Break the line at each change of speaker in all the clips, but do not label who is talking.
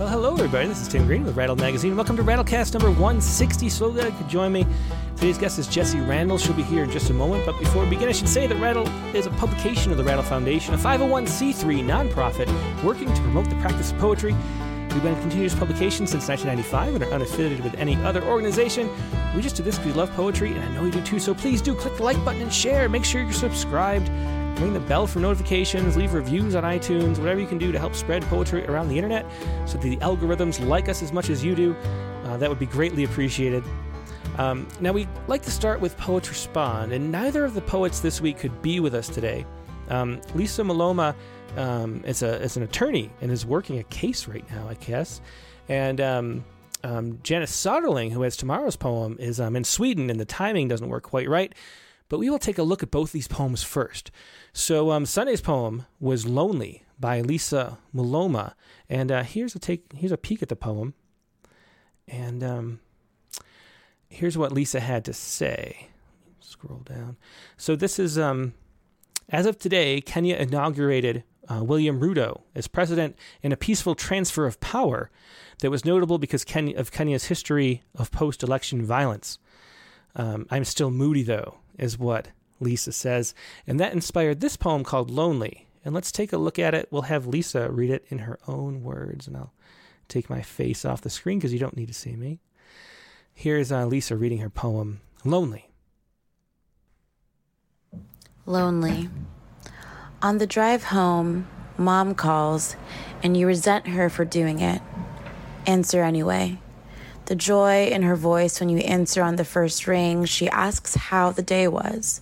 Well, hello, everybody. This is Tim Green with Rattle Magazine. Welcome to Rattlecast number 160. So glad you could join me. Today's guest is Jessy Randall. She'll be here in just a moment. But before we begin, I should say that Rattle is a publication of the Rattle Foundation, a 501c3 nonprofit working to promote the practice of poetry. We've been in continuous publication since 1995 and are unaffiliated with any other organization. We just do this because we love poetry, and I know you do too. So please do click the like button and share. Make sure you're subscribed. Ring the bell for notifications, leave reviews on iTunes, whatever you can do to help spread poetry around the internet so the algorithms like us as much as you do. Uh, that would be greatly appreciated. Um, now, we like to start with Poets Respond, and neither of the poets this week could be with us today. Um, Lisa Maloma um, is, a, is an attorney and is working a case right now, I guess. And um, um, Janice Soderling, who has tomorrow's poem, is um, in Sweden, and the timing doesn't work quite right. But we will take a look at both these poems first. So um, Sunday's poem was "Lonely" by Lisa Maloma, and uh, here's a take. Here's a peek at the poem, and um, here's what Lisa had to say. Scroll down. So this is um, as of today, Kenya inaugurated uh, William Ruto as president in a peaceful transfer of power that was notable because of Kenya's history of post-election violence. Um, I'm still moody though, is what Lisa says. And that inspired this poem called Lonely. And let's take a look at it. We'll have Lisa read it in her own words, and I'll take my face off the screen because you don't need to see me. Here's uh, Lisa reading her poem, Lonely.
Lonely. On the drive home, mom calls, and you resent her for doing it. Answer anyway. The joy in her voice when you answer on the first ring, she asks how the day was.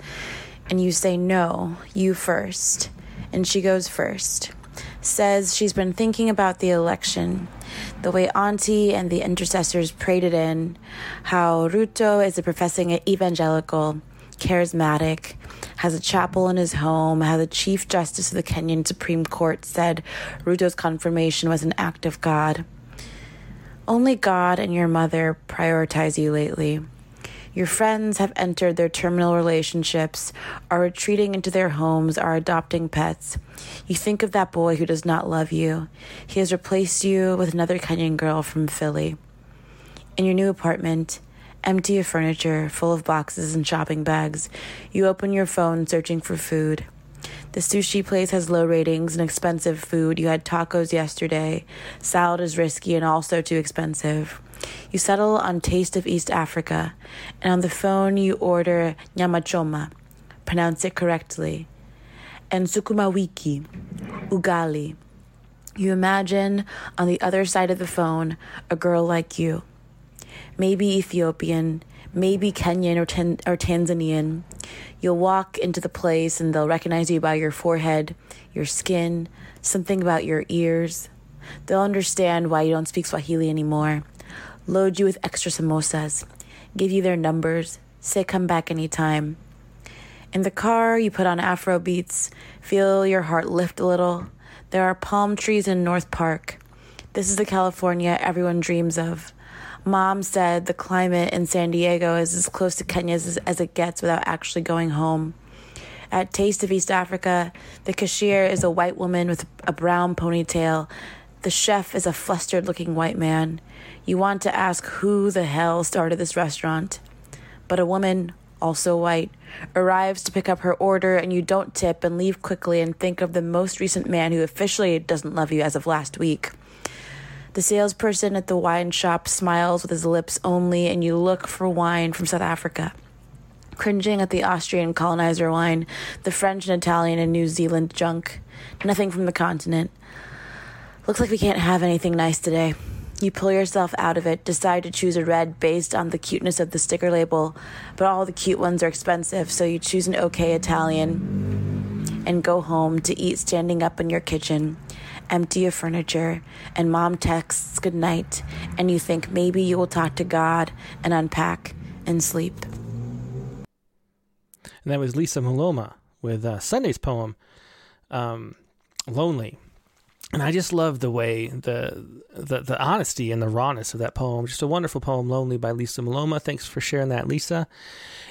And you say, No, you first. And she goes first. Says she's been thinking about the election, the way Auntie and the intercessors prayed it in, how Ruto is a professing evangelical, charismatic, has a chapel in his home, how the Chief Justice of the Kenyan Supreme Court said Ruto's confirmation was an act of God. Only God and your mother prioritize you lately. Your friends have entered their terminal relationships, are retreating into their homes, are adopting pets. You think of that boy who does not love you. He has replaced you with another Kenyan girl from Philly. In your new apartment, empty of furniture, full of boxes and shopping bags, you open your phone searching for food. The sushi place has low ratings and expensive food. You had tacos yesterday. Salad is risky and also too expensive. You settle on Taste of East Africa, and on the phone you order nyama choma, pronounce it correctly, and sukuma wiki, ugali. You imagine on the other side of the phone a girl like you, maybe Ethiopian, maybe Kenyan or, or Tanzanian. You'll walk into the place and they'll recognize you by your forehead, your skin, something about your ears. They'll understand why you don't speak Swahili anymore. Load you with extra samosas, give you their numbers, say come back anytime. In the car, you put on Afro beats, feel your heart lift a little. There are palm trees in North Park. This is the California everyone dreams of. Mom said the climate in San Diego is as close to Kenya's as, as it gets without actually going home. At Taste of East Africa, the cashier is a white woman with a brown ponytail. The chef is a flustered looking white man. You want to ask who the hell started this restaurant. But a woman, also white, arrives to pick up her order, and you don't tip and leave quickly and think of the most recent man who officially doesn't love you as of last week. The salesperson at the wine shop smiles with his lips only, and you look for wine from South Africa. Cringing at the Austrian colonizer wine, the French and Italian and New Zealand junk. Nothing from the continent. Looks like we can't have anything nice today. You pull yourself out of it, decide to choose a red based on the cuteness of the sticker label, but all the cute ones are expensive, so you choose an okay Italian and go home to eat standing up in your kitchen empty of furniture, and mom texts good night, and you think maybe you will talk to God and unpack and sleep.
And that was Lisa Maloma with uh, Sunday's poem, um, Lonely. And I just love the way the, the the honesty and the rawness of that poem. Just a wonderful poem, "Lonely" by Lisa Maloma. Thanks for sharing that, Lisa.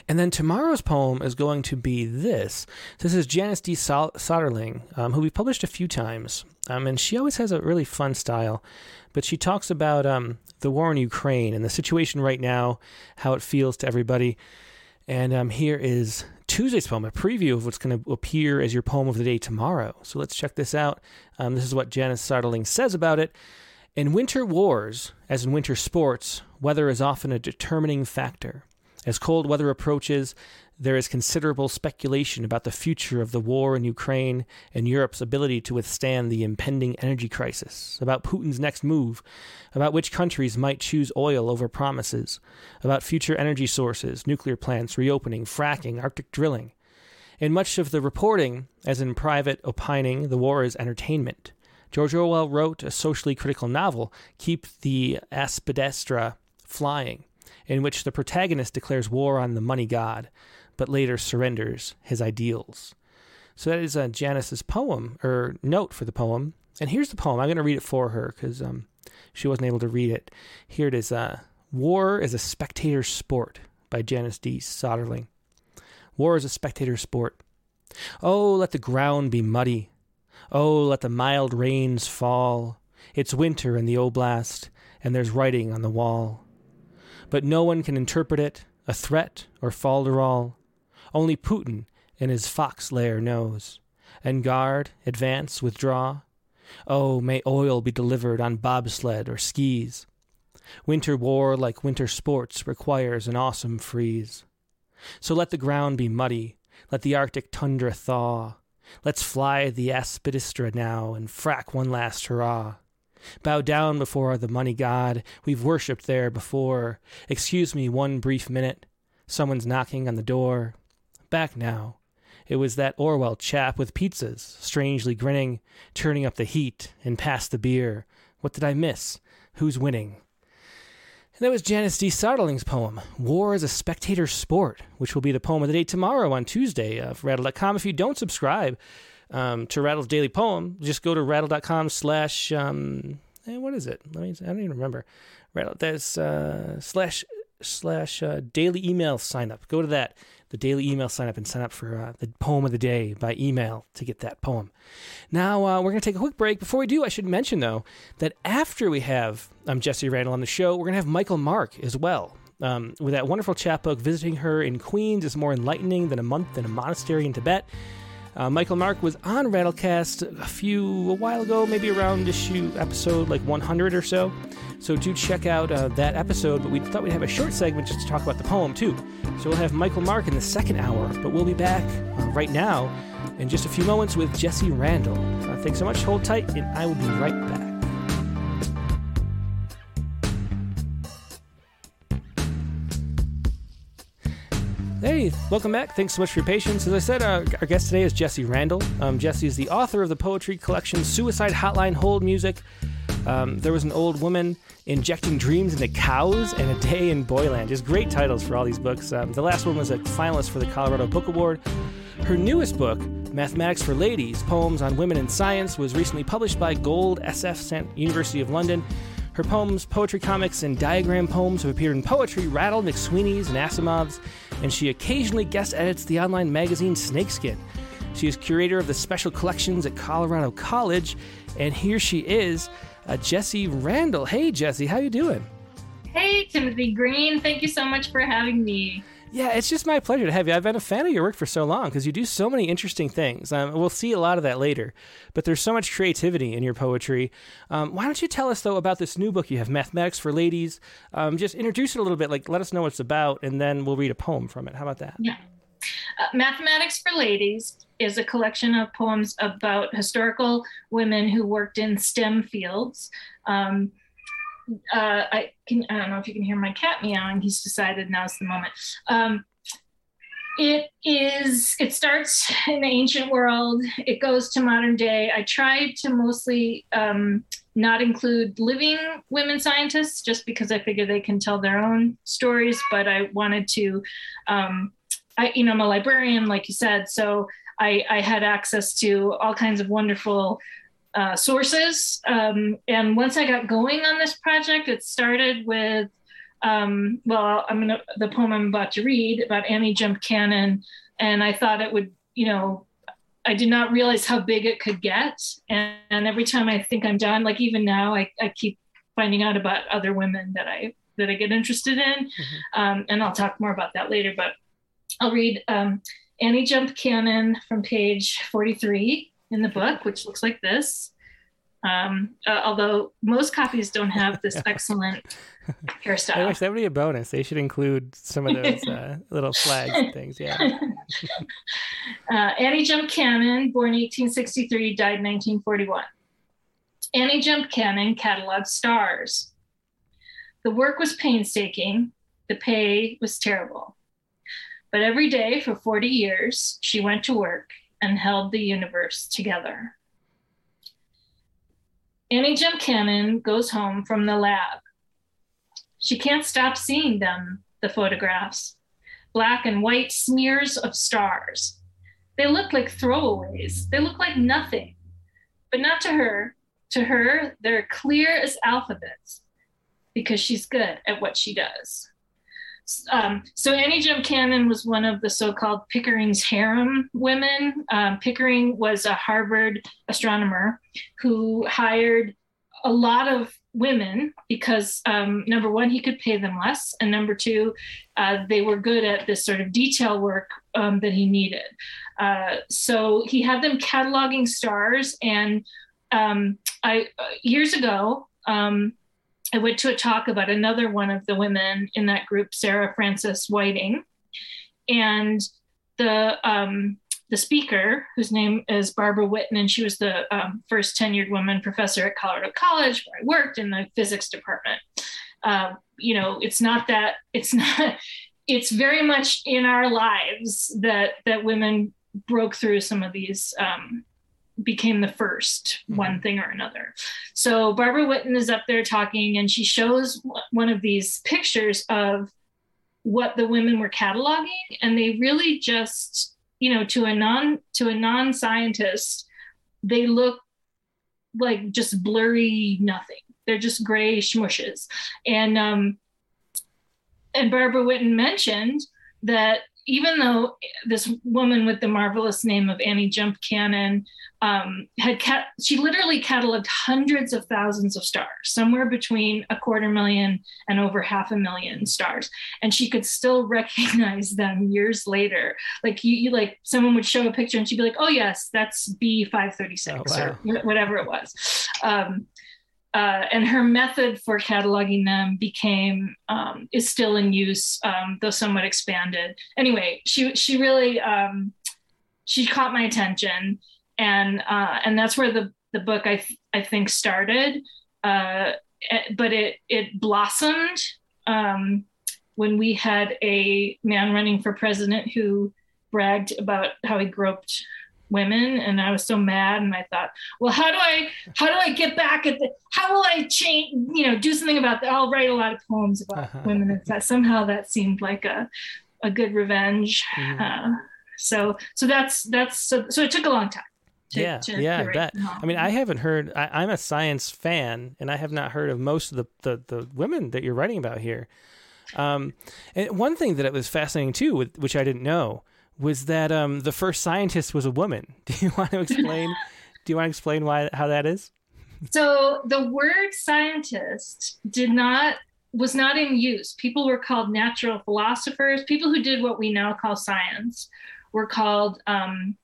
And then tomorrow's poem is going to be this. This is Janice D. Soderling, um, who we've published a few times, um, and she always has a really fun style. But she talks about um, the war in Ukraine and the situation right now, how it feels to everybody. And um, here is Tuesday's poem, a preview of what's going to appear as your poem of the day tomorrow. So let's check this out. Um, this is what Janice Soderling says about it. In winter wars, as in winter sports, weather is often a determining factor. As cold weather approaches, there is considerable speculation about the future of the war in Ukraine and Europe's ability to withstand the impending energy crisis, about Putin's next move, about which countries might choose oil over promises, about future energy sources, nuclear plants reopening, fracking, Arctic drilling. In much of the reporting, as in private opining, the war is entertainment. George Orwell wrote a socially critical novel, Keep the Aspidistra Flying, in which the protagonist declares war on the money god but later surrenders his ideals. So that is Janice's poem or note for the poem. And here's the poem. I'm going to read it for her because um, she wasn't able to read it. Here it is. Uh, War is a spectator sport by Janice D. Soderling. War is a spectator sport. Oh, let the ground be muddy. Oh, let the mild rains fall. It's winter in the oblast, and there's writing on the wall. But no one can interpret it, a threat or falderall. Only Putin in his fox lair knows. And guard, advance, withdraw. Oh, may oil be delivered on bobsled or skis. Winter war, like winter sports, requires an awesome freeze. So let the ground be muddy, let the Arctic tundra thaw. Let's fly the Aspidistra now and frack one last hurrah. Bow down before the money god, we've worshipped there before. Excuse me one brief minute, someone's knocking on the door. Back now. It was that Orwell chap with pizzas, strangely grinning, turning up the heat and past the beer. What did I miss? Who's winning? And that was Janice D. Soderling's poem, War is a Spectator Sport, which will be the poem of the day tomorrow on Tuesday of Rattle.com. If you don't subscribe um, to Rattle's daily poem, just go to rattle.com slash, um, eh, what is it? Let me, I don't even remember. Rattle, that's uh, slash, slash uh, daily email sign up. Go to that the daily email sign up and sign up for uh, the poem of the day by email to get that poem. Now, uh, we're going to take a quick break. Before we do, I should mention, though, that after we have um, Jessy Randall on the show, we're going to have Michael Mark as well. Um, with that wonderful chapbook, visiting her in Queens is more enlightening than a month in a monastery in Tibet. Uh, Michael Mark was on Rattlecast a few a while ago, maybe around issue episode like 100 or so. So do check out uh, that episode. But we thought we'd have a short segment just to talk about the poem too. So we'll have Michael Mark in the second hour, but we'll be back uh, right now in just a few moments with Jessy Randall. Uh, thanks so much. Hold tight, and I will be right back. Hey, welcome back. Thanks so much for your patience. As I said, uh, our guest today is Jessy Randall. Um, Jessy is the author of the poetry collection Suicide Hotline Hold Music. Um, there was an old woman injecting dreams into cows and a day in Boyland. Just great titles for all these books. Um, the last one was a finalist for the Colorado Book Award. Her newest book, Mathematics for Ladies Poems on Women in Science, was recently published by Goldsmiths University of London. Her poems, poetry comics, and diagram poems have appeared in Poetry, Rattle, McSweeney's, and Asimov's, and she occasionally guest edits the online magazine Snakeskin. She is curator of the special collections at Colorado College, and here she is, uh, Jessy Randall. Hey, Jessy, how you doing?
Hey, Timothy Green. Thank you so much for having me.
Yeah, it's just my pleasure to have you. I've been a fan of your work for so long because you do so many interesting things. Um, we'll see a lot of that later, but there's so much creativity in your poetry. Um, why don't you tell us though about this new book you have, Mathematics for Ladies? Um, just introduce it a little bit, like let us know what it's about, and then we'll read a poem from it. How about that?
Yeah. Uh, Mathematics for Ladies is a collection of poems about historical women who worked in STEM fields. Um, uh, I can I don't know if you can hear my cat meowing. He's decided now's the moment. Um, it is it starts in the ancient world. It goes to modern day. I tried to mostly um, not include living women scientists just because I figure they can tell their own stories. But I wanted to, um, I you know I'm a librarian like you said, so I, I had access to all kinds of wonderful uh, sources. Um, and once I got going on this project, it started with, um, well, I'm gonna the poem I'm about to read about Annie Jump Cannon, and I thought it would, you know, I did not realize how big it could get. And, and every time I think I'm done, like even now, I, I keep finding out about other women that I that I get interested in, mm-hmm. um, and I'll talk more about that later. But I'll read um, Annie Jump Cannon from page 43 in the book, which looks like this. Um, uh, although most copies don't have this excellent hairstyle. I
wish that would be a bonus. They should include some of those uh, little flags and things. Yeah. uh,
Annie Jump Cannon, born 1863, died 1941. Annie Jump Cannon cataloged stars. The work was painstaking, the pay was terrible. But every day for 40 years, she went to work and held the universe together. Annie Jump Cannon goes home from the lab. She can't stop seeing them, the photographs black and white smears of stars. They look like throwaways, they look like nothing, but not to her. To her, they're clear as alphabets because she's good at what she does. Um, so Annie Jump Cannon was one of the so-called Pickering's harem women. Um, Pickering was a Harvard astronomer who hired a lot of women because um, number one, he could pay them less, and number two, uh, they were good at this sort of detail work um, that he needed. Uh, so he had them cataloging stars, and um, I uh, years ago. Um, I went to a talk about another one of the women in that group, Sarah Frances Whiting, and the um, the speaker, whose name is Barbara Whitten, and she was the um, first tenured woman professor at Colorado College, where I worked in the physics department. Uh, you know, it's not that it's not. It's very much in our lives that that women broke through some of these um, became the 1st mm-hmm. one thing or another. So Barbara Whitten is up there talking, and she shows one of these pictures of what the women were cataloging, and they really just, you know, to a non to a non scientist, they look like just blurry nothing. They're just gray smushes, and um, and Barbara Whitten mentioned that even though this woman with the marvelous name of Annie Jump Cannon um, had cat- she literally cataloged hundreds of thousands of stars, somewhere between a quarter million and over half a million stars, and she could still recognize them years later. Like you, you like someone would show a picture and she'd be like, "Oh yes, that's B five thirty six or whatever it was." Um, uh, and her method for cataloging them became um, is still in use, um, though somewhat expanded. Anyway, she she really um, she caught my attention, and uh, and that's where the the book I th- I think started. Uh, eh, but it it blossomed um, when we had a man running for president who bragged about how he groped women and i was so mad and i thought well how do i how do i get back at the how will i change you know do something about that i'll write a lot of poems about uh-huh. women and that somehow that seemed like a a good revenge uh, so so that's that's so, so it took a long time
to, yeah, to, yeah, to I bet. I mean, I haven't heard. I, am a science fan, and I have not heard of most of the, the, the women that you're writing about here. Um, and one thing that it was fascinating too, which I didn't know, was that um, the first scientist was a woman. Do you want to explain? do you want to explain why how that is?
So the word scientist did not was not in use. People were called natural philosophers. People who did what we now call science were called um,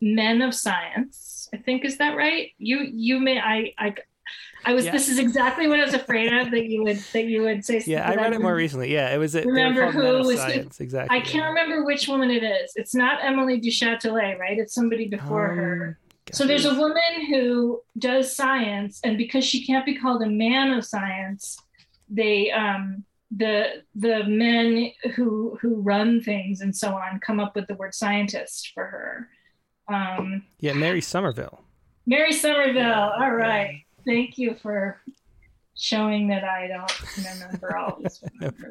men of science. I think is that right? You you may I I I was. Yeah. This is exactly what I was afraid of that you would that you would say.
Yeah, I read it more recently. Yeah, it was. A, remember who was science. exactly?
I can't remember which woman it is. It's not Emily du Châtelet, right? It's somebody before um, her. So there's a woman who does science, and because she can't be called a man of science, they um, the the men who who run things and so on come up with the word scientist for her. Um,
yeah, Mary Somerville.
Mary Somerville. Yeah, All right. Thank you for showing that I don't remember all these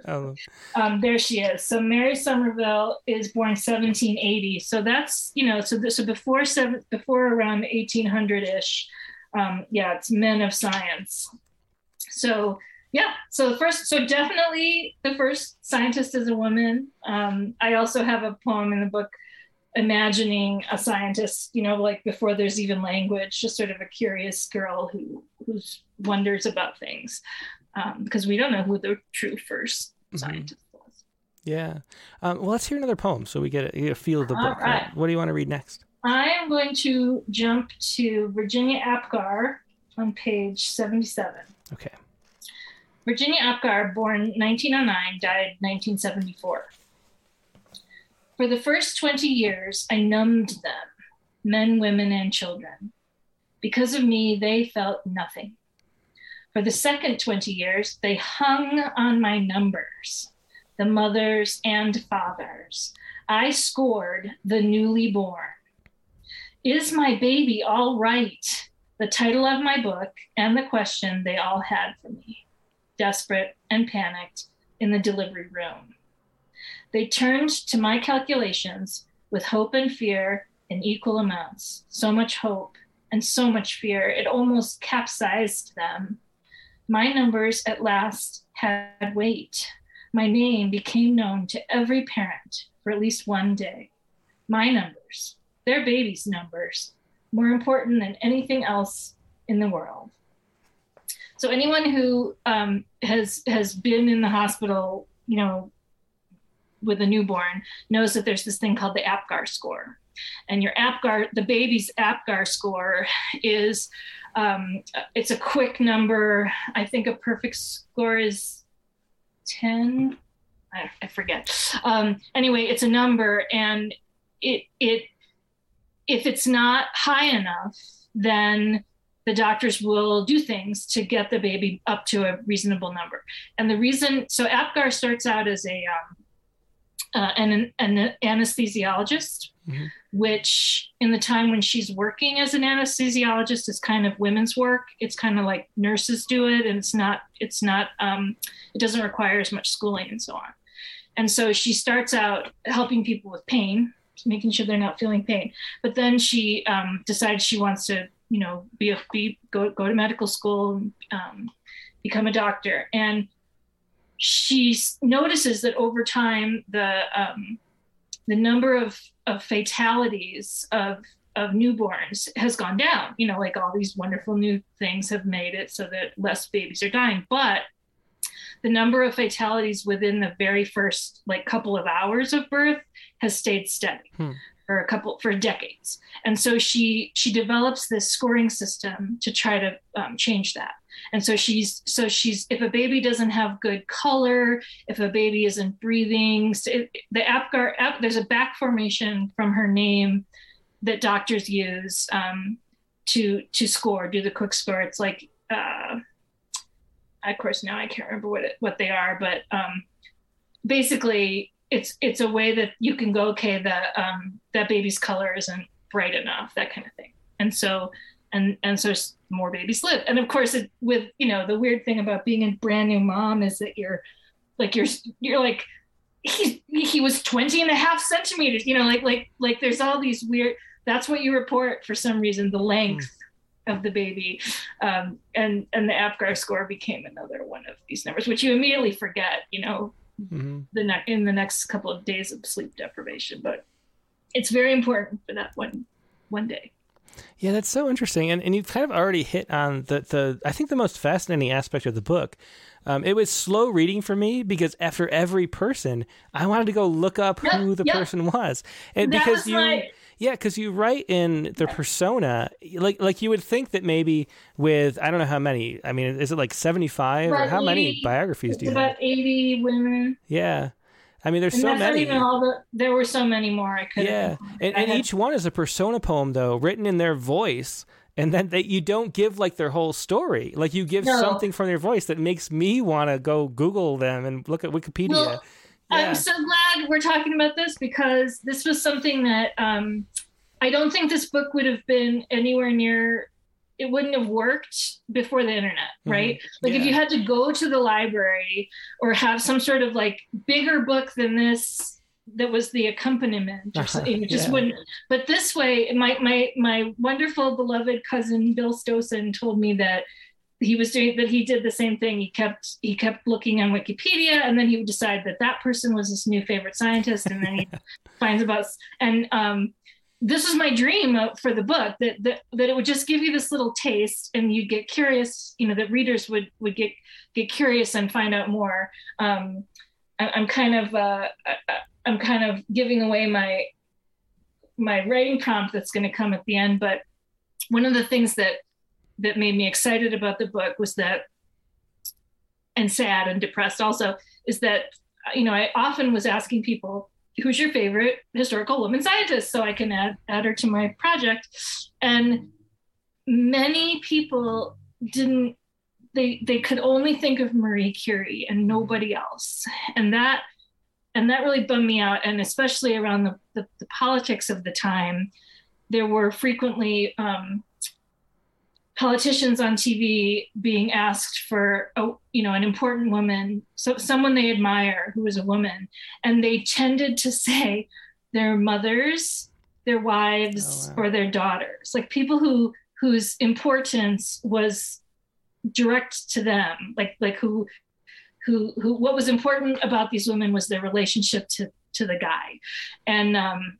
um, there she is. So Mary Somerville is born 1780. So that's you know so so before seven before around 1800 ish. um, yeah, it's men of science. So yeah, so the first, so definitely the first scientist is a woman. Um, I also have a poem in the book imagining a scientist, you know, like before there's even language, just sort of a curious girl who who wonders about things, because um, we don't know who the true 1st mm-hmm. scientist was.
Yeah. Um, well, let's hear another poem so we get a, a feel of the book. Right. What do you want to read next?
I am going to jump to Virginia Apgar on page 77.
Okay.
Virginia Apgar, born 1909, died 1974. For the first 20 years, I numbed them, men, women, and children. Because of me, they felt nothing. For the second 20 years, they hung on my numbers, the mothers and fathers. I scored the newly born. Is my baby all right? The title of my book and the question they all had for me, desperate and panicked in the delivery room. They turned to my calculations with hope and fear in equal amounts. So much hope and so much fear, it almost capsized them. My numbers at last had weight. My name became known to every parent for at least one day. My numbers, their babies' numbers, more important than anything else in the world. So anyone who um, has has been in the hospital, you know, with a newborn knows that there's this thing called the APGAR score. And your APGAR, the baby's APGAR score is, um, it's a quick number. I think a perfect score is 10. I, I forget. Um, anyway, it's a number and it, it, if it's not high enough, then the doctors will do things to get the baby up to a reasonable number. And the reason, so APGAR starts out as a, um, uh, an, an anesthesiologist, mm-hmm. which in the time when she's working as an anesthesiologist is kind of women's work. It's kind of like nurses do it, and it's not. It's not. Um, it doesn't require as much schooling and so on. And so she starts out helping people with pain, making sure they're not feeling pain. But then she um, decides she wants to, you know, be a be go go to medical school, um, become a doctor, and she notices that over time the um, the number of, of fatalities of of newborns has gone down. You know, like all these wonderful new things have made it so that less babies are dying, but the number of fatalities within the very first like couple of hours of birth has stayed steady. Hmm for a couple for decades and so she she develops this scoring system to try to um, change that and so she's so she's if a baby doesn't have good color if a baby isn't breathing so it, the apgar app, there's a back formation from her name that doctors use um, to to score do the quick score. It's like uh, of course now i can't remember what it, what they are but um, basically it's it's a way that you can go okay that um, that baby's color isn't bright enough that kind of thing. And so and and so more babies live and of course it, with you know the weird thing about being a brand new mom is that you're like you're you're like he he was 20 and a half centimeters you know like like like there's all these weird that's what you report for some reason the length mm. of the baby um, and and the apgar score became another one of these numbers which you immediately forget you know mm-hmm. the ne- in the next couple of days of sleep deprivation. But it's very important for that one one day.
Yeah, that's so interesting, and and you've kind of already hit on the the I think the most fascinating aspect of the book. Um, it was slow reading for me because after every person, I wanted to go look up yep, who the yep. person was, and
that
because
was
you.
My-
yeah, because you write in the persona, like like you would think that maybe with I don't know how many. I mean, is it like seventy five or how 80, many biographies do you
about
have?
About eighty women.
Yeah, I mean, there's
and
so many.
The, there were so many more. I could.
Yeah, and, and each one is a persona poem though, written in their voice, and then that you don't give like their whole story. Like you give no. something from their voice that makes me want to go Google them and look at Wikipedia.
Well, yeah. I'm so glad we're talking about this because this was something that um, I don't think this book would have been anywhere near. It wouldn't have worked before the internet, mm-hmm. right? Mm-hmm. Like yeah. if you had to go to the library or have some sort of like bigger book than this that was the accompaniment or something. It just
Yeah.
wouldn't. But this way, my my my wonderful beloved cousin Bill Stosen told me that he was doing that he did the same thing he kept he kept looking on wikipedia and then he would decide that that person was his new favorite scientist and then he finds about and um this was my dream for the book that, that that it would just give you this little taste and you'd get curious you know that readers would would get get curious and find out more. Um I, i'm kind of uh I- i'm kind of giving away my my writing prompt that's going to come at the end but one of the things that that made me excited about the book was that and sad and depressed also is that you know i often was asking people who's your favorite historical woman scientist? So i can add, add her to my project. And many people didn't they they could only think of marie curie and nobody else. And that and that really bummed me out. And especially around the, the, the politics of the time there were frequently um, politicians on TV being asked for a, you know an important woman, so someone they admire who was a woman, and they tended to say their mothers, their wives,
Oh, wow.
or their daughters, like people who whose importance was direct to them, like like who who who what was important about these women was their relationship to to the guy, and um,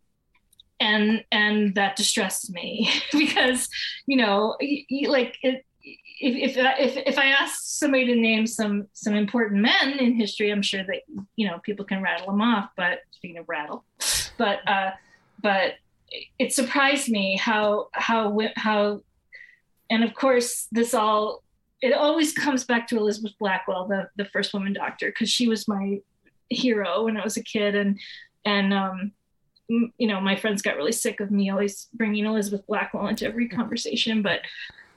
and and that distressed me because you know like it, if, if if if I asked somebody to name some some important men in history, I'm sure that you know people can rattle them off. But speaking of rattle, but uh, but it surprised me how how how, and of course this all it always comes back to Elizabeth Blackwell, the the first woman doctor, because she was my hero when I was a kid, and and um, you know my friends got really sick of me always bringing Elizabeth Blackwell into every conversation, but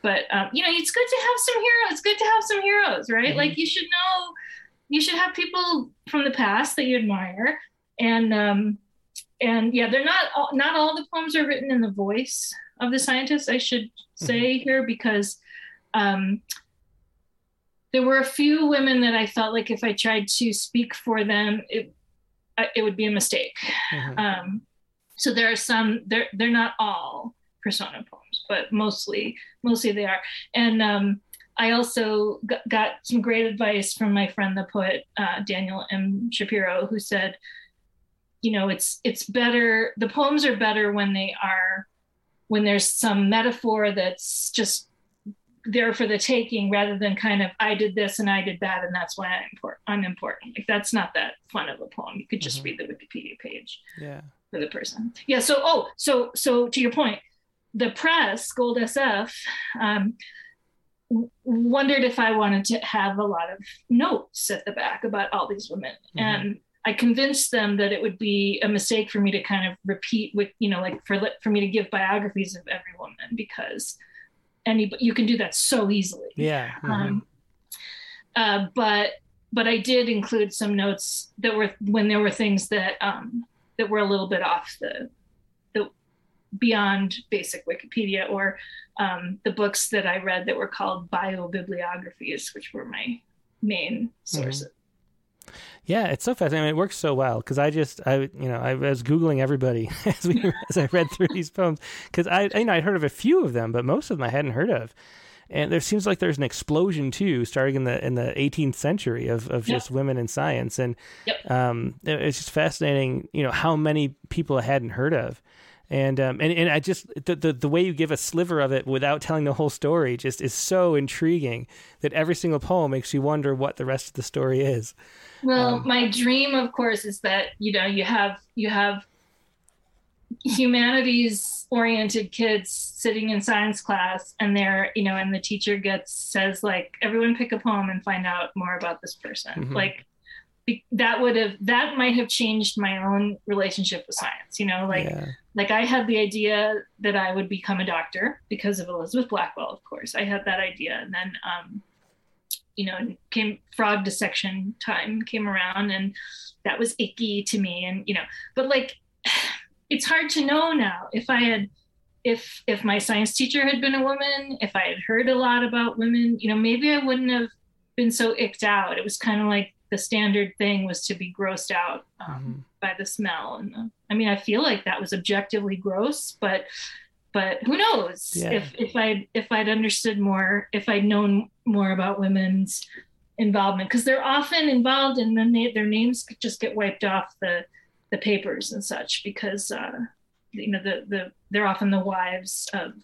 but um, you know it's good to have some heroes. It's good to have some heroes, right?
Mhm.
Like you should know, you should have people from the past that you admire, and um, and yeah, they're not all, not all the poems are written in the voice of the scientist. I should say here because um, there were a few women that I felt like if I tried to speak for them, it it would be a mistake.
Mhm.
Um, so there are some. They're they're not all persona poems, but mostly mostly they are. And um, I also g- got some great advice from my friend, the poet uh, Daniel M. Shapiro, who said, you know, it's it's better. The poems are better when they are when there's some metaphor that's just there for the taking rather than kind of I did this and I did that and that's why I'm important. I'm important. Like that's not that fun of a poem. You could just
Mhm.
read the Wikipedia page
Yeah.
for the person. Yeah. So oh, so so to your point, the press, Goldsmiths, um, w- wondered if I wanted to have a lot of notes at the back about all these women,
Mhm.
and I convinced them that it would be a mistake for me to kind of repeat with you know like for for me to give biographies of every woman because any you can do that so easily.
Yeah. mhm.
Um, uh, but but I did include some notes that were when there were things that um, that were a little bit off the the beyond basic Wikipedia or um, the books that I read that were called biobibliographies, which were my main sources.
Yeah, it's so fascinating. I mean, It works so well because I just, I, you know, I was googling everybody as we as I read through these poems because I, you know, I'd heard of a few of them, but most of them I hadn't heard of. And there seems like there's an explosion too, starting in the in the 18th century of, of
Yep.
just women in science, and
Yep.
um, it- it's just fascinating, you know, how many people I hadn't heard of, and um, and and I just the, the the way you give a sliver of it without telling the whole story just is so intriguing that every single poem makes you wonder what the rest of the story is.
Well,
Um,
my dream, of course, is that you know you have you have humanities oriented kids sitting in science class and they're you know and the teacher gets says like everyone pick a poem and find out more about this person
Mhm.
like that would have that might have changed my own relationship with science you know like
yeah.
like I had the idea that I would become a doctor because of Elizabeth Blackwell, of course. I had that idea, and then um, you know, came frog dissection time came around, and that was icky to me, and you know, but like, it's hard to know now if I had. If if my science teacher had been a woman, if I had heard a lot about women, you know, maybe I wouldn't have been so icked out. It was kind of like the standard thing was to be grossed out um, mm-hmm. by the smell. And the, I mean, I feel like that was objectively gross, but but who knows yeah. if if I if I'd understood more, if I'd known more about women's involvement, because they're often involved, and then they, their names just get wiped off the the papers and such because uh, you know the the they're often the wives of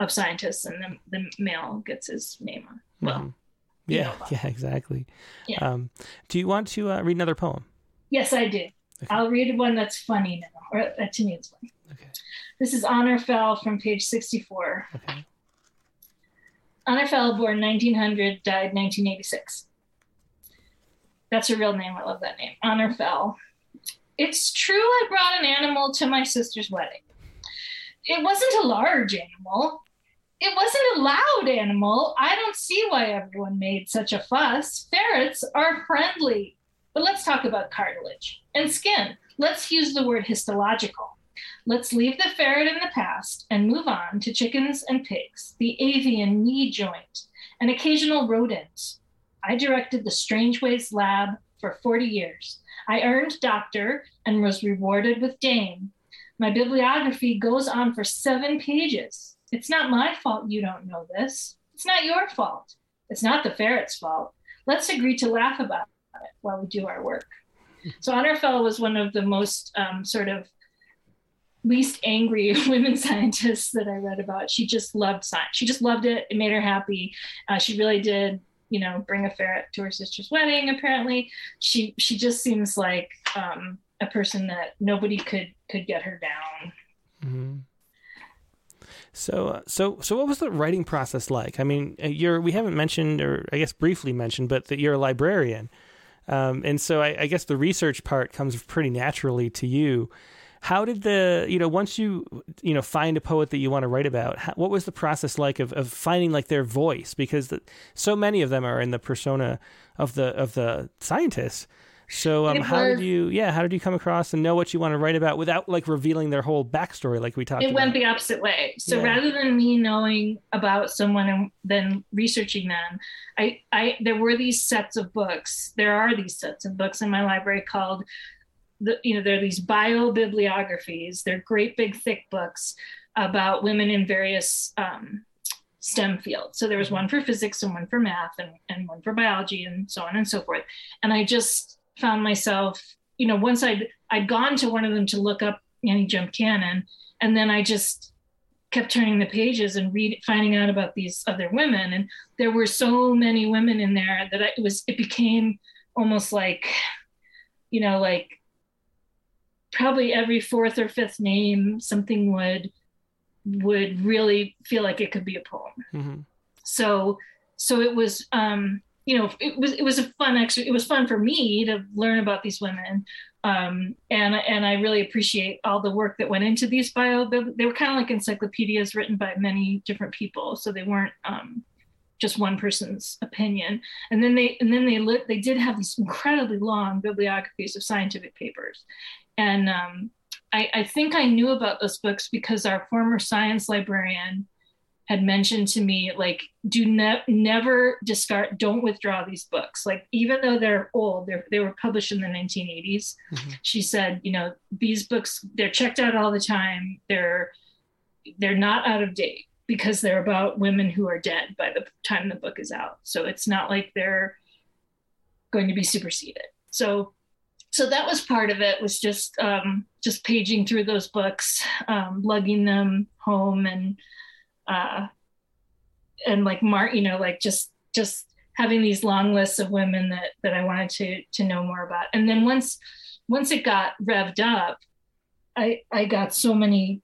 of scientists, and the the male gets his name on. Well. Mm-hmm
yeah, yeah, exactly. Yeah. Um, do you want to uh, read another poem?
Yes, I do. Okay. I'll read one that's funny now, or uh, to me it's funny. Okay. This is Honor Fell from page 64. Okay. Honor Fell, born 1900, died 1986. That's a real name. I love that name. Honor Fell. It's true I brought an animal to my sister's wedding. It wasn't a large animal it wasn't a loud animal. I don't see why everyone made such a fuss. Ferrets are friendly. But let's talk about cartilage and skin. Let's use the word histological. Let's leave the ferret in the past and move on to chickens and pigs, the avian knee joint, and occasional rodents. I directed the Strangeways lab for 40 years. I earned doctor and was rewarded with dame. My bibliography goes on for seven pages. It's not my fault you don't know this. It's not your fault. It's not the ferret's fault. Let's agree to laugh about it while we do our work. So Honor Fell was one of the most um, sort of least angry women scientists that I read about. She just loved science. She just loved it. It made her happy. Uh, she really did, you know, bring a ferret to her sister's wedding. Apparently, she she just seems like um, a person that nobody could could get her down. Mm-hmm.
So, uh, so, so, what was the writing process like? I mean, uh, you're we haven't mentioned, or I guess briefly mentioned, but that you're a librarian, um, and so I, I, guess the research part comes pretty naturally to you. How did the you know once you you know find a poet that you want to write about? How, what was the process like of, of finding like their voice? Because the, so many of them are in the persona of the of the scientists. So, um, how did you, yeah, how did you come across and know what you want to write about without like revealing their whole backstory, like we talked?
It
about?
went the opposite way. So, yeah. rather than me knowing about someone and then researching them, I, I, there were these sets of books. There are these sets of books in my library called, the, you know, there are these bio bibliographies. They're great big thick books about women in various um, STEM fields. So there was one for physics and one for math and, and one for biology and so on and so forth. And I just found myself, you know, once I'd I'd gone to one of them to look up Annie Jump Cannon, and then I just kept turning the pages and read finding out about these other women and there were so many women in there that it was it became almost like you know like probably every fourth or fifth name something would would really feel like it could be a poem mm-hmm. so so it was um you know, it was it was a fun it was fun for me to learn about these women, um, and and I really appreciate all the work that went into these bio. They were kind of like encyclopedias written by many different people, so they weren't um, just one person's opinion. And then they and then they lit, they did have these incredibly long bibliographies of scientific papers, and um, I, I think I knew about those books because our former science librarian had mentioned to me like do ne- never discard don't withdraw these books. Like even though they're old they're, they were published in the 1980s mm-hmm. she said you know these books they're checked out all the time. They're they're not out of date because they're about women who are dead by the time the book is out. So it's not like they're going to be superseded. So so that was part of it was just um, just paging through those books um, lugging them home and uh, and like Mark, you know, like just just having these long lists of women that that I wanted to to know more about. And then once once it got revved up, I I got so many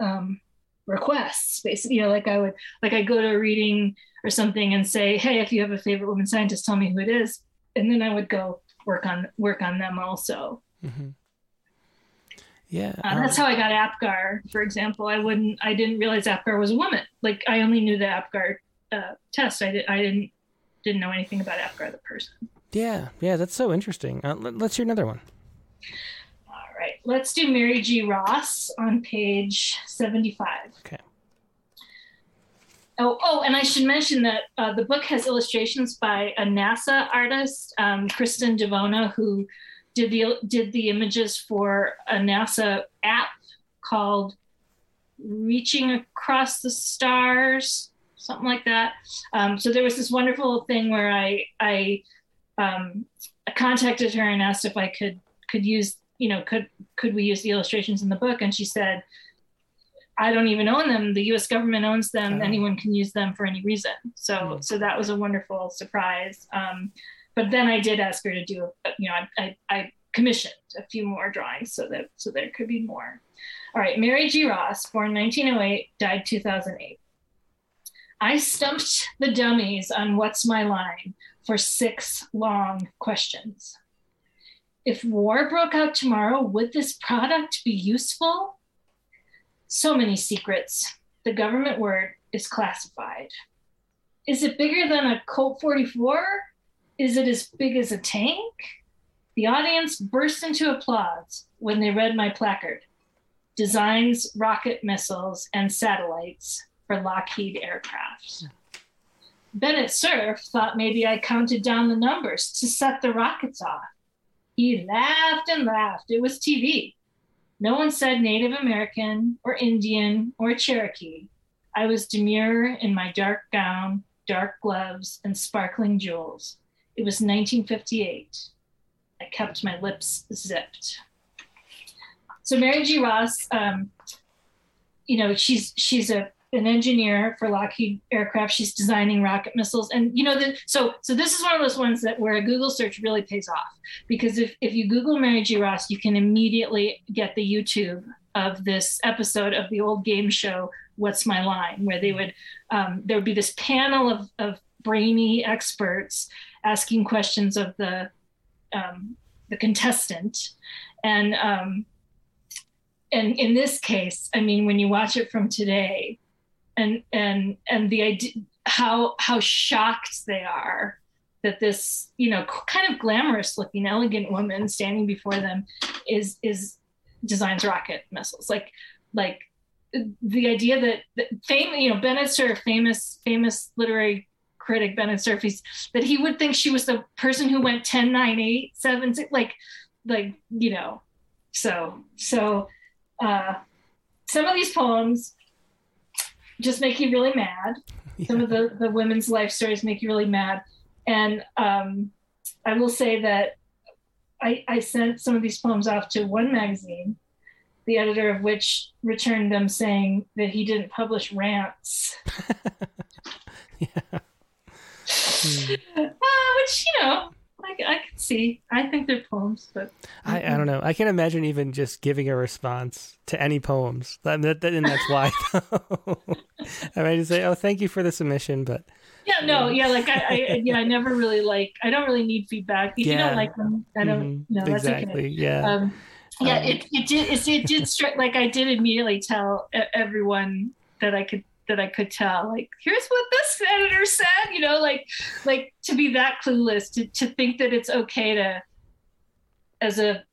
um, requests. Basically, you know, like I would like I go to a reading or something and say, hey, if you have a favorite woman scientist, tell me who it is, and then I would go work on work on them also. Mm-hmm.
Yeah.
Uh, that's how I got Apgar, for example. I wouldn't, I didn't realize Apgar was a woman. Like I only knew the Apgar uh, test. I, did, I didn't, didn't know anything about Apgar, the person.
Yeah. Yeah. That's so interesting. Uh, let, us hear another one.
All right. Let's do Mary G. Ross on page 75.
Okay.
Oh, oh, and I should mention that uh, the book has illustrations by a NASA artist, um, Kristen Devona, who did the did the images for a NASA app called Reaching Across the Stars, something like that. Um, so there was this wonderful thing where I I, um, I contacted her and asked if I could could use you know could could we use the illustrations in the book, and she said I don't even own them. The U.S. government owns them. Oh. Anyone can use them for any reason. So, mm-hmm. so that was a wonderful surprise. Um, but then I did ask her to do, you know, I, I, I, commissioned a few more drawings so that so there could be more. All right, Mary G. Ross, born 1908, died 2008. I stumped the dummies on what's my line for six long questions. If war broke out tomorrow, would this product be useful? So many secrets. The government word is classified. Is it bigger than a Colt 44? Is it as big as a tank? The audience burst into applause when they read my placard Designs, Rocket Missiles, and Satellites for Lockheed Aircraft. Bennett Cerf thought maybe I counted down the numbers to set the rockets off. He laughed and laughed. It was TV. No one said Native American or Indian or Cherokee. I was demure in my dark gown, dark gloves, and sparkling jewels. It was 1958. I kept my lips zipped. So Mary G. Ross, um, you know, she's she's a an engineer for Lockheed Aircraft. She's designing rocket missiles, and you know, the, so so this is one of those ones that where a Google search really pays off because if if you Google Mary G. Ross, you can immediately get the YouTube of this episode of the old game show What's My Line, where they would um, there would be this panel of of brainy experts asking questions of the um, the contestant, and um, and in this case, I mean, when you watch it from today, and and and the idea how how shocked they are that this you know kind of glamorous looking elegant woman standing before them is is designs rocket missiles. Like like the idea that, that fame you know bennett cerf famous famous literary critic bennett cerf he's, that he would think she was the person who went 10 9 8 7 6 like like you know so so uh some of these poems just make you really mad. Yeah. Some of the, the women's life stories make you really mad. And um, I will say that I, I sent some of these poems off to one magazine, the editor of which returned them saying that he didn't publish rants. yeah. Hmm. Uh, which, you know, I, I can see. I think they're poems, but
I, I don't know. I can't imagine even just giving a response to any poems. That, that and that's why. I might just say, "Oh, thank you for the submission," but
yeah, no, yeah, like I, I yeah, I never really like. I don't really need feedback. If yeah. you don't like them, I don't. Mm-hmm. No,
exactly.
Okay.
Yeah.
Um, yeah, um, it, it did it, it did strike like I did immediately tell everyone that I could that I could tell. Like, here's what this editor said, you know, like like to be that clueless, to, to think that it's okay to as a,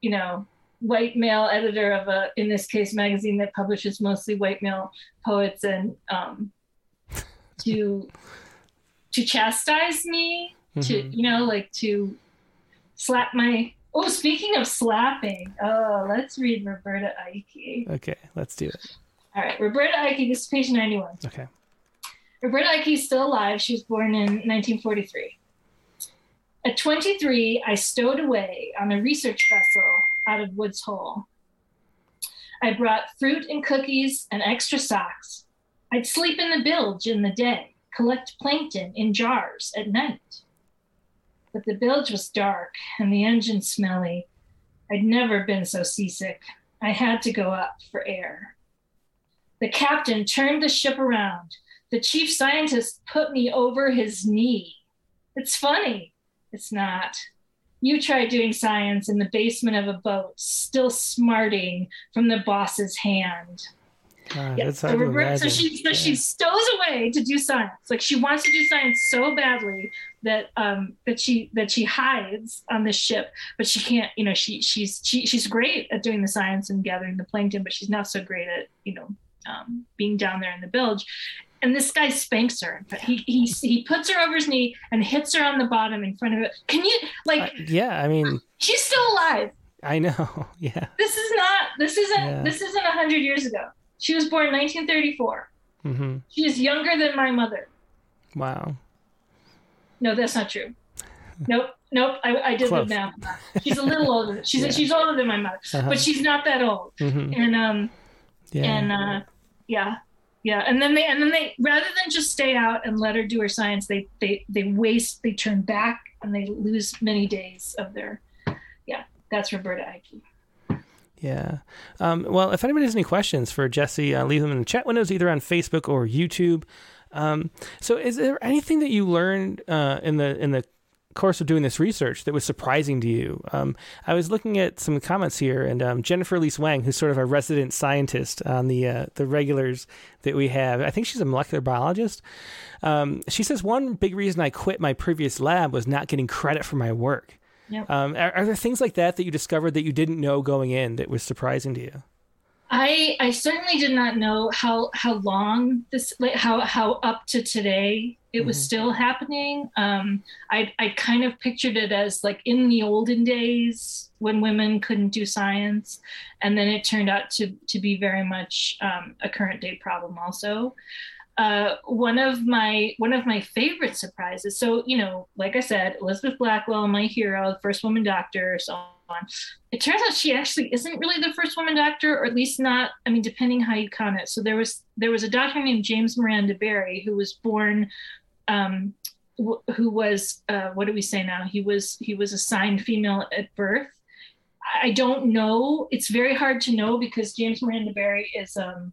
you know, white male editor of a in this case magazine that publishes mostly white male poets and um to to chastise me, mm-hmm. to you know, like to slap my Oh, speaking of slapping, oh, let's read Roberta Eike.
Okay, let's do it.
All right, Roberta Eike, this is page 91.
Okay.
Roberta Eike is still alive. She was born in 1943. At 23, I stowed away on a research vessel out of Woods Hole. I brought fruit and cookies and extra socks. I'd sleep in the bilge in the day, collect plankton in jars at night. But the bilge was dark and the engine smelly. I'd never been so seasick. I had to go up for air. The captain turned the ship around. The chief scientist put me over his knee. It's funny. It's not. You try doing science in the basement of a boat, still smarting from the boss's hand.
God, yeah. so,
so, she so yeah. she stows away to do science. Like she wants to do science so badly that um that she that she hides on the ship, but she can't. You know, she she's she, she's great at doing the science and gathering the plankton, but she's not so great at you know um, being down there in the bilge. and this guy spanks her. He he he puts her over his knee and hits her on the bottom in front of it. Can you like?
Uh, yeah, I mean,
she's still alive.
I know. Yeah.
This is not. This isn't. Yeah. This isn't a hundred years ago. She was born in 1934. Mm-hmm. She is younger than my mother.
Wow.
No, that's not true. Nope. Nope. I, I did Close. the math. She's a little older. She's yeah. she's older than my mother, uh-huh. but she's not that old. Mm-hmm. And um, yeah. and uh, yeah, yeah. And then they and then they rather than just stay out and let her do her science, they they they waste. They turn back and they lose many days of their. Yeah, that's Roberta Eike.
Yeah. Um, well, if anybody has any questions for Jessy, uh, leave them in the chat windows either on Facebook or YouTube. Um, so, is there anything that you learned uh, in the in the course of doing this research that was surprising to you? Um, I was looking at some comments here, and um, Jennifer Elise Wang, who's sort of a resident scientist on the uh, the regulars that we have, I think she's a molecular biologist. Um, she says one big reason I quit my previous lab was not getting credit for my work. Yep. Um, are, are there things like that that you discovered that you didn't know going in that was surprising to you?
I I certainly did not know how how long this like how how up to today it mm-hmm. was still happening. Um, I I kind of pictured it as like in the olden days when women couldn't do science, and then it turned out to to be very much um, a current day problem also. Uh, one of my one of my favorite surprises. So you know, like I said, Elizabeth Blackwell, my hero, first woman doctor, so on. It turns out she actually isn't really the first woman doctor, or at least not. I mean, depending how you count it. So there was there was a doctor named James Miranda Barry who was born. Um, who was uh, what do we say now? He was he was assigned female at birth. I don't know. It's very hard to know because James Miranda Barry is um,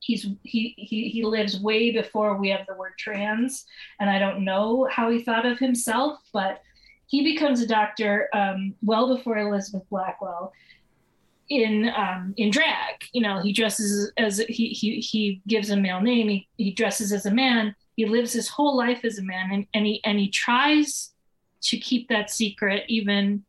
he's he, he he lives way before we have the word trans, and I don't know how he thought of himself, but he becomes a doctor um, well before Elizabeth Blackwell in um, in drag. You know, he dresses as he he he gives a male name. He he dresses as a man. He lives his whole life as a man, and, and he and he tries to keep that secret even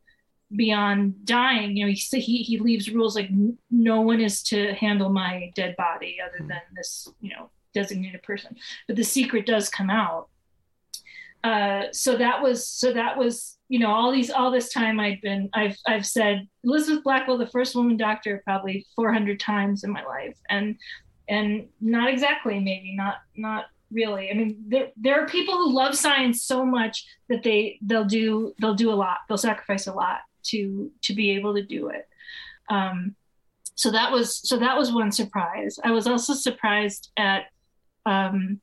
beyond dying. You know, he he he leaves rules like no one is to handle my dead body other than this you know designated person. But the secret does come out uh, so that was so that was you know all these all this time I'd been I've I've said Elizabeth Blackwell the first woman doctor probably 400 times in my life. And and not exactly maybe not not really. I mean there there are people who love science so much that they they'll do they'll do a lot. They'll sacrifice a lot to to be able to do it. Um, so that was so that was one surprise. I was also surprised at um,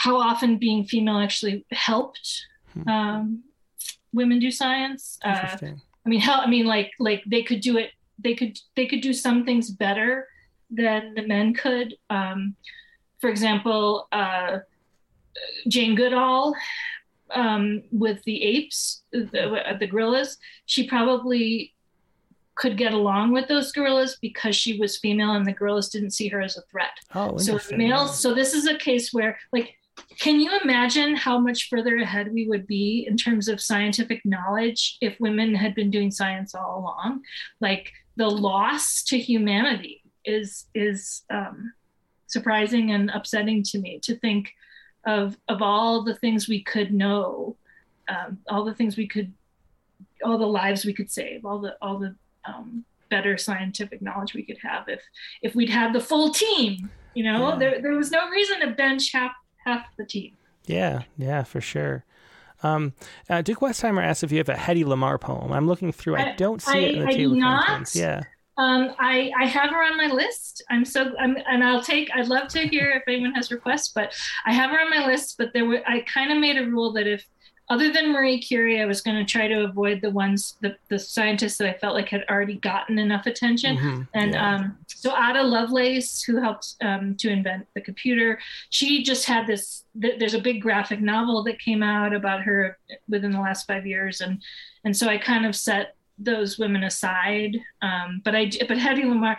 how often being female actually helped hmm. um, women do science. Uh, I mean, how? I mean, like, like they could do it. They could they could do some things better than the men could. Um, for example, uh, Jane Goodall um, with the apes, the, the gorillas, she probably could get along with those gorillas because she was female and the gorillas didn't see her as a threat.
Oh,
so males. So this is a case where like can you imagine how much further ahead we would be in terms of scientific knowledge if women had been doing science all along? Like the loss to humanity is is um, surprising and upsetting to me to think of of all the things we could know, um, all the things we could, all the lives we could save, all the all the um, better scientific knowledge we could have if if we'd had the full team. You know, yeah. there there was no reason to bench half half the team.
Yeah, yeah, for sure. Um, uh, Duke Westheimer asked if you have a Hedy Lamarr poem. I'm looking through. I, I don't see I, it in the I table
not. Yeah. Um, I, I have her on my list. I'm so I'm, and I'll take. I'd love to hear if anyone has requests, but I have her on my list. But there were I kind of made a rule that if other than Marie Curie, I was going to try to avoid the ones, the, the scientists that I felt like had already gotten enough attention. Mm-hmm. And yeah. um, so Ada Lovelace, who helped um, to invent the computer, she just had this. Th- there's a big graphic novel that came out about her within the last five years, and and so I kind of set those women aside. Um, but I, but Hedy Lamarr,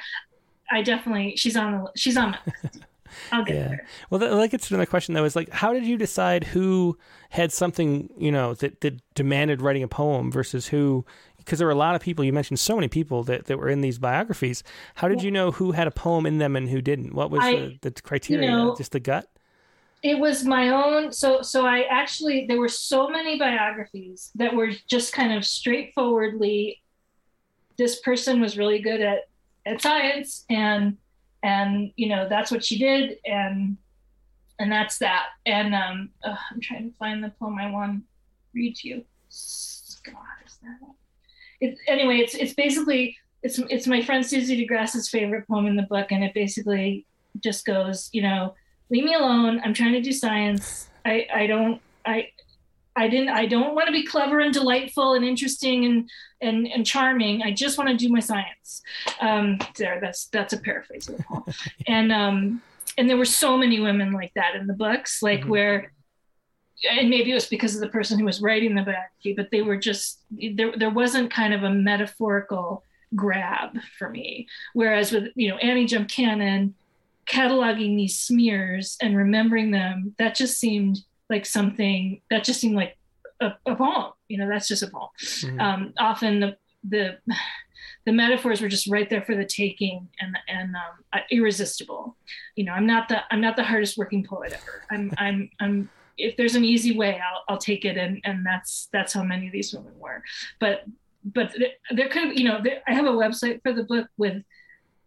I definitely she's on the she's on my list. I'll get yeah. there.
Well, that, that gets to the question though. Is like, how did you decide who had something you know that that demanded writing a poem versus who? Because there were a lot of people. You mentioned so many people that, that were in these biographies. How did yeah. you know who had a poem in them and who didn't? What was I, the, the criteria? You know, Just the gut.
it was my own so so i actually there were so many biographies that were just kind of straightforwardly this person was really good at at science and and you know that's what she did and and that's that and um ugh, i'm trying to find the poem i want to read to you god is that anyway it's it's basically it's it's my friend susie degrass's favorite poem in the book and it basically just goes you know leave me alone. I'm trying to do science. I, I don't, I, I didn't, I don't want to be clever and delightful and interesting and, and, and charming. I just want to do my science. Um, there, that's, that's a paraphrase of poem. and, um, and there were so many women like that in the books, like mm-hmm. where, and maybe it was because of the person who was writing the biography, but they were just, there, there wasn't kind of a metaphorical grab for me. Whereas with, you know, Annie Jump Cannon, cataloging these smears and remembering them, that just seemed like something that just seemed like a, a poem. You know, that's just a poem. Mm-hmm. Um, often the the the metaphors were just right there for the taking and and um, irresistible. You know, I'm not the I'm not the hardest working poet ever. I'm I'm I'm if there's an easy way, I'll I'll take it, and and that's that's how many of these women were. But but there could you know, there, I have a website for the book with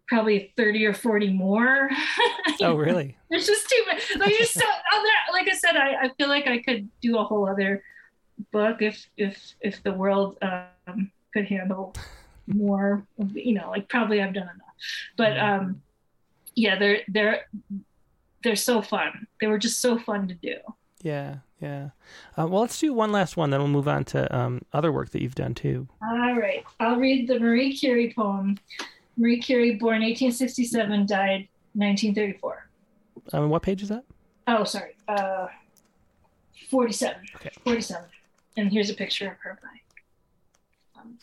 probably 30 or 40 more.
oh, really?
There's just too much. Like, just so, like I said, I, I feel like I could do a whole other book if, if, if the world um, could handle more, you know, like probably I've done enough, but mm-hmm. um, yeah, they're, they're, they're so fun. They were just so fun to do.
Yeah. Yeah. Uh, well, let's do one last one, then we'll move on to um, other work that you've done too.
All right. I'll read the Marie Curie poem Marie Curie, born 1867, died 1934.
Um, what page is that?
Oh, sorry. Uh, 47.
Okay.
47. And here's a picture of her by um,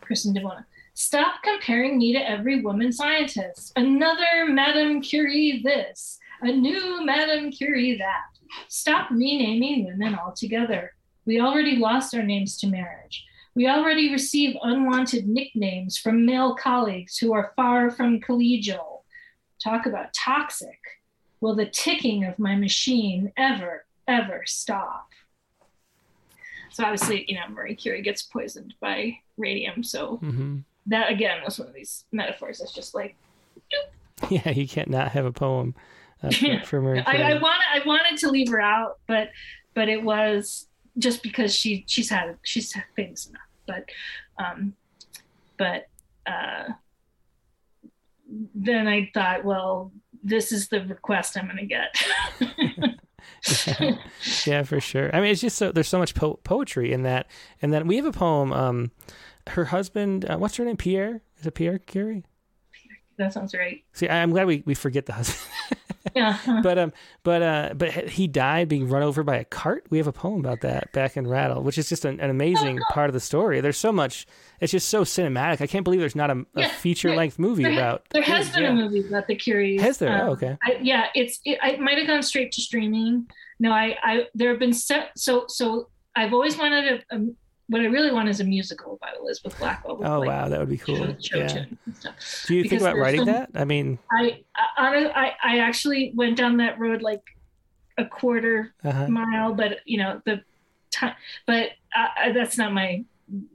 Kristen Devona. Stop comparing me to every woman scientist. Another Madame Curie this, a new Madame Curie that. Stop renaming women altogether. We already lost our names to marriage. We already receive unwanted nicknames from male colleagues who are far from collegial. Talk about toxic. Will the ticking of my machine ever, ever stop? So obviously, you know, Marie Curie gets poisoned by radium. So mm-hmm. that again was one of these metaphors. It's just like,
doop. yeah, you can't not have a poem uh, for, for Marie Curie.
I, I wanted, I wanted to leave her out, but, but it was just because she she's had she's famous enough. But um, but uh, then I thought, well, this is the request I'm going to get.
yeah. yeah, for sure. I mean, it's just so there's so much po- poetry in that, and then we have a poem. Um, her husband, uh, what's her name? Pierre. Is it Pierre Curie?
That sounds right.
See, I'm glad we, we forget the husband.
yeah.
but um, but uh, but he died being run over by a cart. We have a poem about that back in Rattle, which is just an, an amazing oh, part of the story. There's so much. It's just so cinematic. I can't believe there's not a, a feature length movie
there,
about.
There has been yeah. a movie about the Curies.
Has there? Um, oh, okay.
I, yeah, it's. It, it might have gone straight to streaming. No, I, I there have been set. So so I've always wanted a, a what I really want is a musical by Elizabeth Blackwell.
oh
like,
wow, that would be cool. yeah. Do you because think about writing some, that? I mean,
I, I I actually went down that road like a quarter uh-huh. mile, but you know the time, but I, that's not my.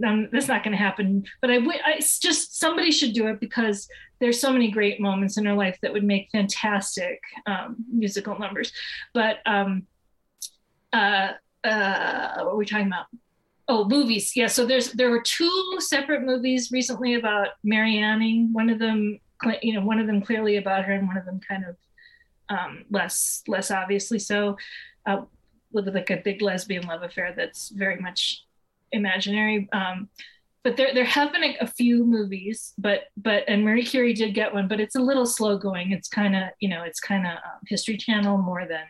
Um, that's not going to happen. But I, I it's just somebody should do it because there's so many great moments in her life that would make fantastic um, musical numbers. But um, uh, uh, what are we talking about? Oh, movies. Yeah. So there's there were two separate movies recently about Mary Anning. One of them, you know, one of them clearly about her, and one of them kind of um, less less obviously so, uh, with like a big lesbian love affair that's very much imaginary. Um, but there there have been a, a, few movies, but but and Marie Curie did get one, but it's a little slow going. It's kind of you know it's kind of um, History Channel more than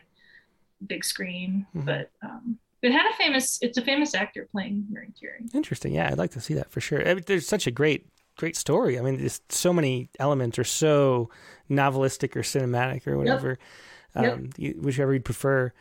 big screen, mm-hmm. but. Um, it had a famous. It's a famous actor playing Mary Curie.
Interesting. Yeah, I'd like to see that for sure. I mean, there's such a great, great story. I mean, there's so many elements are so novelistic or cinematic or whatever. um, yep. whichever you'd prefer.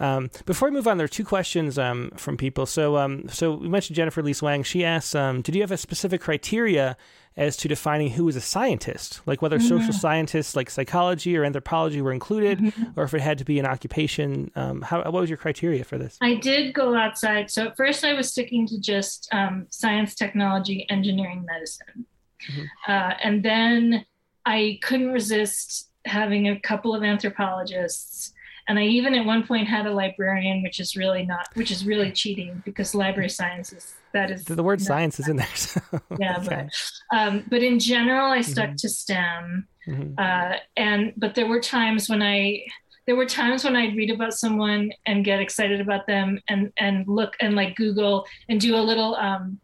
Um, before we move on, there are two questions um, from people. So, um, so we mentioned Jennifer Lee Wang. She asks, um, "Did you have a specific criteria as to defining who is a scientist? Like whether mm-hmm. social scientists like psychology or anthropology were included, mm-hmm. or if it had to be an occupation? Um, how, what was your criteria for this?"
I did go outside. So at first, I was sticking to just um, science, technology, engineering, medicine, mm-hmm. uh, and then I couldn't resist having a couple of anthropologists and I even at one point had a librarian, which is really not, which is really cheating because library sciences that is
the word science is in there. So.
yeah, okay. but um, but in general, I stuck mm-hmm. to STEM, mm-hmm. uh, and but there were times when I there were times when I'd read about someone and get excited about them and and look and like Google and do a little um,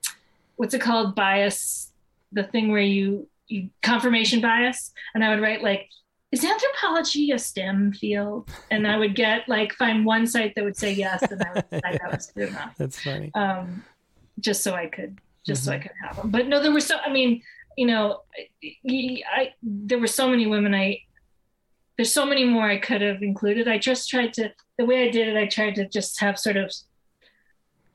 what's it called bias, the thing where you you confirmation bias, and I would write like is anthropology a STEM field? And I would get like find one site that would say yes, and I would decide that was good enough.
That's funny.
Um, just so I could, just mm-hmm. so I mm-hmm. could have them. But no, there were so. I mean, you know, I, I there were so many women. I there's so many more I could have included. I just tried to the way I did it. I tried to just have sort of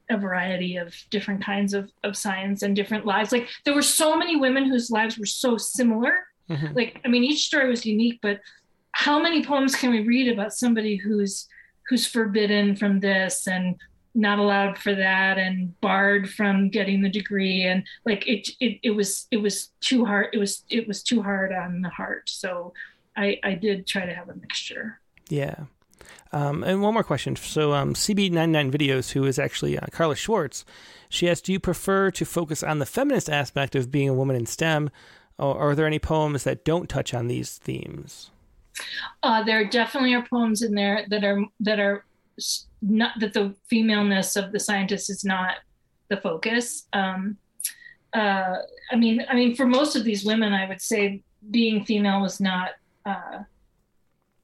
a variety of different kinds of, of science and different lives. Like there were so many women whose lives were so similar Mm-hmm. Like, I mean, each story was unique, but how many poems can we read about somebody who's who's forbidden from this and not allowed for that and barred from getting the degree and like it it, it was it was too hard it was it was too hard on the heart so i i did try to have a mixture
yeah um, and one more question. So, um, CB99 Videos, who is actually uh, Carla Schwartz, she asked, Do you prefer to focus on the feminist aspect of being a woman in STEM are there any poems that don't touch on these themes?
Uh, there definitely are poems in there that are that are not that the femaleness of the scientist is not the focus. Um, uh, I mean, I mean, for most of these women, I would say being female was not uh,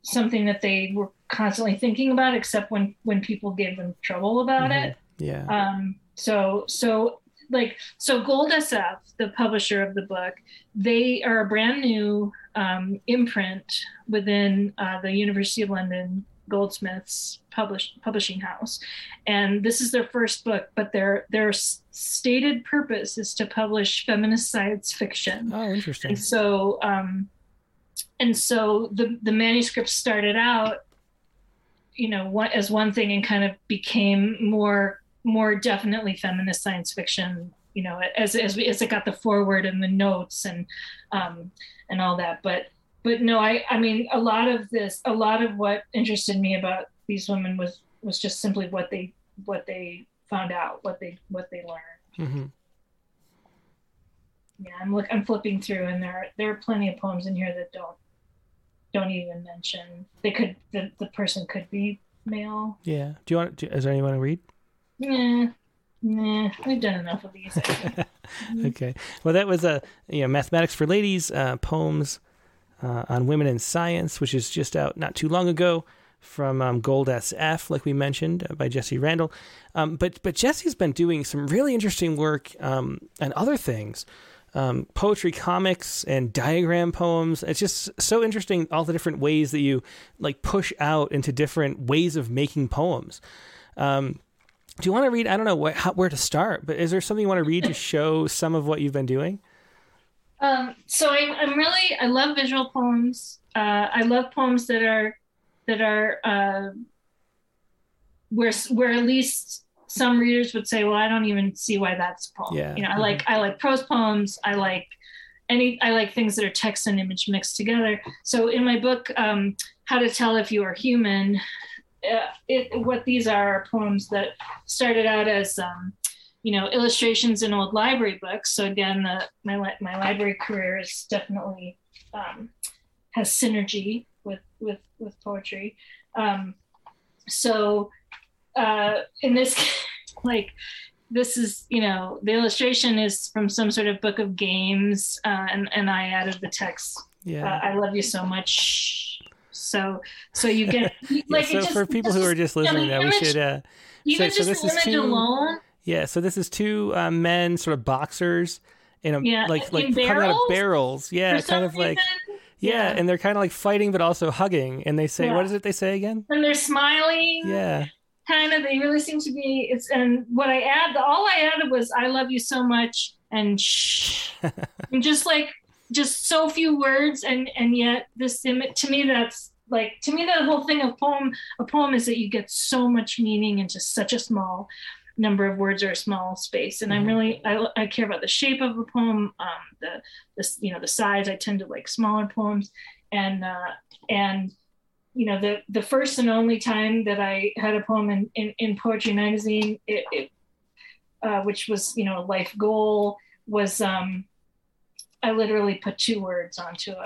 something that they were constantly thinking about, except when when people gave them trouble about mm-hmm. it.
Yeah.
Um, so so like so gold sf the publisher of the book they are a brand new um, imprint within uh, the university of london goldsmiths publish, publishing house. And this is their first book but their their stated purpose is to publish feminist science fiction.
Oh interesting.
And so um, and so the the manuscript started out you know as one thing and kind of became more more definitely feminist science fiction you know as as, as it got the forward and the notes and um and all that. But but no i i mean a lot of this a lot of what interested me about these women was was just simply what they what they found out what they what they learned. Mm-hmm. yeah i'm look i'm flipping through and there are, there are plenty of poems in here that don't don't even mention they could the, the person could be male.
Yeah. Do you want to, is there anyone to read
yeah. Nah, we've done enough of these.
okay. Well, that was a you know mathematics for ladies uh, poems uh, on women in science, which is just out not too long ago from um, Gold SF, like we mentioned uh, by Jessy Randall. Um, but but Jessy's been doing some really interesting work um, and other things. Um, poetry comics and diagram poems. It's just so interesting all the different ways that you like push out into different ways of making poems. Um, do you want to read? I don't know what, how, where to start, but is there something you want to read to show some of what you've been doing?
Um, so I, am really I love visual poems. Uh, I love poems that are that are uh, where where at least some readers would say, "Well, I don't even see why that's a poem."
Yeah.
You know, I mm-hmm. like I like prose poems. I like any I like things that are text and image mixed together. So in my book, um, "How to Tell If You Are Human," uh, it, what these are poems that started out as um, you know illustrations in old library books. So again the, my, my library career is definitely um, has synergy with with with poetry. Um, so uh, in this like this is you know the illustration is from some sort of book of games uh, and and i added the text.
Yeah.
Uh, i love you so much so so you get like
yeah, so just, for people who are just listening, that we should uh,
even so, just so this is two, alone.
Yeah, so this is two uh, men, sort of boxers, in a yeah, like like coming out of barrels. Yeah, kind of reason, like Yeah,
Yeah.
and they're kind of like fighting but also hugging. And they say,
Yeah.
what is it they say again?
And they're smiling.
Yeah.
kind of they really seem to be it's and what i add all i added was i love you so much and shh and just like just so few words and and yet this im- to me that's like to me the whole thing of poem a poem is that you get so much meaning in just such a small number of words or a small space. And i'm
Mhm.
really I, I care about the shape of a poem um the this you know the size. I tend to like smaller poems. And uh and you know the the first and only time that I had a poem in in, in poetry magazine, it, it uh, which was you know a life goal, was um, I literally put two words onto a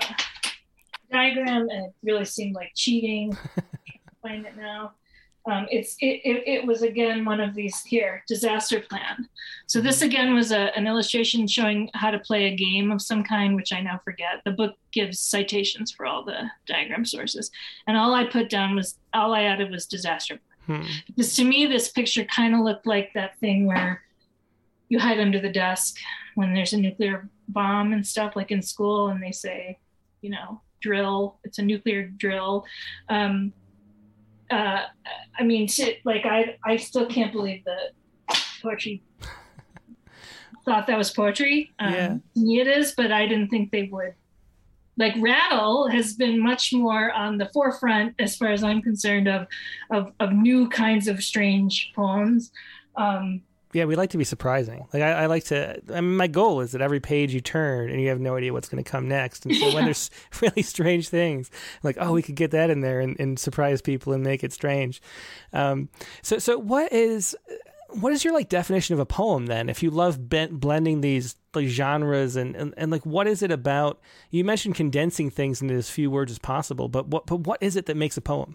diagram, and it really seemed like cheating. Find it now. Um, it's it, it, it was again one of these here disaster plan. So this again was a, an illustration showing how to play a game of some kind, which I now forget. The book gives citations for all the diagram sources, and all I put down was all I added was disaster
Hmm.
because to me this picture kind of looked like that thing where you hide under the desk when there's a nuclear bomb and stuff like in school and they say you know drill. It's a nuclear drill. Um uh i mean to, like i i still can't believe that poetry thought that was poetry. Um
Yeah.
it is but i didn't think they would. Like rattle has been much more on the forefront as far as i'm concerned of of, of new kinds of strange poems. Um
Yeah, we like to be surprising. Like I, I like to. I mean, my goal is that every page you turn and you have no idea what's going to come next. And so when there's really strange things, like oh, we could get that in there and, and surprise people and make it strange. Um, so so what is what is your like definition of a poem then? If you love ben- blending these like genres and, and and like what is it about? You mentioned condensing things into as few words as possible, but what but what is it that makes a poem?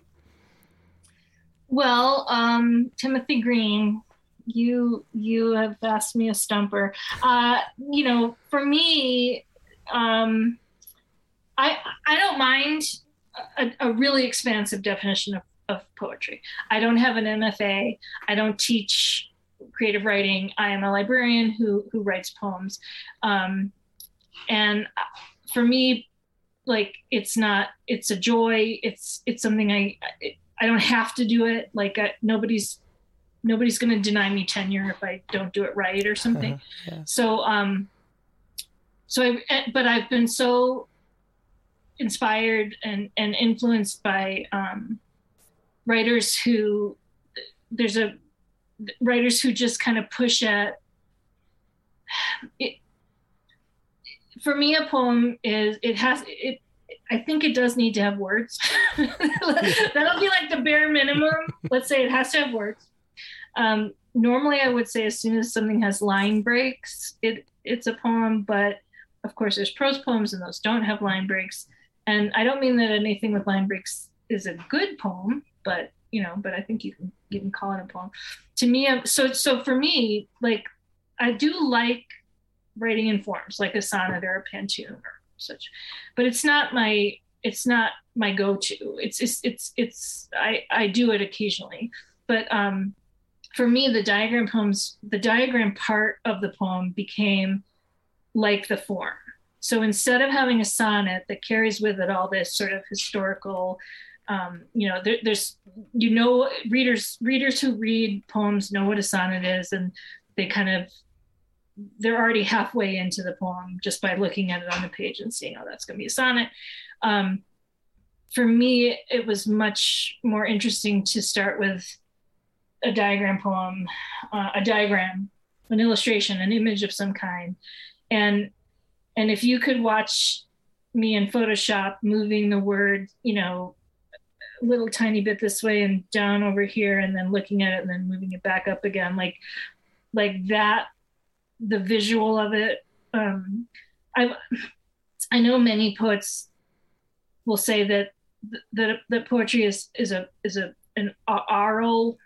Well, um, Timothy Green, you you have asked me a stumper. Uh, you know, for me, um, I I don't mind a, a really expansive definition of, of poetry. I don't have an MFA. I don't teach creative writing. I am a librarian who who writes poems, um, and for me, like it's not. It's a joy. It's it's something I. I don't have to do it. Like I, nobody's nobody's going to deny me tenure if I don't do it right or something.
Yeah.
So um so I eh, but I've been so inspired and and influenced by um writers who there's a writers who just kind of push at it for me a poem is it has it I think it does need to have words. That'll be like the bare minimum. Let's say it has to have words. Um, normally, I would say as soon as something has line breaks, it it's a poem. But of course, there's prose poems and those don't have line breaks. And I don't mean that anything with line breaks is a good poem, but you know, but I think you can you can call it a poem. To me, um, so so for me, like I do like writing in forms like a sonnet or a pantoum or such but it's not my it's not my go-to it's it's it's, it's i i do it occasionally but um for me the diagram poems the diagram part of the poem became like the form so instead of having a sonnet that carries with it all this sort of historical um, you know there, there's you know readers readers who read poems know what a sonnet is and they kind of they're already halfway into the poem just by looking at it on the page and seeing, oh, that's going to be a sonnet. Um, for me, it was much more interesting to start with a diagram poem, uh, a diagram, an illustration, an image of some kind, and and if you could watch me in Photoshop moving the word, you know, a little tiny bit this way and down over here, and then looking at it and then moving it back up again, like like that the visual of it. Um, I I know many poets will say that that that poetry is is a is a an oral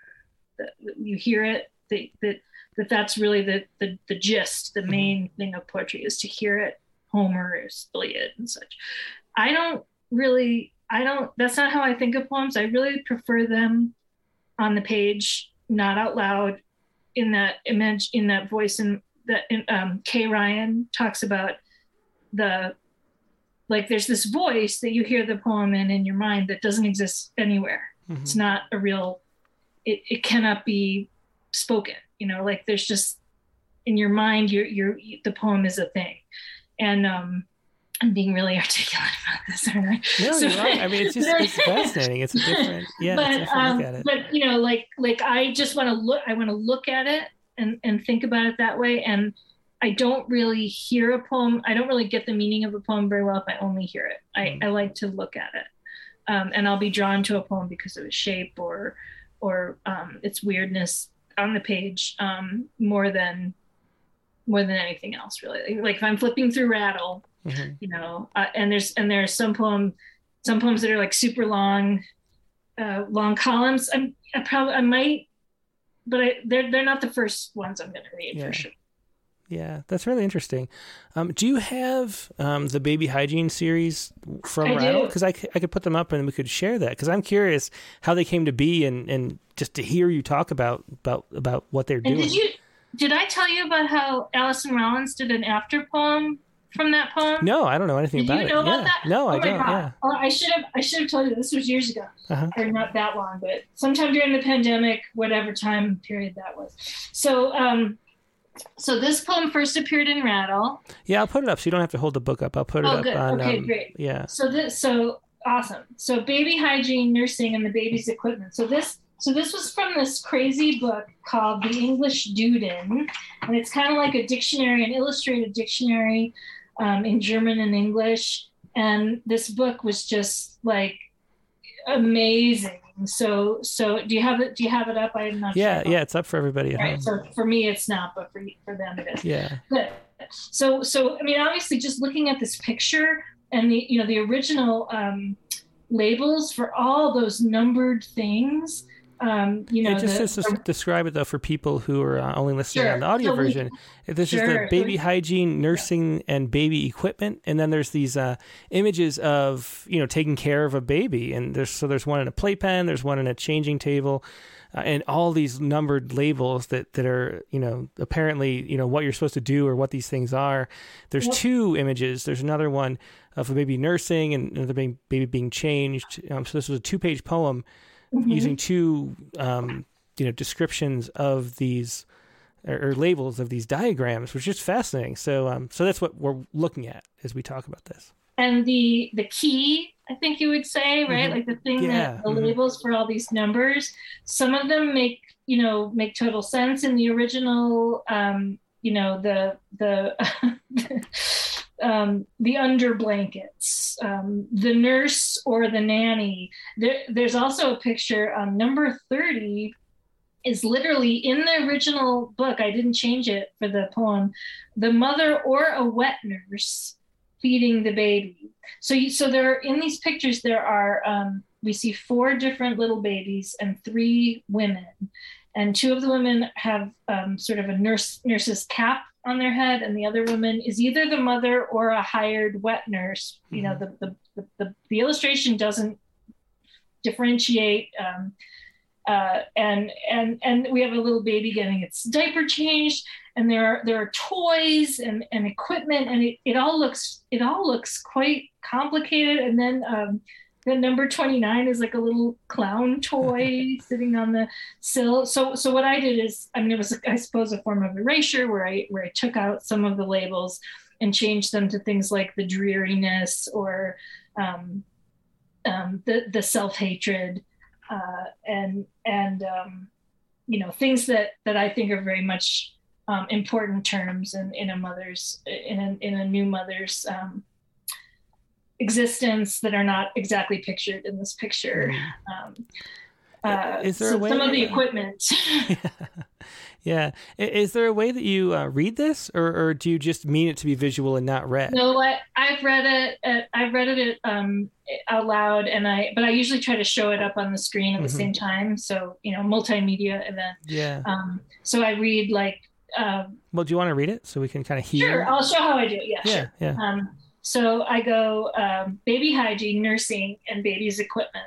you hear it that that that that's really the the, the gist the main thing of poetry is to hear it Homer's Iliad and such. I don't really I don't that's not how I think of poems. I really prefer them on the page, not out loud in that image in that voice and that um, Kay Ryan talks about the like there's this voice that you hear the poem in in your mind that doesn't exist anywhere.
Mhm.
It's not a real. It it cannot be spoken. You know, like there's just in your mind, your your the poem is a thing, and um, I'm being really articulate about this, aren't I?
No,
So-
you're right. I mean, it's just it's fascinating. It's a different, yeah,
but
it's a different
um,
look at it.
but you know, like like I just want to look. I want to look at it and and think about it that way. And I don't really hear a poem. I don't really get the meaning of a poem very well if I only hear it. I,
Mm.
I like to look at it, um, and I'll be drawn to a poem because of its shape or or um, its weirdness on the page um, more than more than anything else really like if i'm flipping through rattle
Mhm.
you know uh, and there's and there's some poem some poems that are like super long uh long columns i'm i probably i might but I, they're they're not the first ones i'm going to read
Yeah.
for sure
Yeah, that's really interesting. Um, do you have um, the baby hygiene series from
I.
Rattle? Because I, c- I could put them up and we could share that. Because I'm curious how they came to be and, and just to hear you talk about about about what they're
and
doing.
did you did i tell you about how Alison rollins did an after poem from that poem
No, I don't know anything
Did
about
you
it.
about
yeah.
that?
No,
oh
I don't.
God.
Yeah.
Oh, I should have I should have told you this was years ago.
Uh-huh.
Or not that long, but sometime during the pandemic, whatever time period that was. So um so this poem first appeared in Rattle.
Yeah, I'll put it up so you don't have to hold the book up. I'll put it
Oh,
up
good.
on.
Okay,
um,
great.
Yeah.
So this so awesome. So baby hygiene, nursing, and the baby's equipment. So this so this was from this crazy book called The English Duden, and it's kind of like a dictionary, an illustrated dictionary um, in German and English. And this book was just like amazing. So so do you have it? Do you have it up? I'm not
Yeah,
sure.
yeah, it's up for everybody
Right.
home.
So for me, it's not, but for for them, it is
Yeah.
good. So, so I mean, obviously, just looking at this picture and the you know the original um, labels for all those numbered things, um, you know,
Yeah, just,
the,
just to describe it though for people who are uh, only listening
Sure.
on the audio
So we-
version. This is the baby hygiene, nursing, and baby equipment, and then there's these uh, images of you know taking care of a baby, and there's so there's one in a playpen, there's one in a changing table, uh, and all these numbered labels that that are you know apparently you know what you're supposed to do or what these things are. There's
Yep.
two images. There's another one of a baby nursing and another baby, baby being changed. Um, so this was a two page poem
Mhm.
using two um, you know descriptions of these or, or labels of these diagrams, which is fascinating. So um, so that's what we're looking at as we talk about this.
and the the key, I think you would say, right?
Mhm.
Like the thing
Yeah,
that the
mhm.
labels for all these numbers. Some of them make you know make total sense in the original. Um, you know the the um, the under blankets, um, the nurse or the nanny. There, there's also a picture. Um, number thirty is literally in the original book. I didn't change it for the poem. The mother or a wet nurse feeding the baby. So, you, so there in these pictures there are um, we see four different little babies and three women, and two of the women have um, sort of a nurse nurse's cap on their head, and the other woman is either the mother or a hired wet nurse. You know, the the the, the, the illustration doesn't differentiate. Um, uh, and and and we have a little baby getting its diaper changed, and there are there are toys and, and equipment, and it, it all looks it all looks quite complicated. And then um, the number twenty nine is like a little clown toy sitting on the sill. So so what I did is I mean it was I suppose a form of erasure where I where I took out some of the labels and changed them to things like the dreariness or um, um, the the self hatred uh, and and um, you know things that that I think are very much um, important terms in, in a mother's in a, in a new mother's um, existence that are not exactly pictured in this picture. Um, uh,
Is there a way-
some of the equipment?
yeah. I- Is there a way that you uh, read this, or, or do you just mean it to be visual and not read?
no, I, I've read it. uh, I've read it um, out loud, and I but I usually try to show it up on the screen at the
Mhm.
same time. So you know, multimedia event.
Yeah.
Um, so I read like. Um,
Well, do you want to read it so we can kind of hear?
Sure, I'll show how I do it. Yeah,
yeah.
sure.
Yeah.
Um, so I go um, baby hygiene, nursing, and baby's equipment.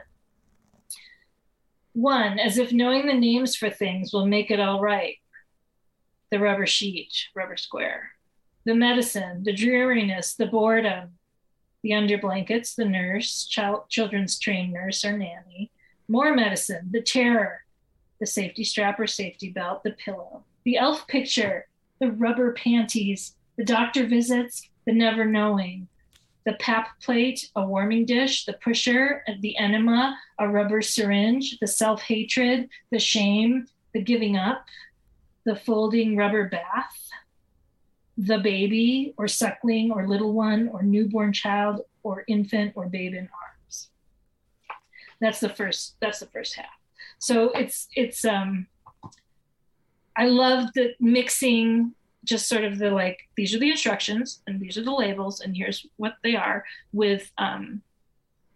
One, as if knowing the names for things will make it all right. The rubber sheet, rubber square. The medicine, the dreariness, the boredom, the underblankets, the nurse, child, children's trained nurse or nanny, more medicine, the terror, the safety strap or safety belt, the pillow, the elf picture, the rubber panties, the doctor visits, the never knowing, the pap plate, a warming dish, the pusher, the enema, a rubber syringe, the self hatred, the shame, the giving up, the folding rubber bath, the baby or suckling or little one or newborn child or infant or babe in arms. That's the first. That's the first half. So it's it's um. I love the mixing just sort of the like these are the instructions and these are the labels and here's what they are with um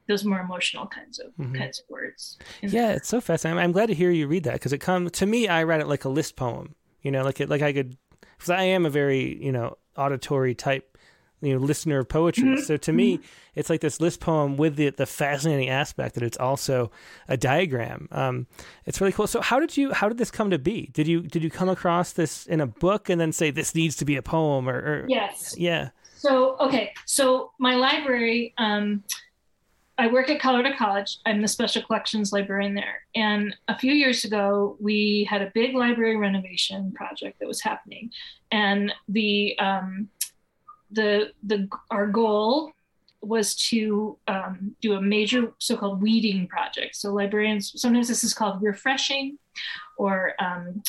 those more emotional kinds of mm-hmm. kinds of words
yeah there. it's so fascinating i'm glad to hear you read that because it come to me i read it like a list poem you know like it like i could because i am a very you know auditory type you know listener of poetry. Mm-hmm. So to me, mm-hmm. it's like this list poem with the the fascinating aspect that it's also a diagram. Um, it's really cool. So how did you how did this come to be? Did you did you come across this in a book and then say this needs to be a poem or, or
yes
yeah.
So okay, so my library. Um, I work at Colorado College. I'm the special collections librarian there. And a few years ago, we had a big library renovation project that was happening. And the um, the the our goal was to um, do a major so-called weeding project. So librarians sometimes this is called refreshing, or um,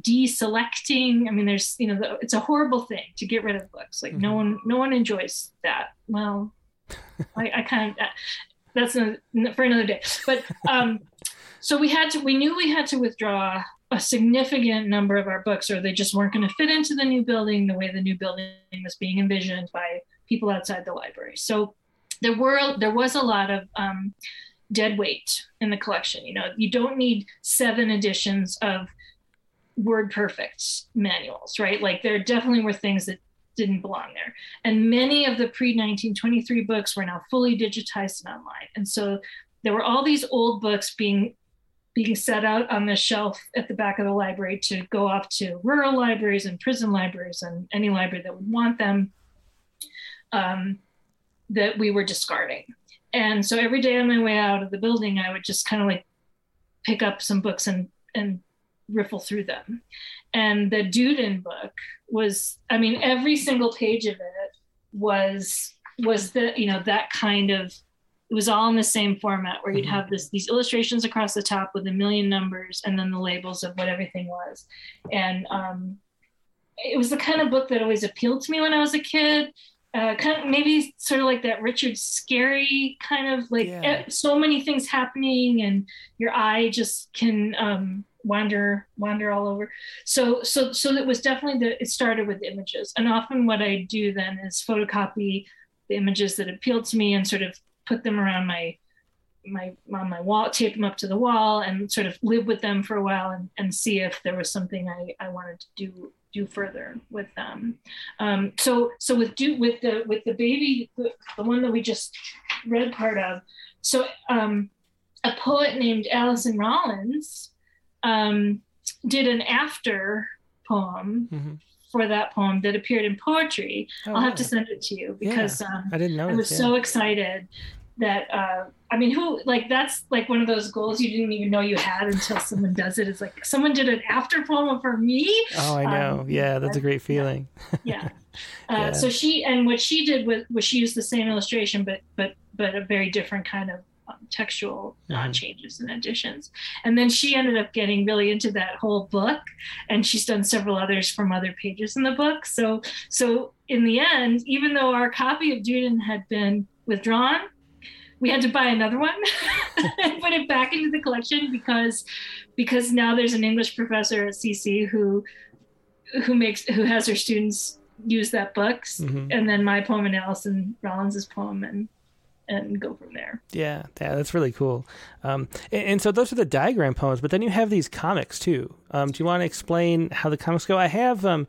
deselecting. I mean, there's you know the, it's a horrible thing to get rid of books. Like mm-hmm. no one no one enjoys that. Well, I, I kind of that's a, for another day. But um, so we had to we knew we had to withdraw a significant number of our books, or they just weren't going to fit into the new building the way the new building was being envisioned by people outside the library. So there were there was a lot of um, dead weight in the collection. You know, you don't need seven editions of word perfect manuals, right? Like there definitely were things that didn't belong there. And many of the pre 1923 books were now fully digitized and online. And so there were all these old books being being set out on the shelf at the back of the library to go off to rural libraries and prison libraries and any library that would want them um, that we were discarding. And so every day on my way out of the building, I would just kind of like pick up some books and and riffle through them. And the Duden book was, I mean, every single page of it was was the you know that kind of it was all in the same format where you'd mm-hmm. have this these illustrations across the top with a million numbers and then the labels of what everything was and um, it was the kind of book that always appealed to me when i was a kid uh, kind of maybe sort of like that richard scarry kind of like yeah. so many things happening and your eye just can um, wander wander all over so so so it was definitely the it started with images and often what i do then is photocopy the images that appealed to me and sort of put them around my my on my wall, tape them up to the wall, and sort of live with them for a while and, and see if there was something I, I wanted to do do further with them. Um, so so with do with the with the baby, the, the one that we just read part of. So um, a poet named Alison Rollins um, did an after poem mm-hmm for that poem that appeared in poetry. Oh, I'll have to send it to you because yeah, um,
I didn't know. I
was so excited that uh, I mean, who like that's like one of those goals you didn't even know you had until someone does it. It's like someone did an after poem for me.
Oh, I know. Um, yeah, that's a great feeling.
Yeah. yeah. Uh, yeah. So she and what she did was, was she used the same illustration, but but but a very different kind of um, textual uh, mm-hmm. changes and additions. And then she ended up getting really into that whole book, and she's done several others from other pages in the book. So, so in the end, even though our copy of Duden had been withdrawn, we had to buy another one and put it back into the collection because because now there's an English professor at CC who who makes who has her students use that books mm-hmm. and then my poem and Alison Rollins's poem and and go from there.
Yeah, yeah, that's really cool. Um, and, and, so those are the diagram poems, but then you have these comics too. Um, do you want to explain how the comics go? I have um,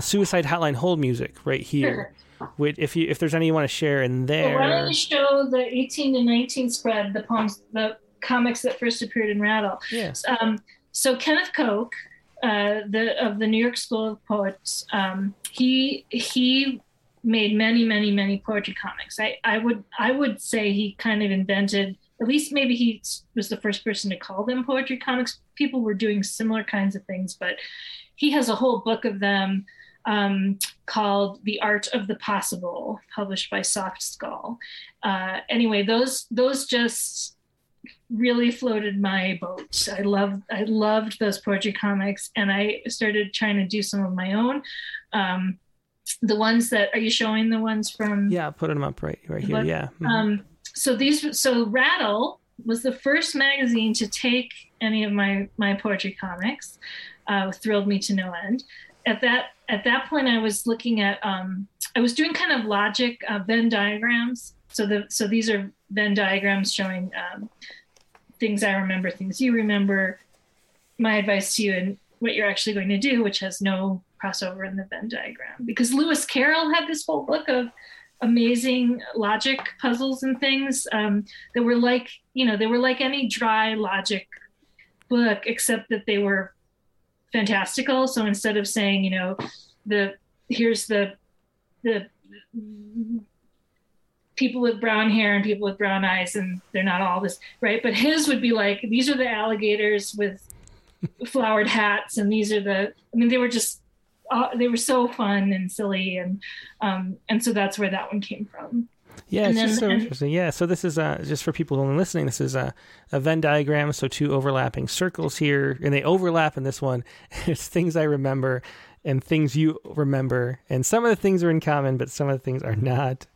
Suicide Hotline hold music right here. Sure. Which, if you if there's any you want to share in there,
well, why don't you show the 18 to 19 spread, the poems, the comics that first appeared in Rattle?
Yes.
Um, so Kenneth Koch, uh, the of the New York School of Poets, um, he he made many, many, many poetry comics. I, I would I would say he kind of invented at least maybe he was the first person to call them poetry comics. People were doing similar kinds of things, but he has a whole book of them um, called "The Art of the Possible," published by Soft Skull. Uh, anyway, those those just really floated my boat. I loved I loved those poetry comics, and I started trying to do some of my own. Um, the ones that are you showing the ones from?
Yeah, put them up right right here. Yeah.
Mm-hmm. Um, so these so Rattle was the first magazine to take any of my my poetry comics. Uh, thrilled me to no end. At that at that point, I was looking at um, I was doing kind of logic uh, Venn diagrams. So the so these are Venn diagrams showing um, things I remember, things you remember. My advice to you and what you're actually going to do, which has no crossover in the Venn diagram, because Lewis Carroll had this whole book of amazing logic puzzles and things um, that were like you know they were like any dry logic book except that they were fantastical. So instead of saying you know the here's the the people with brown hair and people with brown eyes and they're not all this right? But his would be like these are the alligators with flowered hats and these are the i mean they were just uh, they were so fun and silly and um, and so that's where that one came from
yeah, it's then, just so interesting. Yeah, so this is uh, just for people only listening. This is a, a Venn diagram. So two overlapping circles here, and they overlap in this one. It's things I remember and things you remember, and some of the things are in common, but some of the things are not.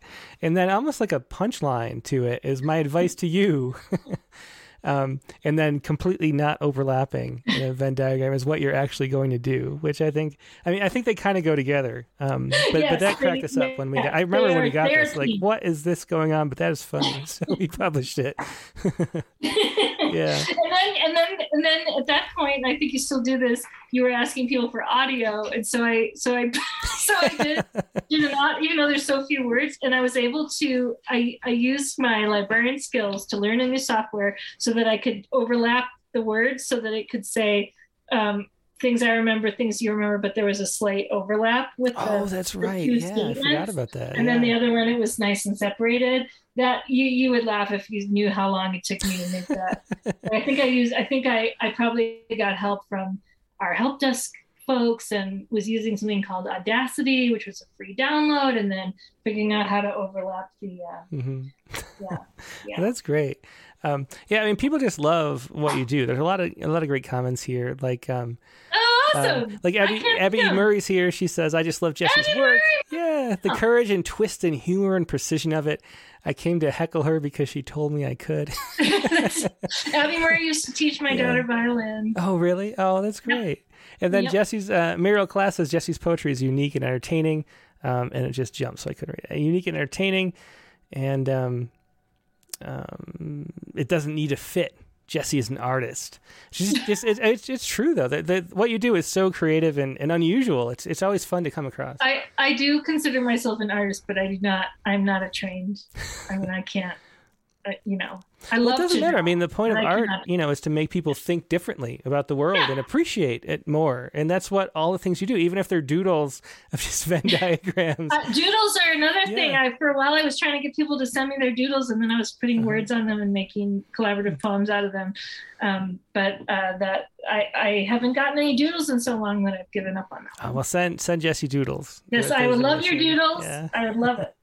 And then almost like a punchline to it is my advice to you. um, and then completely not overlapping in a Venn diagram is what you're actually going to do, which I think, I mean, I think they kind of go together. Um, but, yes, but that cracked they, us up when we got, I remember when we got this, like, what is this going on? But that is funny. So we published it.
yeah. And then, and then, and then at that point, I think you still do this. You were asking people for audio, and so I, so I, so I did, did not, even though there's so few words, and I was able to, I, I used my librarian skills to learn a new software so that I could overlap the words so that it could say. Um, things I remember, things you remember, but there was a slight overlap with the,
oh, that's right. Yeah, I forgot about that.
And
yeah.
then the other one, it was nice and separated that you you would laugh if you knew how long it took me to make that. I think I used I think I I probably got help from our help desk folks and was using something called Audacity, which was a free download, and then figuring out how to overlap the. Uh, mm-hmm.
Yeah, yeah. that's great. Um, yeah, I mean, people just love what you do. There's a lot of a lot of great comments here, like. Um,
oh, awesome!
Um, like Abby, Abby Murray's here. She says, "I just love Jessy's Abby work. Murray. Yeah, the oh. courage and twist and humor and precision of it. I came to heckle her because she told me I could.
Abby Murray used to teach my yeah. daughter violin.
Oh, really? Oh, that's great. And then yep. Jessy's uh, Muriel Class says Jessy's poetry is unique and entertaining, um, and it just jumps. So I couldn't read it. Unique and entertaining, and um, um, it doesn't need to fit. Jessy is an artist. She's it's, it's, it's, true though that, that what you do is so creative and, and unusual. It's it's always fun to come across.
I, I do consider myself an artist, but I do not. I'm not a trained. I mean, I can't. Uh, you know, I well,
love. It doesn't matter. I mean, the point of art, you know, is to make people think differently about the world yeah. and appreciate it more. And that's what all the things you do, even if they're doodles of just Venn diagrams.
Uh, doodles are another yeah. thing. I for a while I was trying to get people to send me their doodles, and then I was putting uh-huh. words on them and making collaborative poems out of them. Um, but uh, that I, I haven't gotten any doodles in so long that I've given up on that.
Uh, well, send send Jessy doodles.
Yes, I would love your doodles. Yeah. I would love it.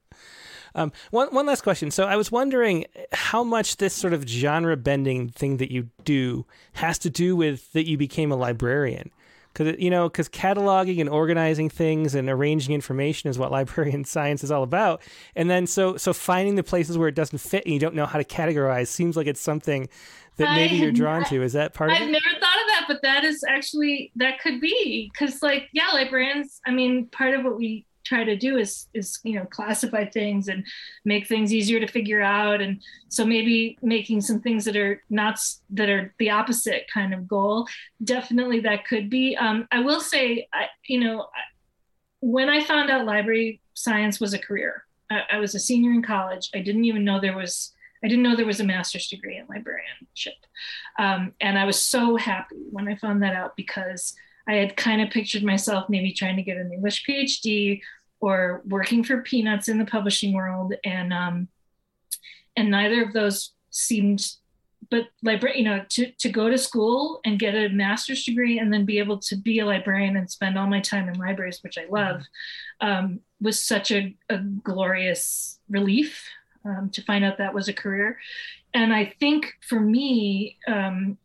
Um, one one last question. So I was wondering how much this sort of genre bending thing that you do has to do with that you became a librarian. Because you know, because cataloging and organizing things and arranging information is what librarian science is all about. And then so so finding the places where it doesn't fit and you don't know how to categorize seems like it's something that maybe I, you're drawn to. Is that part
I've
of it?
I've never thought of that, but that is actually that could be because, like, yeah, librarians. I mean, part of what we try to do is is you know classify things and make things easier to figure out. And so maybe making some things that are not that are the opposite kind of goal definitely that could be. Um, i will say I, you know when i found out library science was a career I, I was a senior in college. I didn't even know there was I didn't know there was a master's degree in librarianship. Um, and I was so happy when I found that out because I had kind of pictured myself maybe trying to get an English PhD or working for peanuts in the publishing world and um and neither of those seemed but library you know to to go to school and get a master's degree and then be able to be a librarian and spend all my time in libraries which i love um, was such a, a glorious relief um, to find out that was a career. And i think for me um,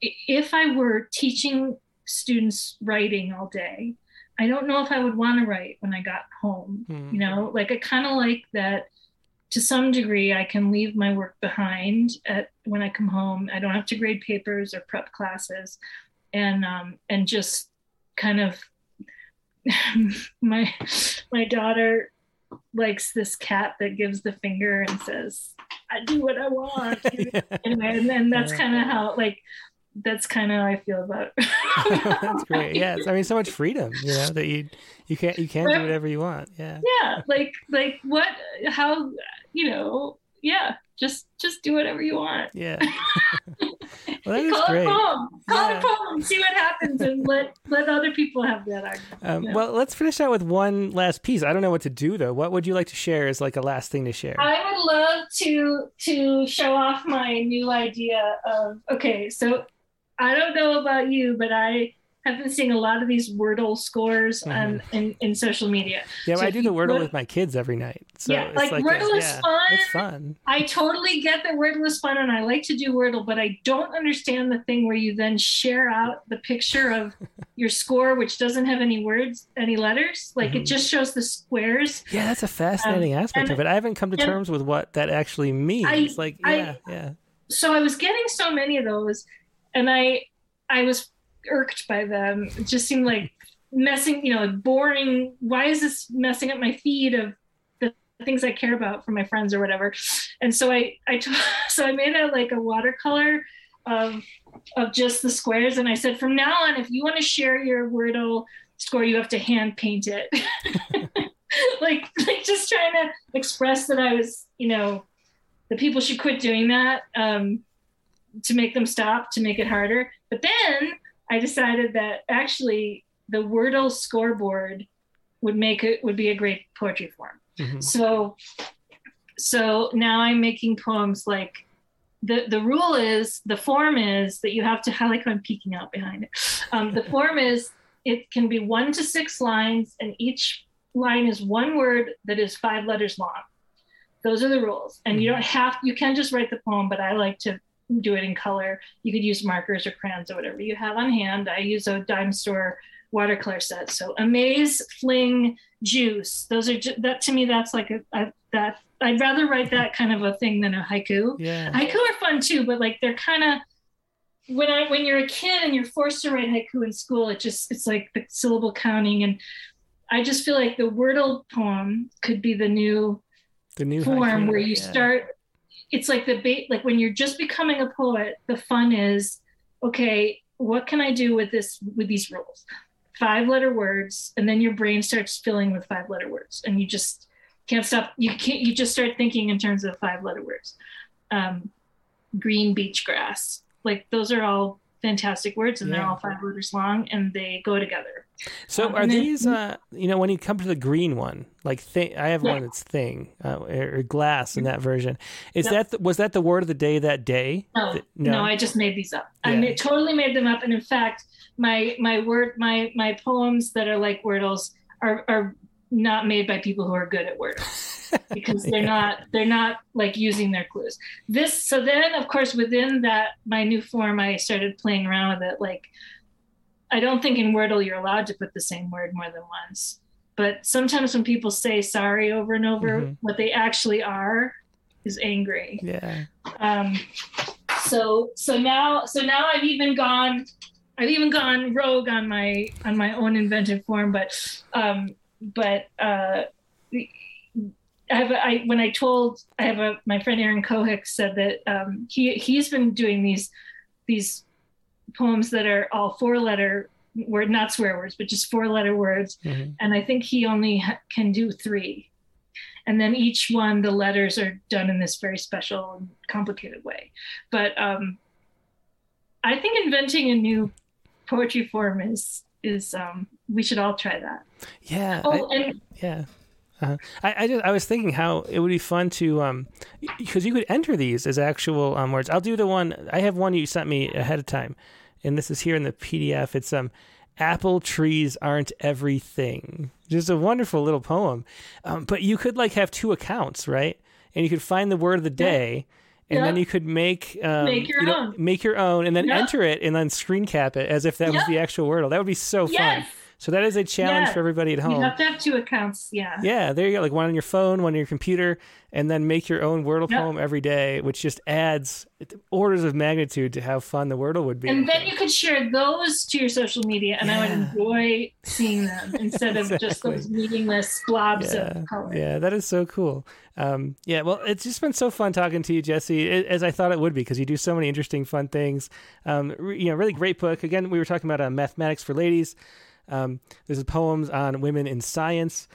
if i were teaching students writing all day i don't know if i would want to write when i got home
Hmm.
you know? Like i kind of like that to some degree i can leave my work behind at when i come home. I don't have to grade papers or prep classes. And um and just kind of my my daughter likes this cat that gives the finger and says i do what i want. Anyway and then that's kind of how like that's kind of how i feel about
That's great. Yeah, I mean, so much freedom, you know, that you you can't you can do whatever you want. Yeah.
yeah like like what how you know yeah just just do whatever you want
Yeah. well, that is
call
great.
it poem call
Yeah.
it poem see what happens and let let other people have that argument
Um,
Yeah.
Well, let's finish out with one last piece. I don't know what to do though. What would you like to share as like a last thing to share?
I would love to to show off my new idea of okay, so I don't know about you, but I have been seeing a lot of these Wordle scores on in, in social media.
yeah,
so
I do the Wordle with my kids every night. So
Yeah,
it's
like,
a-
Wordle is
yeah,
fun.
It's fun.
I totally get that Wordle is fun and I like to do Wordle, but I don't understand the thing where you then share out the picture of your score, which doesn't have any words, any letters. Like
Mhm.
it just shows the squares.
Yeah, that's a fascinating aspect
Um, and-
of it. I haven't come to terms with what that actually means. like,
I-
yeah, yeah.
so I was getting so many of those, and I I was irked by them. It just seemed like messing, you know, boring. Why is this messing up my feed of the things I care about for my friends or whatever? And so I I t- so I made a like a watercolor of of just the squares, and I said from now on, if you want to share your Wordle score, you have to hand paint it. like like just trying to express that I was, you know, the people should quit doing that um, to make them stop to make it harder. But then I decided that actually the Wordle scoreboard would make it would be a great poetry form.
Mhm.
So so now I'm making poems like the the rule is the form is that you have to I like I'm peeking out behind it. Um, the form is it can be one to six lines and each line is one word that is five letters long. Those are the rules. And you don't have you can just write the poem, but I like to do it in color. You could use markers or crayons or whatever you have on hand. I use a dime store watercolor set. So amaze, fling, juice. Those are ju- that to me. That's like a, a that I'd rather write that kind of a thing than a haiku.
Yeah.
Haiku are fun too, but like they're kind of when I when you're a kid and you're forced to write haiku in school, it just it's like the syllable counting and I just feel like the Wordle poem could be the new
the new
form
haiku,
where you
yeah.
start it's like the bait like when you're just becoming a poet the fun is okay what can i do with this with these rules? Five letter words and then your brain starts filling with five letter words and you just can't stop you can't you just start thinking in terms of five letter words. Um, green beach grass like those are all fantastic words and they're all five letters long and they go together
So
Um,
are
then-
these, uh, you know, when you come to the green one, like thing, I have
Yeah.
one that's thing uh, or or glass in that version. Is
Yep.
that the, was that the word of the day that day?
No,
Th-
no, I just made these up. I
Yeah.
ma- totally made them up, and in fact, my my word my my poems that are like wordles are are not made by people who are good at wordles because they're
Yeah.
not they're not like using their clues. This so then of course within that my new form I started playing around with it like I don't think in Wordle you're allowed to put the same word more than once. But sometimes when people say sorry over and over,
Mhm.
what they actually are is angry
Yeah.
um so so now so now i've even gone i've even gone rogue on my on my own inventive form but um but uh I have a, I when I told I have a my friend Aaron Kohik said that um, he he's been doing these these poems that are all four letter word not swear words but just four letter words
Mhm.
and I think he only ha- can do three. And then each one, the letters are done in this very special and complicated way. But um, I think inventing a new poetry form is is um, we should all try that.
Yeah.
Oh, I, and
yeah. Uh, I, I just I was thinking how it would be fun to um because you could enter these as actual um, words. I'll do the one I have one you sent me ahead of time, and this is here in the PDF. It's um apple trees aren't everything. Just a wonderful little poem. Um, but you could like have two accounts, right? And you could find the word of the day. And
Yeah.
then you could make um,
Make your
you know,
own.
make your own, and then enter it, and then screen cap it as if that was the actual word. That would be so fun. So that is a challenge
Yeah.
for everybody at home.
you have to have two accounts. Yeah.
Yeah, there you go. Like one on your phone, one on your computer, and then make your own Wordle
Yep.
poem every day, which just adds orders of magnitude to how fun the Wordle would be.
And then you could share those to your social media, and I would enjoy seeing them instead of just those meaningless blobs
yeah,
of color.
yeah, that is so cool. Um, yeah, well, it's just been so fun talking to you, Jessy, as I thought it would be, because you do so many interesting, fun things. Um, you know, really great book. Again, we were talking about uh, mathematics for ladies. Um, there's poems on women in science.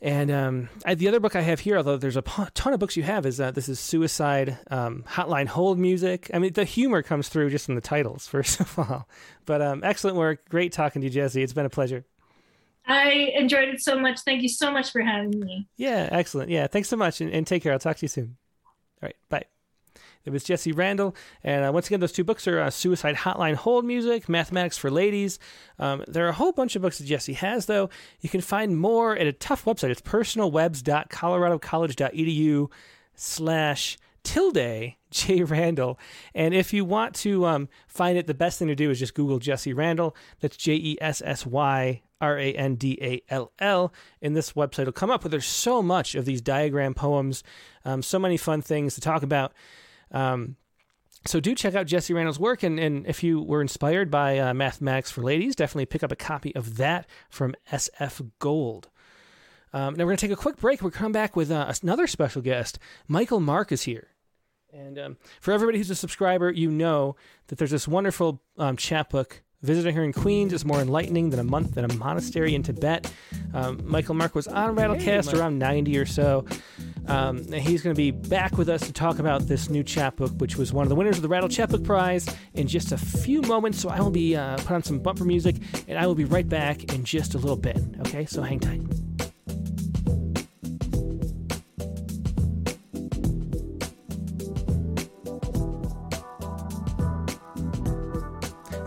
And um, I, the other book I have here, although there's a ton of books you have, is uh, this is Suicide um, Hotline Hold Music. I mean, the humor comes through just in the titles, first of all. But um, excellent work. Great talking to you, Jessy. It's been a pleasure.
I enjoyed it so much. Thank you so much for having me.
Yeah, excellent. Yeah, thanks so much, and, and take care. I'll talk to you soon. All right, bye. It was Jessy Randall, and uh, once again, those two books are uh, Suicide Hotline Hold Music, Mathematics for Ladies. Um, there are a whole bunch of books that Jessy has, though. You can find more at a tough website. It's personalwebs.coloradocollege.edu slash tilde J Randall. And if you want to um, find it, the best thing to do is just Google Jessy Randall. That's J E S S Y R A N D A L L. And this website will come up. But there's so much of these diagram poems, um, so many fun things to talk about. Um, so do check out Jessy Randall's work, and, and if you were inspired by uh, Mathematics for Ladies, definitely pick up a copy of that from SF Gold. Um, now we're going to take a quick break. We're coming back with uh, another special guest. Michael Mark is here. And um, for everybody who's a subscriber, you know that there's this wonderful um, chapbook. Visiting here in Queens is more enlightening than a month in a monastery in Tibet. Um, Michael Mark was on Rattlecast
Mike.
around 90 or so. Um, and he's going to be back with us to talk about this new chapbook, which was one of the winners of the Rattle Chapbook Prize, in just a few moments. So I will be uh, put on some bumper music, and I will be right back in just a little bit. Okay, so hang tight.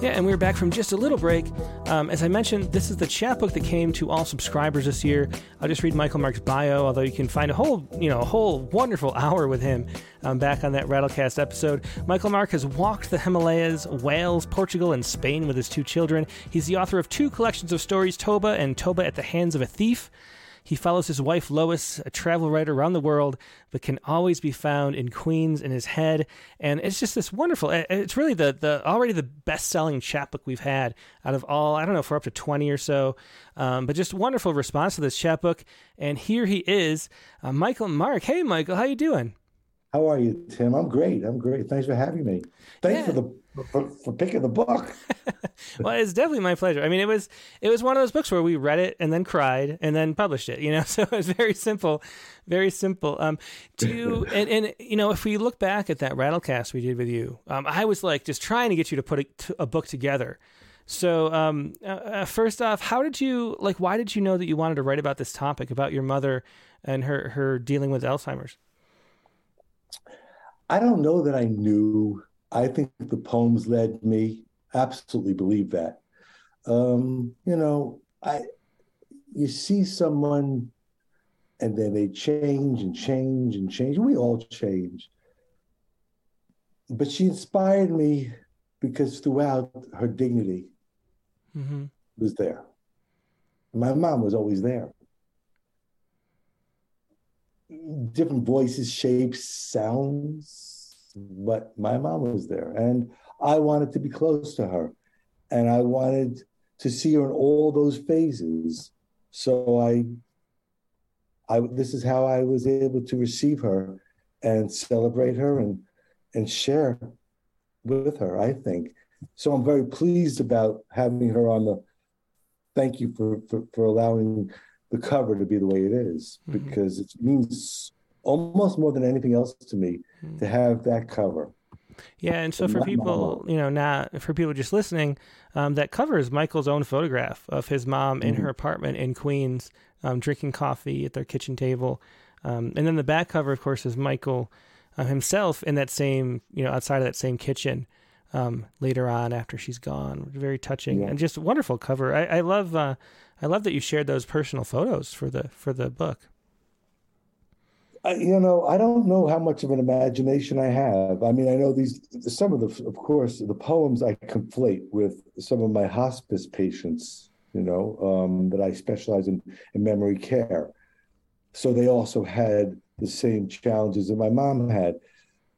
Yeah, and we are back from just a little break. Um, as I mentioned, this is the chapbook that came to all subscribers this year. I'll just read Michael Mark's bio, although you can find a whole, you know, a whole wonderful hour with him um, back on that Rattlecast episode. Michael Mark has walked the Himalayas, Wales, Portugal, and Spain with his two children. He's the author of two collections of stories, Toba and Toba at the Hands of a Thief. He follows his wife Lois, a travel writer around the world, but can always be found in Queens in his head. And it's just this wonderful. It's really the the already the best selling chapbook we've had out of all. I don't know if we're up to twenty or so, um, but just wonderful response to this chapbook. And here he is, uh, Michael Mark. Hey, Michael, how you doing?
How are you, Tim? I'm great. I'm great. Thanks for having me. Thanks
Yeah.
for the for, for picking the book.
well, it's definitely my pleasure. I mean, it was it was one of those books where we read it and then cried and then published it. You know, so it was very simple, very simple. Um, do you, and and you know, if we look back at that Rattlecast we did with you, um, I was like just trying to get you to put a book together. So, um, uh, uh, first off, how did you like? Why did you know that you wanted to write about this topic about your mother and her her dealing with Alzheimer's?
I don't know that I knew. I think the poems led me. Absolutely believe that. Um, you know, I you see someone and then they change and change and change. We all change. But she inspired me because throughout her dignity
Mm-hmm.
was there. My mom was always there. Different voices, shapes, sounds, but my mom was there. And I wanted to be close to her. And I wanted to see her in all those phases. So I I this is how I was able to receive her and celebrate her and and share with her, I think. So I'm very pleased about having her on the. Thank you for for, for allowing the cover to be the way it is,
Mhm.
because it means almost more than anything else to me to have that cover.
Yeah, and so for people, you know, not for people just listening, um, that covers Michael's own photograph of his mom in
Mhm.
her apartment in Queens, um, drinking coffee at their kitchen table. Um, and then the back cover, of course, is Michael uh, himself in that same, you know, outside of that same kitchen um, later on after she's gone. Very touching
Yeah.
and just wonderful cover. I, I love, uh, I love that you shared those personal photos for the for the book.
I, you know, I don't know how much of an imagination I have. I mean, I know these, some of the, of course, the poems I conflate with some of my hospice patients, you know, um, that I specialize in, in memory care. So they also had the same challenges that my mom had.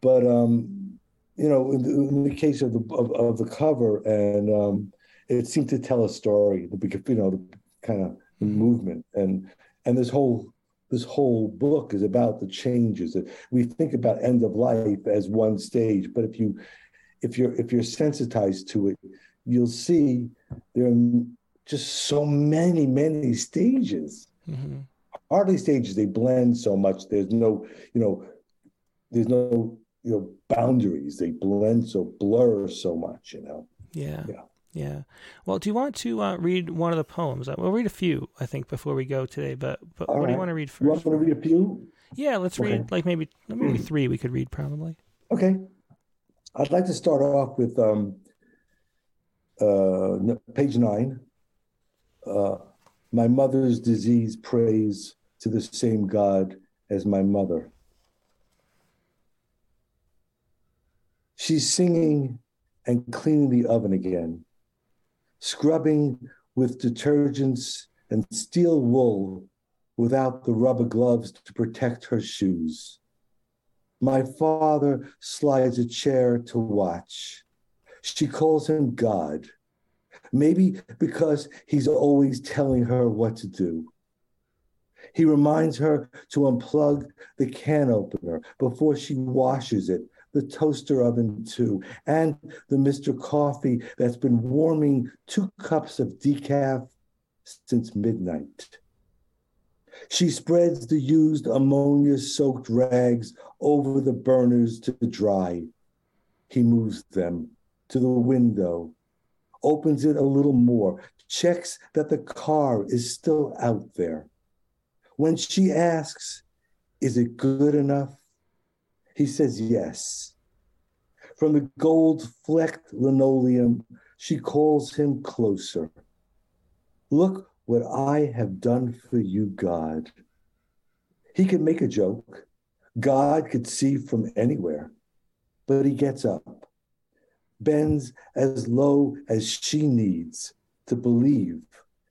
But, um, you know, in the, in the case of the, of, of the cover, and um, it seemed to tell a story, the, you know, the kind of movement and, and this whole this whole book is about the changes that we think about end of life as one stage but if you if you're if you're sensitized to it you'll see there are just so many many stages.
Hmm
hardly stages. They blend so much. There's no you know there's no you know boundaries. They blend so blur so much you know?
Yeah.
Yeah.
Yeah. Well, do you want to uh, read one of the poems? Uh, We'll read a few, I think, before we go today. But but
All
what do you want to read first?
you want to read a few
Yeah, let's
Okay.
read like maybe maybe three. We could read probably.
Okay. I'd like to start off with um, uh, page nine. Uh, my mother's disease prays to the same God as my mother. She's singing and cleaning the oven again, scrubbing with detergents and steel wool without the rubber gloves to protect her shoes. My father slides a chair to watch. She calls him God, maybe because he's always telling her what to do. He reminds her to unplug the can opener before she washes it, the toaster oven too, and the Mr. Coffee that's been warming two cups of decaf since midnight. She spreads the used ammonia soaked rags over the burners to dry. He moves them to the window, opens it a little more, checks that the car is still out there. When she asks, Is it good enough? He says yes. From the gold flecked linoleum, she calls him closer. Look what I have done for you, God. He could make a joke. God could see from anywhere, but he gets up, bends as low as she needs to believe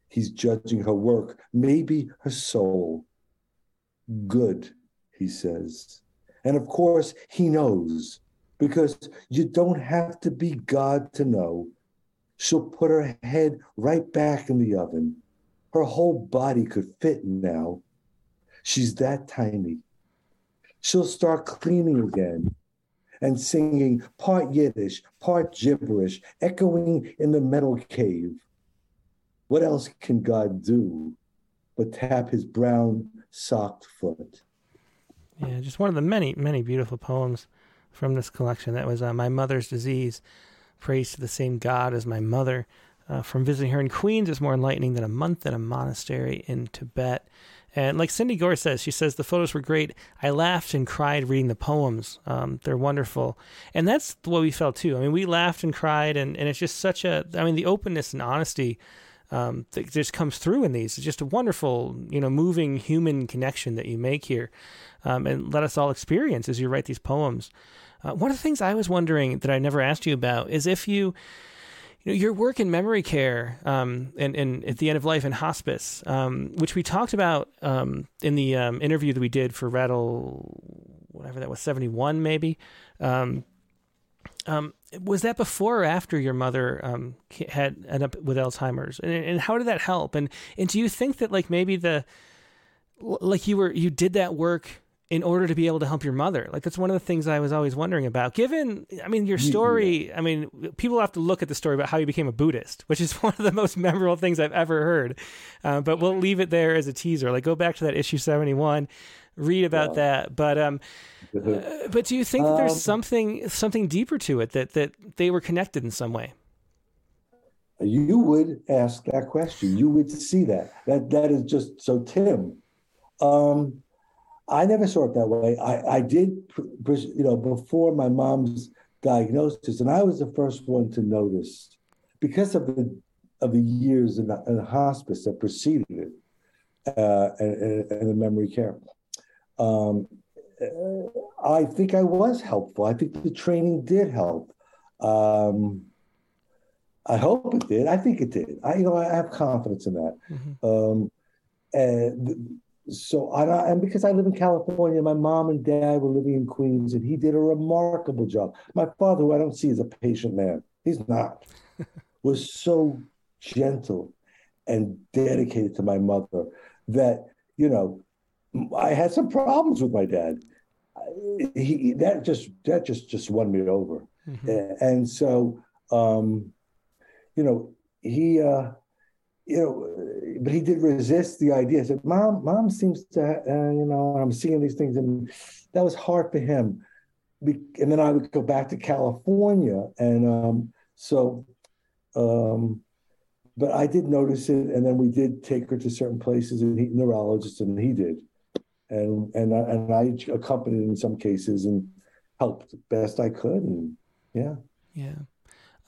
he's judging her work, maybe her soul. Good, he says. And of course, he knows because you don't have to be God to know. She'll put her head right back in the oven. Her whole body could fit now. She's that tiny. She'll start cleaning again and singing part Yiddish, part gibberish, echoing in the metal cave. What else can God do but tap his brown socked foot?
Yeah, just one of the many many beautiful poems from this collection. That was uh, my mother's disease. Praise to the same God as my mother. Uh, from visiting her in Queens is more enlightening than a month at a monastery in Tibet. And like Cindy Gore says, she says the photos were great. I laughed and cried reading the poems. Um, they're wonderful, and that's what we felt too. I mean, we laughed and cried, and, and it's just such a. I mean, the openness and honesty um, that just comes through in these. It's just a wonderful, you know, moving human connection that you make here, um, and let us all experience as you write these poems. Uh, one of the things I was wondering that I never asked you about is if you you know, your work in memory care um, and, and at the end of life in hospice, um, which we talked about um, in the um, interview that we did for Rattle, whatever that was, 71 maybe. Um, um, was that before or after your mother um, had ended up with Alzheimer's? And, and how did that help? And, and do you think that like maybe the, like you were, you did that work in order to be able to help your mother. Like that's one of the things I was always wondering about. Given, I mean, your story. I mean, people have to look at the story about how you became a Buddhist, which is one of the most memorable things I've ever heard. Uh, but we'll leave it there as a teaser. Like go back to that issue seventy one, read about
Yeah.
that. But um, uh, but do you think that there's
Um,
something something deeper to it that that they were connected in some way?
you would ask that question. You would see that. That that is just so Tim. Um, I never saw it that way. I, I did, you know, before my mom's diagnosis, and I was the first one to notice because of the of the years in the, in the hospice that preceded it, uh, and, and, the memory care. Um, I think I was helpful. I think the training did help. Um, I hope it did. I think it did. I, you know, I have confidence in that. Mm-hmm. Um, and so, I, and because I live in California, my mom and dad were living in Queens, and he did a remarkable job. My father, who I don't see as a patient man, he's not, was so gentle and dedicated to my mother that you know I had some problems with my dad. He that just that just just won me over, mm-hmm. and so um, you know he uh, you know but he did resist the idea. I said, "Mom, mom seems to uh, you know I'm seeing these things," and that was hard for him. And then I would go back to California, and um, so um, but I did notice it, and then we did take her to certain places, and he neurologists, and he did, and and I, and I accompanied in some cases and helped best I could, and yeah,
yeah.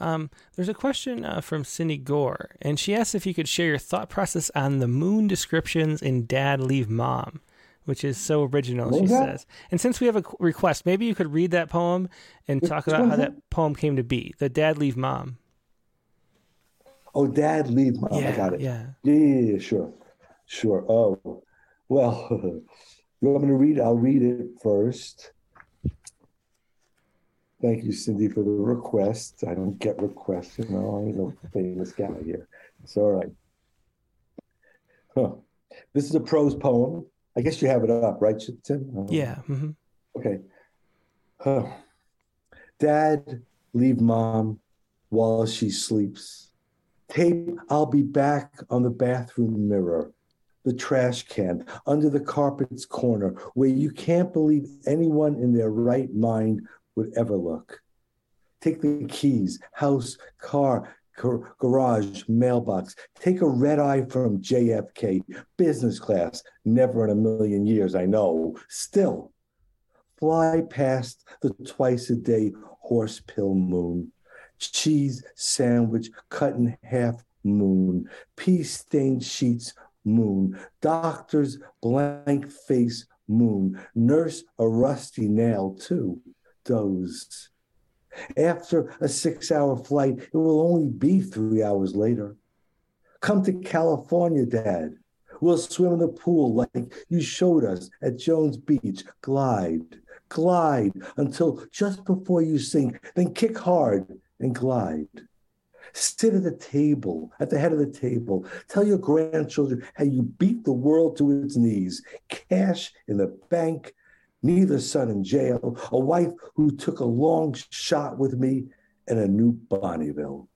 Um, there's a question uh, from Cindy Gore, and she asks if you could share your thought process on the moon descriptions in Dad Leave Mom, which is so original, what she says. And since we have a request, maybe you could read that poem and talk about how that poem came to be, the Dad Leave Mom.
Oh, Dad, leave mom. Yeah, I got it. Yeah. yeah. Yeah, sure. Sure. Oh, well, you want me to read? I'll read it first. Thank you, Cindy, for the request. I don't get requests, you know. I ain't no famous guy here. It's all right. Huh. This is a prose poem. I guess you have it up, right, Tim?
Yeah. Mm-hmm.
Okay. Huh. Dad, leave mom while she sleeps tape I'll be back on the bathroom mirror, the trash can, under the carpet's corner, where you can't believe anyone in their right mind would ever look. Take the keys, house, car, garage, mailbox. Take a red eye from JFK, business class, never in a million years, I know. Still, fly past the twice a day horse pill moon cheese sandwich cut in half moon, pea stained sheets moon, doctor's blank face moon, nurse a rusty nail too, doze. After a six hour flight, it will only be three hours later. Come to California, Dad. We'll swim in the pool like you showed us at Jones Beach. Glide, glide until just before you sink, then kick hard and glide. Sit at the table, at the head of the table. Tell your grandchildren how you beat the world to its knees. Cash in the bank, neither son in jail, a wife who took a long shot with me, and a new Bonneville.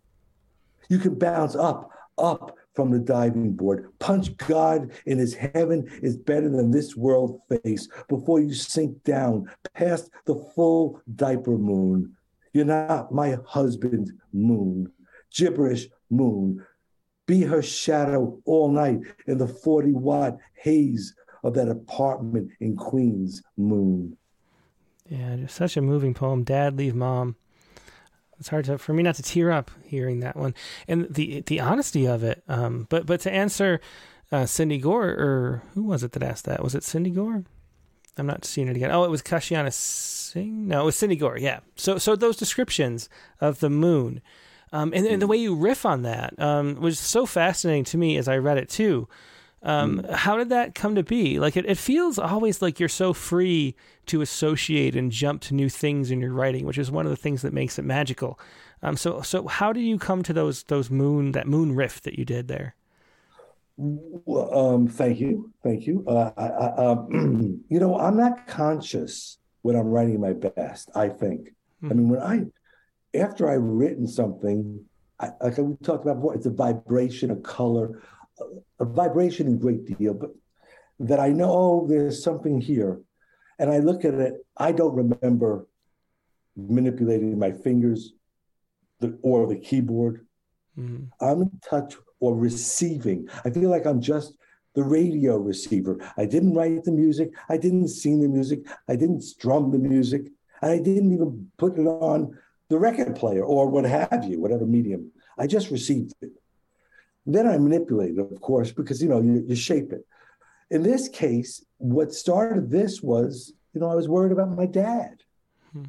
You can bounce up, up from the diving board. Punch God in his heaven is better than this world face before you sink down past the full diaper moon you're not my husband, moon. Gibberish, moon. Be her shadow all night in the 40 watt haze of that apartment in Queens, moon.
Yeah, just such a moving poem. Dad, leave mom. It's hard to, for me not to tear up hearing that one, and the the honesty of it. Um, but but to answer uh, Cindy Gore, or who was it that asked that? Was it Cindy Gore? I'm not seeing it again. Oh, it was Kashiana Singh. No, it was Cindy Gore. Yeah. So so those descriptions of the moon, um, and, and, the way you riff on that um, was so fascinating to me as I read it too. Um, mm. How did that come to be? Like it, it feels always like you're so free to associate and jump to new things in your writing, which is one of the things that makes it magical. Um, so so how do you come to those those moon that moon riff that you did there?
Well, um, thank you, thank you. Uh, I, I, um, you know, I'm not conscious when I'm writing my best. I think. Hmm. I mean, when I after I've written something, I, like we talked about before, it's a vibration, a color, a, a vibration in great deal, but that I know oh, there's something here, and I look at it. I don't remember manipulating my fingers, the, or the keyboard Mm-hmm. I'm in touch or receiving. I feel like I'm just the radio receiver. I didn't write the music. I didn't sing the music. I didn't strum the music. And I didn't even put it on the record player or what have you, whatever medium. I just received it. Then I manipulate it, of course, because you know you, you shape it. In this case, what started this was, you know, I was worried about my dad. Hmm.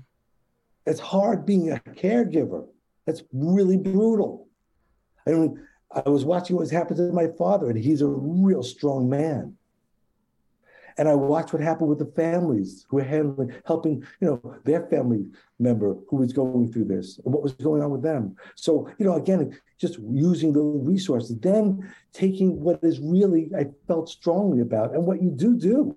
It's hard being a caregiver. That's really brutal. I mean, I was watching what happened to my father, and he's a real strong man. And I watched what happened with the families who were handling, helping, you know, their family member who was going through this and what was going on with them. So, you know, again, just using the resources, then taking what is really, I felt strongly about, and what you do do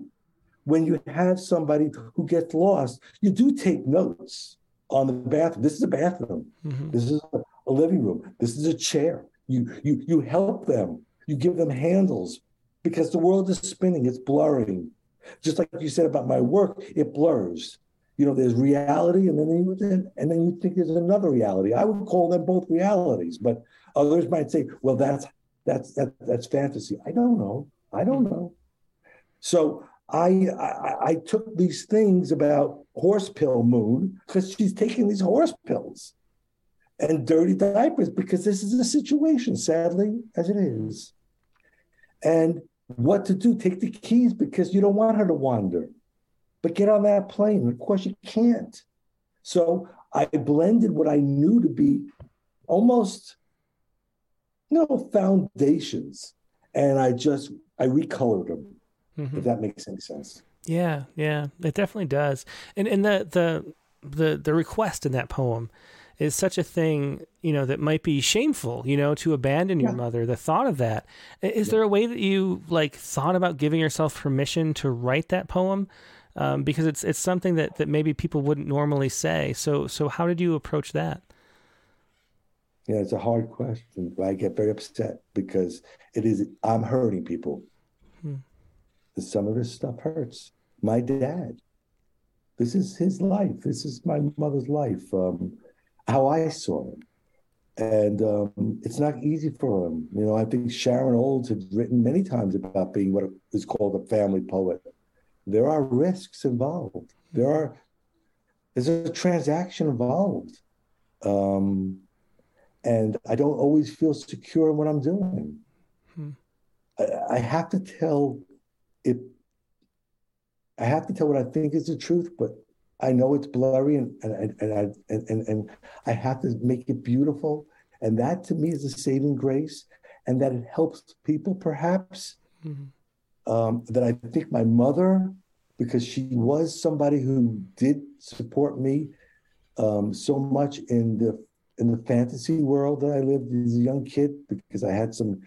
when you have somebody who gets lost, you do take notes on the bathroom. This is a bathroom. Mm-hmm. This is a, a living room. This is a chair. You you you help them. You give them handles because the world is spinning. It's blurring. Just like you said about my work, it blurs. You know, there's reality, and then you, and then you think there's another reality. I would call them both realities, but others might say, "Well, that's that's that, that's fantasy." I don't know. I don't know. So I, I, I took these things about horse pill moon because she's taking these horse pills and dirty diapers because this is the situation, sadly, as it is. And what to do, take the keys because you don't want her to wander. But get on that plane. Of course, you can't. So I blended what I knew to be almost, you know, foundations. And I just, I recolored them mm-hmm. if that makes any sense.
Yeah, yeah, it definitely does. And and the the the the request in that poem is such a thing, you know, that might be shameful, you know, to abandon your yeah. mother. The thought of that. Is yeah. there a way that you like thought about giving yourself permission to write that poem? Um, because it's it's something that, that maybe people wouldn't normally say. So so how did you approach that?
Yeah, it's a hard question. I get very upset because it is I'm hurting people. Hmm some of this stuff hurts. My dad, this is his life. This is my mother's life. Um, how I saw him, and um, it's not easy for him. You know, I think Sharon Olds had written many times about being what is called a family poet. There are risks involved. There are there's a transaction involved. Um, and I don't always feel secure in what I'm doing. Hmm. I, I, have to tell it I have to tell what I think is the truth, but I know it's blurry and and and I and, and, and I have to make it beautiful. And that to me is a saving grace, and that it helps people perhaps. Mm-hmm. Um, that I think my mother, because she was somebody who did support me um, so much in the in the fantasy world that I lived as a young kid, because I had some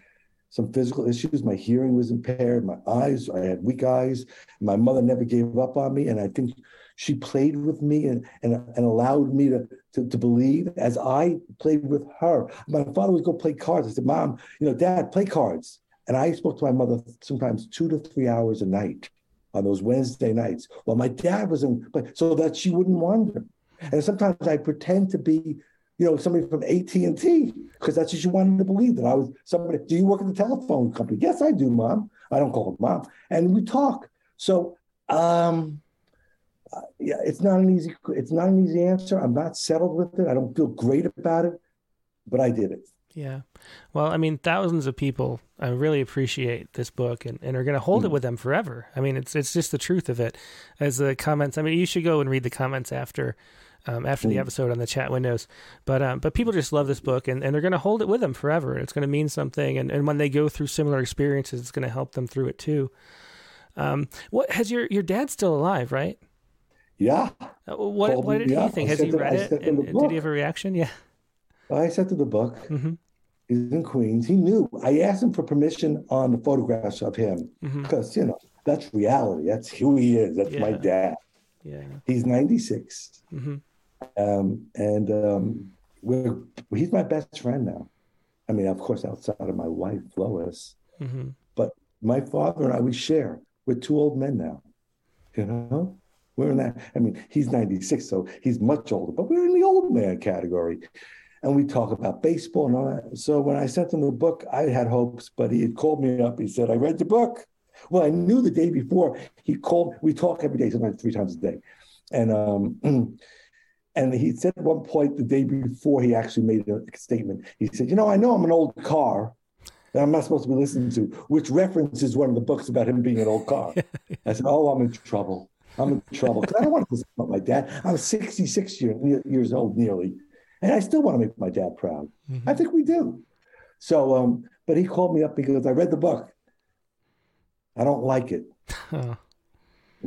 some physical issues. My hearing was impaired. My eyes, I had weak eyes. My mother never gave up on me. And I think she played with me and, and, and allowed me to, to, to believe as I played with her. My father would go play cards. I said, Mom, you know, Dad, play cards. And I spoke to my mother sometimes two to three hours a night on those Wednesday nights while my dad was in, but so that she wouldn't wander. And sometimes I pretend to be you know, somebody from AT&T, because that's what you wanted to believe that I was somebody. Do you work at the telephone company? Yes, I do, mom. I don't call it mom. And we talk. So, um, uh, yeah, it's not an easy, it's not an easy answer. I'm not settled with it. I don't feel great about it, but I did it.
Yeah. Well, I mean, thousands of people I really appreciate this book and, and are going to hold mm. it with them forever. I mean, it's it's just the truth of it. As the comments, I mean, you should go and read the comments after um, after the mm. episode on the chat windows. But um, but people just love this book and, and they're going to hold it with them forever. It's going to mean something. And, and when they go through similar experiences, it's going to help them through it too. Um, what has your your dad still alive, right?
Yeah.
Uh, what what did he think? Has he read it? And, did he have a reaction? Yeah.
I sent him the book. Mm-hmm. He's in Queens. He knew. I asked him for permission on the photographs of him because mm-hmm. you know that's reality. That's who he is. That's yeah. my dad. Yeah. He's 96. Mm-hmm. Um, and um, we're, he's my best friend now. I mean, of course, outside of my wife, Lois. Mm-hmm. But my father and I, we share. We're two old men now. You know? We're in that. I mean, he's 96, so he's much older, but we're in the old man category. and we talk about baseball and all that. So when I sent him the book, I had hopes, but he had called me up. He said, I read the book. Well, I knew the day before he called. We talk every day, sometimes three times a day, and um, and he said at one point the day before he actually made a statement. He said, "You know, I know I'm an old car." That I'm not supposed to be listening to, which references one of the books about him being an old car. I said, "Oh, I'm in trouble. I'm in trouble because I don't want to listen about my dad. I'm 66 year, years old nearly, and I still want to make my dad proud. Mm-hmm. I think we do. So, um, but he called me up because I read the book. I don't like it.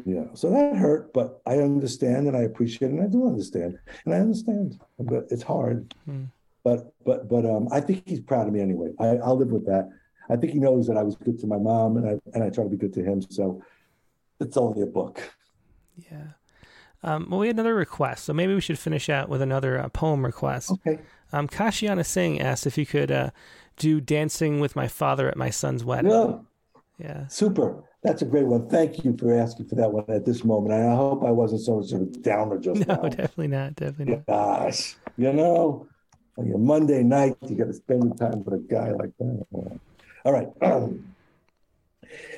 Yeah, so that hurt, but I understand and I appreciate it, and I do understand, and I understand, but it's hard. Hmm. But but but um, I think he's proud of me anyway. I, I'll live with that. I think he knows that I was good to my mom, and I and I try to be good to him. So it's only a book.
Yeah. Um, well, we had another request, so maybe we should finish out with another uh, poem request.
Okay.
Um, Kashiana Singh asked if you could uh, do "Dancing with My Father at My Son's Wedding."
Yeah.
Yeah.
Super. That's a great one. Thank you for asking for that one at this moment. And I hope I wasn't so sort of downer just
no,
now.
definitely not. Definitely not.
Gosh, you know, on your Monday night, you got to spend the time with a guy like that. All right.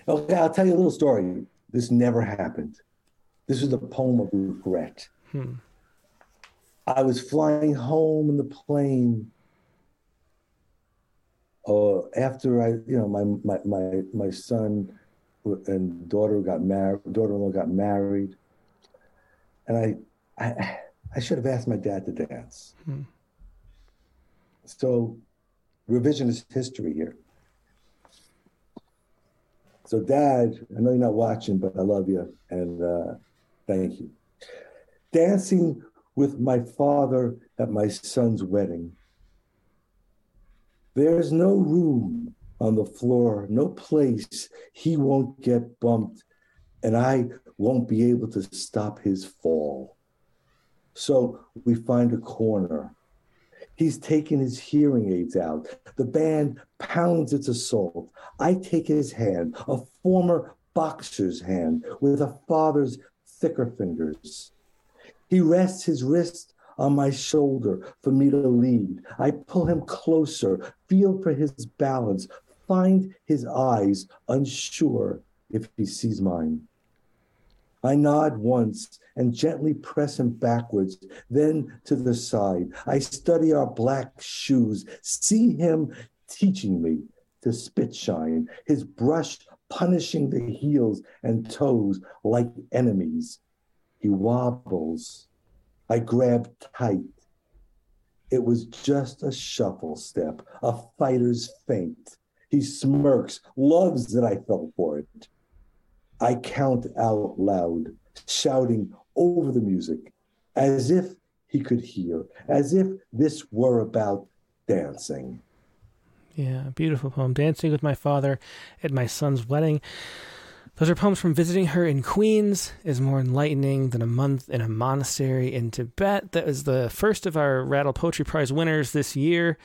okay, I'll tell you a little story. This never happened. This is a poem of regret. Hmm. I was flying home in the plane. Uh, after I, you know, my my my my son and daughter got married, daughter-in-law got married, and I I I should have asked my dad to dance. Hmm. So, revisionist history here. So, Dad, I know you're not watching, but I love you, and uh, Thank you. Dancing with my father at my son's wedding. There's no room on the floor, no place he won't get bumped, and I won't be able to stop his fall. So we find a corner. He's taken his hearing aids out. The band pounds its assault. I take his hand, a former boxer's hand, with a father's thicker fingers. He rests his wrist on my shoulder for me to lead. I pull him closer, feel for his balance, find his eyes, unsure if he sees mine. I nod once and gently press him backwards, then to the side. I study our black shoes, see him teaching me to spit shine, his brush punishing the heels and toes like enemies. He wobbles. I grab tight. It was just a shuffle step, a fighter's feint. He smirks, loves that I fell for it. I count out loud, shouting over the music, as if he could hear, as if this were about dancing.
Yeah, beautiful poem. Dancing with my father at my son's wedding. Those are poems from visiting her in Queens is more enlightening than a month in a monastery in Tibet. That was the first of our Rattle Poetry Prize winners this year.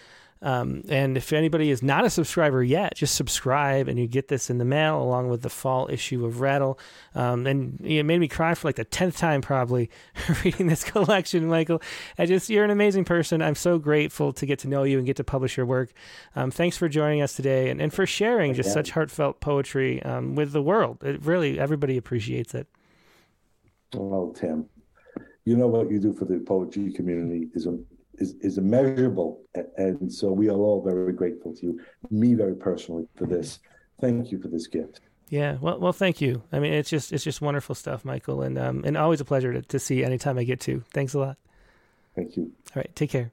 Um, and if anybody is not a subscriber yet, just subscribe and you get this in the mail along with the fall issue of Rattle. Um, and it made me cry for like the 10th time probably reading this collection, Michael. I just, you're an amazing person. I'm so grateful to get to know you and get to publish your work. Um, thanks for joining us today and, and for sharing just yeah. such heartfelt poetry um, with the world. It really, everybody appreciates it.
Well, Tim, you know what you do for the poetry community is is, is immeasurable. And so we are all very grateful to you, me very personally, for this. Thank you for this gift.
Yeah, well, well, thank you. I mean, it's just it's just wonderful stuff, Michael, and um, and always a pleasure to, to see anytime I get to. Thanks a lot.
Thank you.
All right, take care.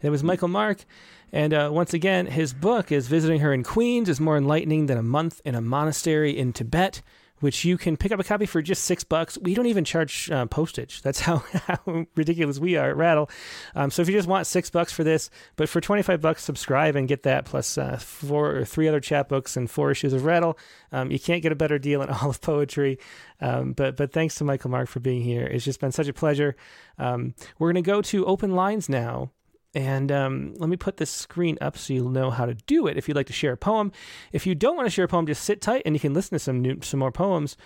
It was Michael Mark, and uh, once again, his book is visiting her in Queens is more enlightening than a month in a monastery in Tibet which you can pick up a copy for just six bucks. We don't even charge uh, postage. That's how, how ridiculous we are at Rattle. Um, so if you just want six bucks for this, but for 25 bucks, subscribe and get that plus uh, four or three other chapbooks and four issues of Rattle. Um, you can't get a better deal in all of poetry. Um, but, but thanks to Michael Mark for being here. It's just been such a pleasure. Um, we're going to go to open lines now. And um, let me put this screen up so you'll know how to do it if you'd like to share a poem. If you don't want to share a poem, just sit tight and you can listen to some new, some more poems.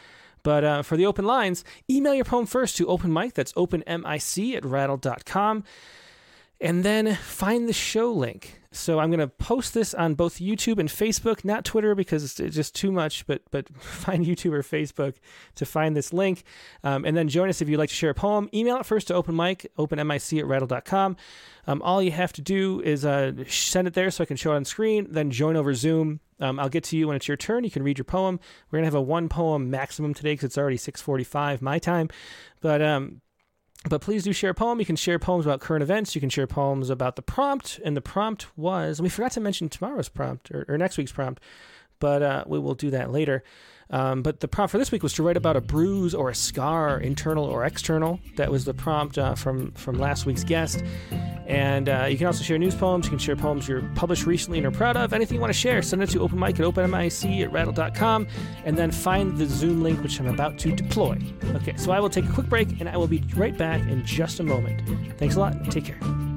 But uh, for the open lines, email your poem first to open mic. That's openmic at rattle.com. and then find the show link. So I'm going to post this on both YouTube and Facebook, not Twitter because it's just too much, but but find YouTube or Facebook to find this link. Um, and then join us if you'd like to share a poem. Email it first to open mic, openmic at rattle.com. Um, all you have to do is uh, send it there so I can show it on screen, then join over Zoom. Um, I'll get to you when it's your turn. You can read your poem. We're to have a one poem maximum today because it's already 645 my time. But um, but please do share a poem. You can share poems about current events. You can share poems about the prompt. And the prompt was, we forgot to mention tomorrow's prompt or, or next week's prompt, but uh, we will do that later. Um, but the prompt for this week was to write about a bruise or a scar, internal or external. That was the prompt uh, from from last week's guest. And uh, you can also share news poems. You can share poems you're published recently and are proud of. Anything you want to share, send it to openmic at openmic at rattle.com and then find the Zoom link, which I'm about to deploy. Okay, so I will take a quick break and I will be right back in just a moment. Thanks a lot. Take care.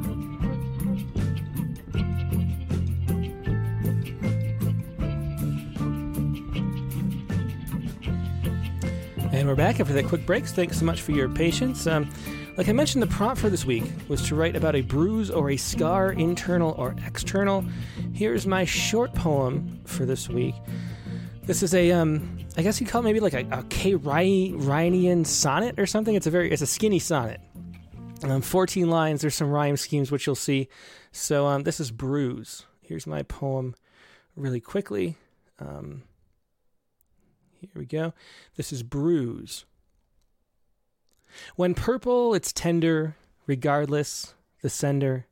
And we're back after that quick break. Thanks so much for your patience. Um, like I mentioned, the prompt for this week was to write about a bruise or a scar, internal or external. Here's my short poem for this week. This is a, um, I guess you call it maybe like a, a Kay Ryan sonnet or something. It's a very, it's a skinny sonnet. Um, 14 lines. There's some rhyme schemes which you'll see. So um, this is bruise. Here's my poem, really quickly. Um, here we go. This is bruise. When purple, it's tender, regardless the sender,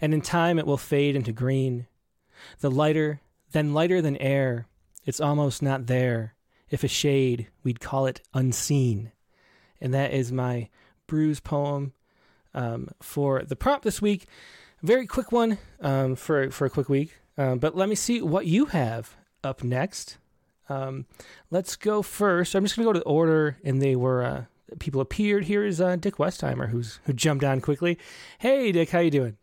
and in time it will fade into green. The lighter, then lighter than air, it's almost not there. If a shade, we'd call it unseen. And that is my bruise poem um, for the prompt this week. Very quick one um, for for a quick week. Um, but let me see what you have up next. Um, let's go first. I'm just going to go to the order, and they were uh, people appeared. Here is uh, Dick Westheimer, who's who jumped on quickly. Hey, Dick, how you doing?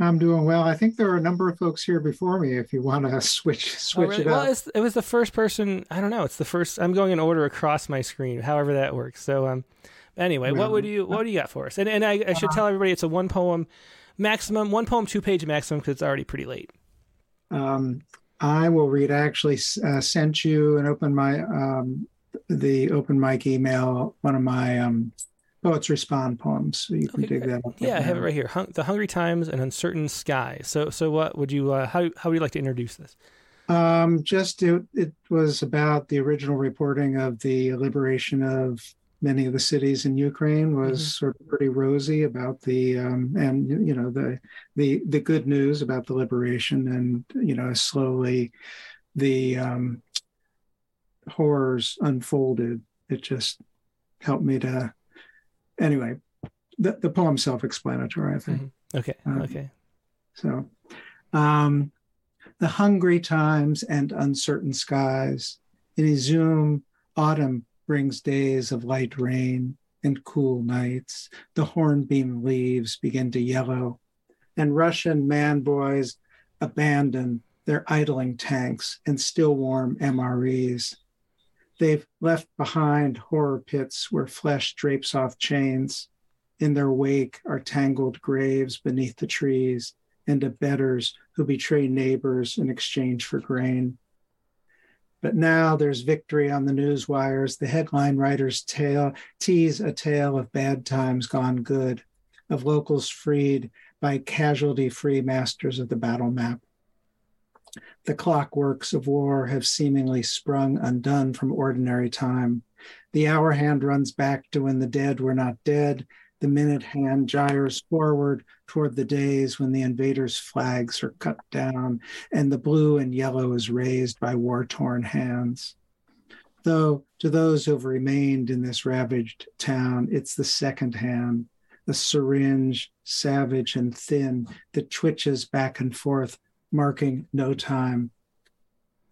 I'm doing well. I think there are a number of folks here before me. If you want to switch switch oh, really? it
up. Well, it was the first person. I don't know. It's the first. I'm going in order across my screen. However that works. So um, anyway, well, what would you what do you got for us? And and I, I should uh, tell everybody it's a one poem maximum, one poem, two page maximum because it's already pretty late.
Um, I will read. I actually uh, sent you and open my um, the open mic email one of my um, poets respond poems. So you can okay, dig that up.
Yeah, I have it right here. Hung, the Hungry Times and Uncertain Sky. So, so what would you? Uh, how how would you like to introduce this?
Um, just it, it was about the original reporting of the liberation of many of the cities in Ukraine was mm-hmm. sort of pretty rosy about the um, and you know the the the good news about the liberation and you know slowly the um, horrors unfolded, it just helped me to. Anyway, the the poem's self-explanatory. I think.
Mm-hmm. Okay. Um, okay.
So, um, the hungry times and uncertain skies. In Izium, autumn brings days of light rain and cool nights. The hornbeam leaves begin to yellow, and Russian man boys abandon their idling tanks and still warm MREs. They've left behind horror pits where flesh drapes off chains. In their wake are tangled graves beneath the trees and abettors who betray neighbors in exchange for grain. But now there's victory on the news wires. The headline writers tale, tease a tale of bad times gone good, of locals freed by casualty free masters of the battle map. The clockworks of war have seemingly sprung undone from ordinary time. The hour hand runs back to when the dead were not dead. The minute hand gyres forward toward the days when the invaders' flags are cut down and the blue and yellow is raised by war torn hands. Though to those who've remained in this ravaged town, it's the second hand, the syringe, savage and thin, that twitches back and forth marking no time.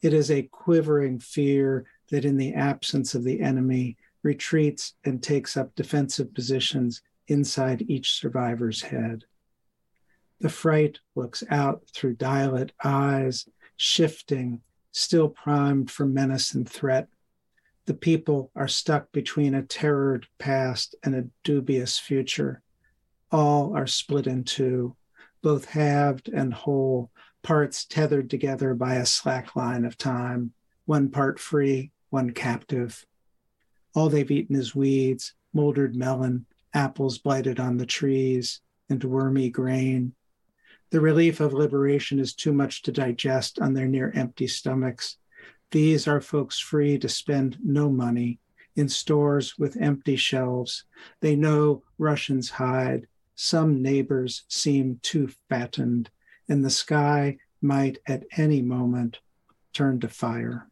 It is a quivering fear that, in the absence of the enemy, retreats and takes up defensive positions inside each survivor's head. The fright looks out through dilate eyes, shifting, still primed for menace and threat. The people are stuck between a terrored past and a dubious future. all are split in two, both halved and whole, parts tethered together by a slack line of time, one part free, one captive. All they've eaten is weeds, moldered melon, apples blighted on the trees, and wormy grain. The relief of liberation is too much to digest on their near empty stomachs. These are folks free to spend no money in stores with empty shelves. They know Russians hide. Some neighbors seem too fattened, and the sky might at any moment turn to fire.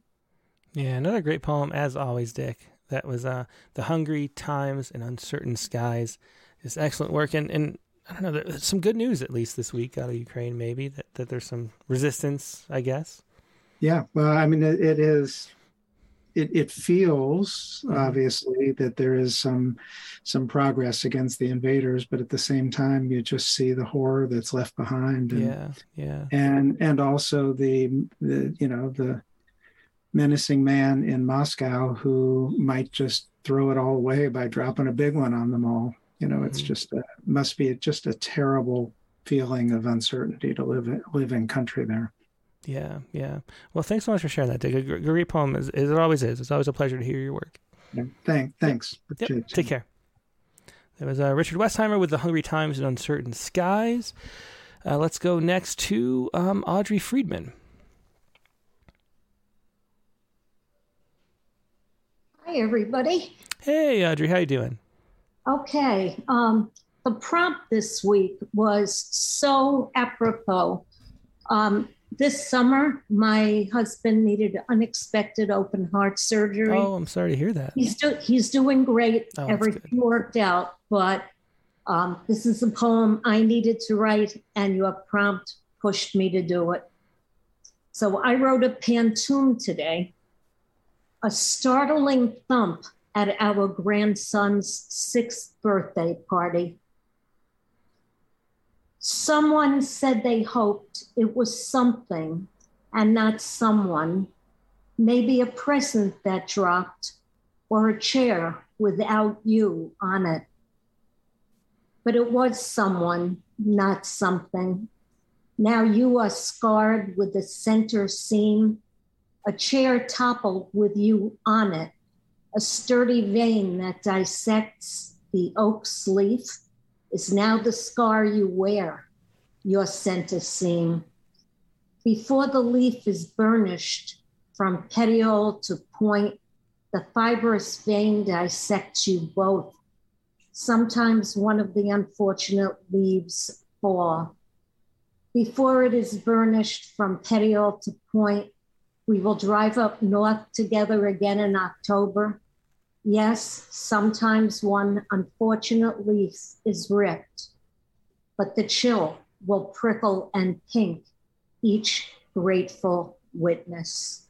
Yeah, another great poem, as always, Dick. That was uh, The Hungry Times and Uncertain Skies. It's excellent work. And, and I don't know, there's some good news at least this week out of Ukraine, maybe, that, that there's some resistance, I guess.
Yeah, well, I mean, it, it is. It, it feels mm-hmm. obviously that there is some some progress against the invaders, but at the same time, you just see the horror that's left behind.
And, yeah, yeah,
and and also the the you know the menacing man in Moscow who might just throw it all away by dropping a big one on them all. You know, it's mm-hmm. just a, must be just a terrible feeling of uncertainty to live in, live in country there.
Yeah, yeah. Well, thanks so much for sharing that, Dick. A great poem, as, as it always is. It's always a pleasure to hear your work.
Yeah, thank, thanks.
Yep. Take care. That was uh, Richard Westheimer with The Hungry Times and Uncertain Skies. Uh, let's go next to um, Audrey Friedman.
Hi, everybody.
Hey, Audrey. How you doing?
Okay. Um, the prompt this week was so apropos. Um, this summer, my husband needed unexpected open heart surgery.
Oh, I'm sorry to hear that.
He's do- he's doing great. Oh, Everything worked out, but um, this is a poem I needed to write, and your prompt pushed me to do it. So I wrote a pantoum today. A startling thump at our grandson's sixth birthday party. Someone said they hoped it was something and not someone, maybe a present that dropped or a chair without you on it. But it was someone, not something. Now you are scarred with the center seam, a chair toppled with you on it, a sturdy vein that dissects the oak's leaf is now the scar you wear, your center seam. Before the leaf is burnished from petiole to point, the fibrous vein dissects you both. Sometimes one of the unfortunate leaves fall. Before it is burnished from petiole to point, we will drive up north together again in October Yes, sometimes one unfortunately is ripped, but the chill will prickle and pink each grateful witness.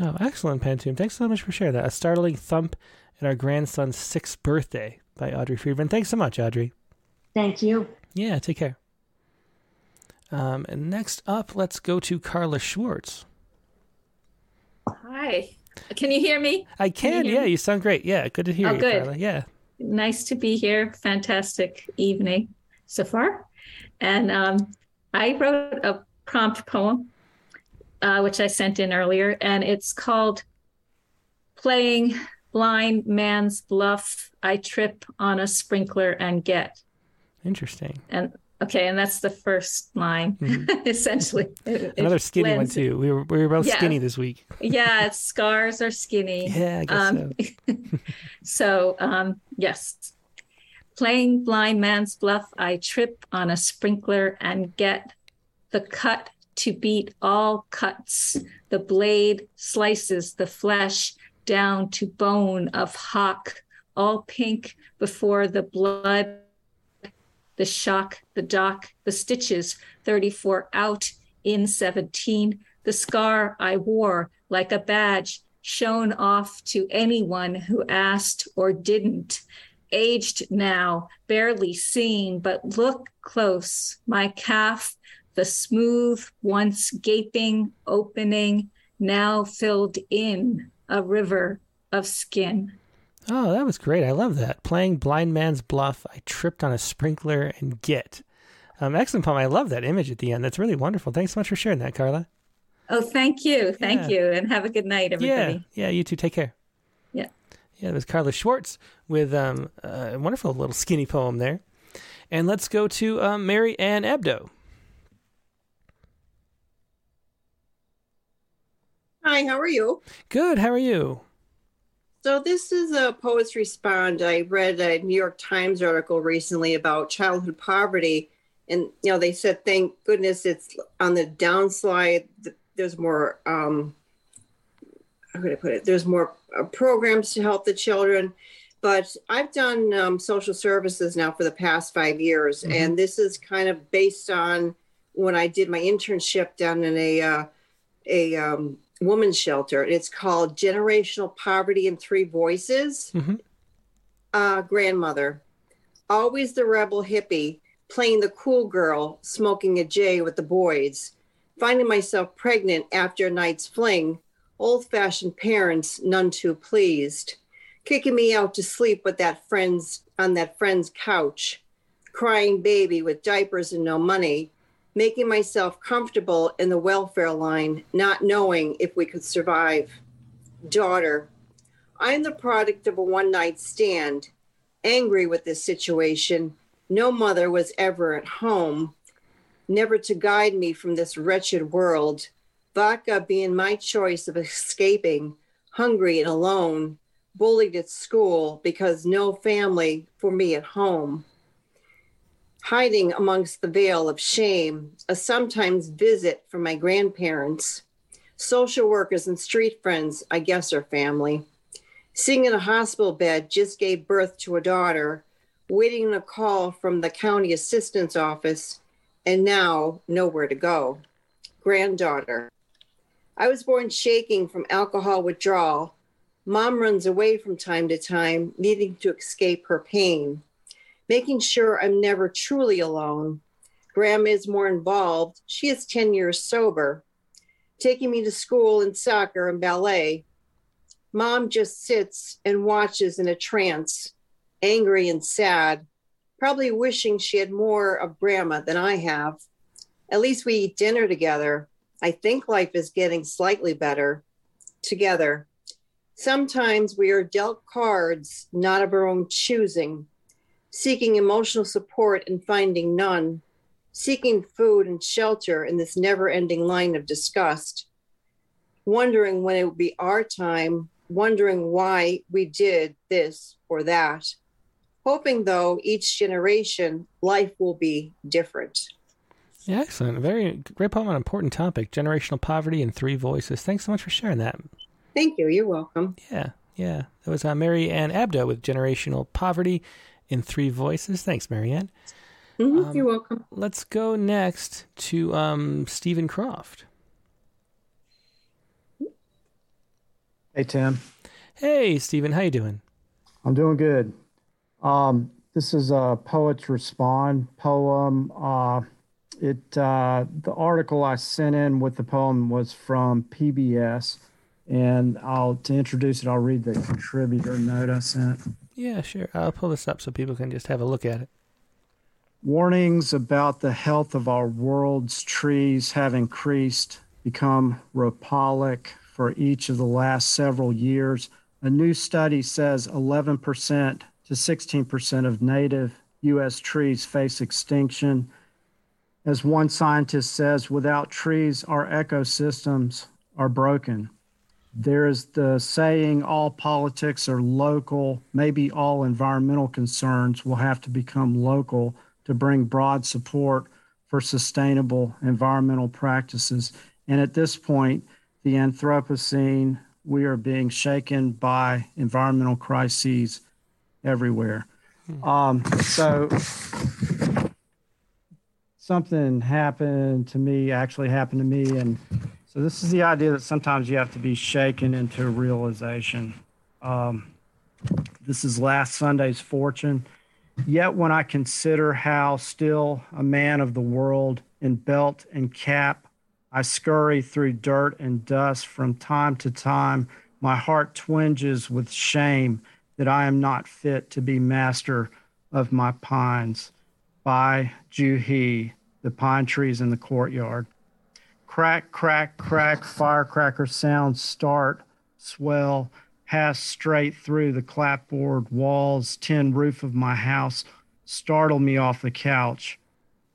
Oh, excellent, Pantoum. Thanks so much for sharing that. A startling thump at our grandson's sixth birthday by Audrey Friedman. Thanks so much, Audrey.
Thank you.
Yeah, take care. Um, and next up, let's go to Carla Schwartz.
Hi. Can you hear me?
I can. can you yeah, me? you sound great. Yeah, good to hear oh, you, good. Carla. Yeah.
Nice to be here. Fantastic evening so far. And um, I wrote a prompt poem, uh, which I sent in earlier, and it's called Playing Blind Man's Bluff. I Trip on a Sprinkler and Get.
Interesting.
And Okay, and that's the first line, mm-hmm. essentially.
It, Another skinny one too. We were we were both yeah. skinny this week.
yeah, scars are skinny.
Yeah, I guess um,
so. so um, yes, playing blind man's bluff, I trip on a sprinkler and get the cut to beat all cuts. The blade slices the flesh down to bone of hock, all pink before the blood the shock, the dock, the stitches, 34 out in 17, the scar I wore like a badge shown off to anyone who asked or didn't. Aged now, barely seen, but look close. My calf, the smooth, once gaping opening, now filled in a river of skin.
Oh, that was great. I love that. Playing Blind Man's Bluff, I tripped on a sprinkler and get. Um, excellent poem. I love that image at the end. That's really wonderful. Thanks so much for sharing that, Carla.
Oh, thank you. Thank
Yeah.
you. And have a good night, everybody.
Yeah, yeah, you too. Take care.
Yeah.
Yeah, it was Carla Schwartz with um, a wonderful little skinny poem there. And let's go to um, Mary Ann Abdo.
Hi, how are you?
Good. How are you?
So this is a Poets Respond. I read a New York Times article recently about childhood poverty, and you know they said, "Thank goodness it's on the downslide. There's more. Um, how could I put it? There's more uh, programs to help the children." But I've done um, social services now for the past five years,
Mhm.
and this is kind of based on when I did my internship down in a uh, a um, women's shelter. It's called Generational Poverty in Three Voices.
Mhm.
Uh, grandmother, always the rebel hippie, playing the cool girl, smoking a J with the boys, finding myself pregnant after a night's fling, old fashioned parents none too pleased, kicking me out to sleep with that friend's on that friend's couch, crying baby with diapers and no money, making myself comfortable in the welfare line, not knowing if we could survive. Daughter, I'm the product of a one night stand, angry with this situation. No mother was ever at home, never to guide me from this wretched world. Vodka being my choice of escaping, hungry and alone, bullied at school because no family for me at home hiding amongst the veil of shame, a sometimes visit from my grandparents, social workers and street friends, I guess are family. Sitting in a hospital bed, just gave birth to a daughter, waiting a call from the county assistance office, and now nowhere to go. Granddaughter. I was born shaking from alcohol withdrawal. Mom runs away from time to time, needing to escape her pain making sure I'm never truly alone. Grandma is more involved. She is 10 years sober, taking me to school and soccer and ballet. Mom just sits and watches in a trance, angry and sad, probably wishing she had more of Grandma than I have. At least we eat dinner together. I think life is getting slightly better together. Sometimes we are dealt cards not of our own choosing seeking emotional support and finding none, seeking food and shelter in this never ending line of disgust, wondering when it would be our time, wondering why we did this or that, hoping though each generation life will be different.
Yeah, excellent. Very great poem on an important topic generational poverty in three voices. Thanks so much for sharing that.
Thank you. You're welcome.
Yeah, yeah. That was uh, Mary Ann Abdo with Generational Poverty in Three Voices. Thanks, Marianne. Ann.
Mhm,
Um,
You're welcome.
Let's go next to um, Stephen Croft.
Hey Tim,
Hey, Stephen, how you doing?
I'm doing good. Um, this is a Poets Respond poem. Uh, it uh, the article I sent in with the poem was from PBS, and I'll to introduce it. I'll read the contributor note I sent.
Yeah, sure. I'll pull this up so people can just have a look at it.
Warnings about the health of our world's trees have increased, become rapolic for each of the last several years. A new study says 11% to 16% of native U.S. trees face extinction. As one scientist says, without trees, our ecosystems are broken. There is the saying, all politics are local. Maybe all environmental concerns will have to become local to bring broad support for sustainable environmental practices. And at this point, the Anthropocene, we are being shaken by environmental crises everywhere. Um, so something happened to me, actually happened to me. And so this is the idea that sometimes you have to be shaken into realization. Um, this is last Sunday's fortune. Yet when I consider how still a man of the world in belt and cap, I scurry through dirt and dust from time to time, my heart twinges with shame that I am not fit to be master of my pines. By Ju He, the pine trees in the courtyard. Crack, crack, crack, firecracker sounds start, swell, pass straight through the clapboard walls, tin roof of my house, startle me off the couch.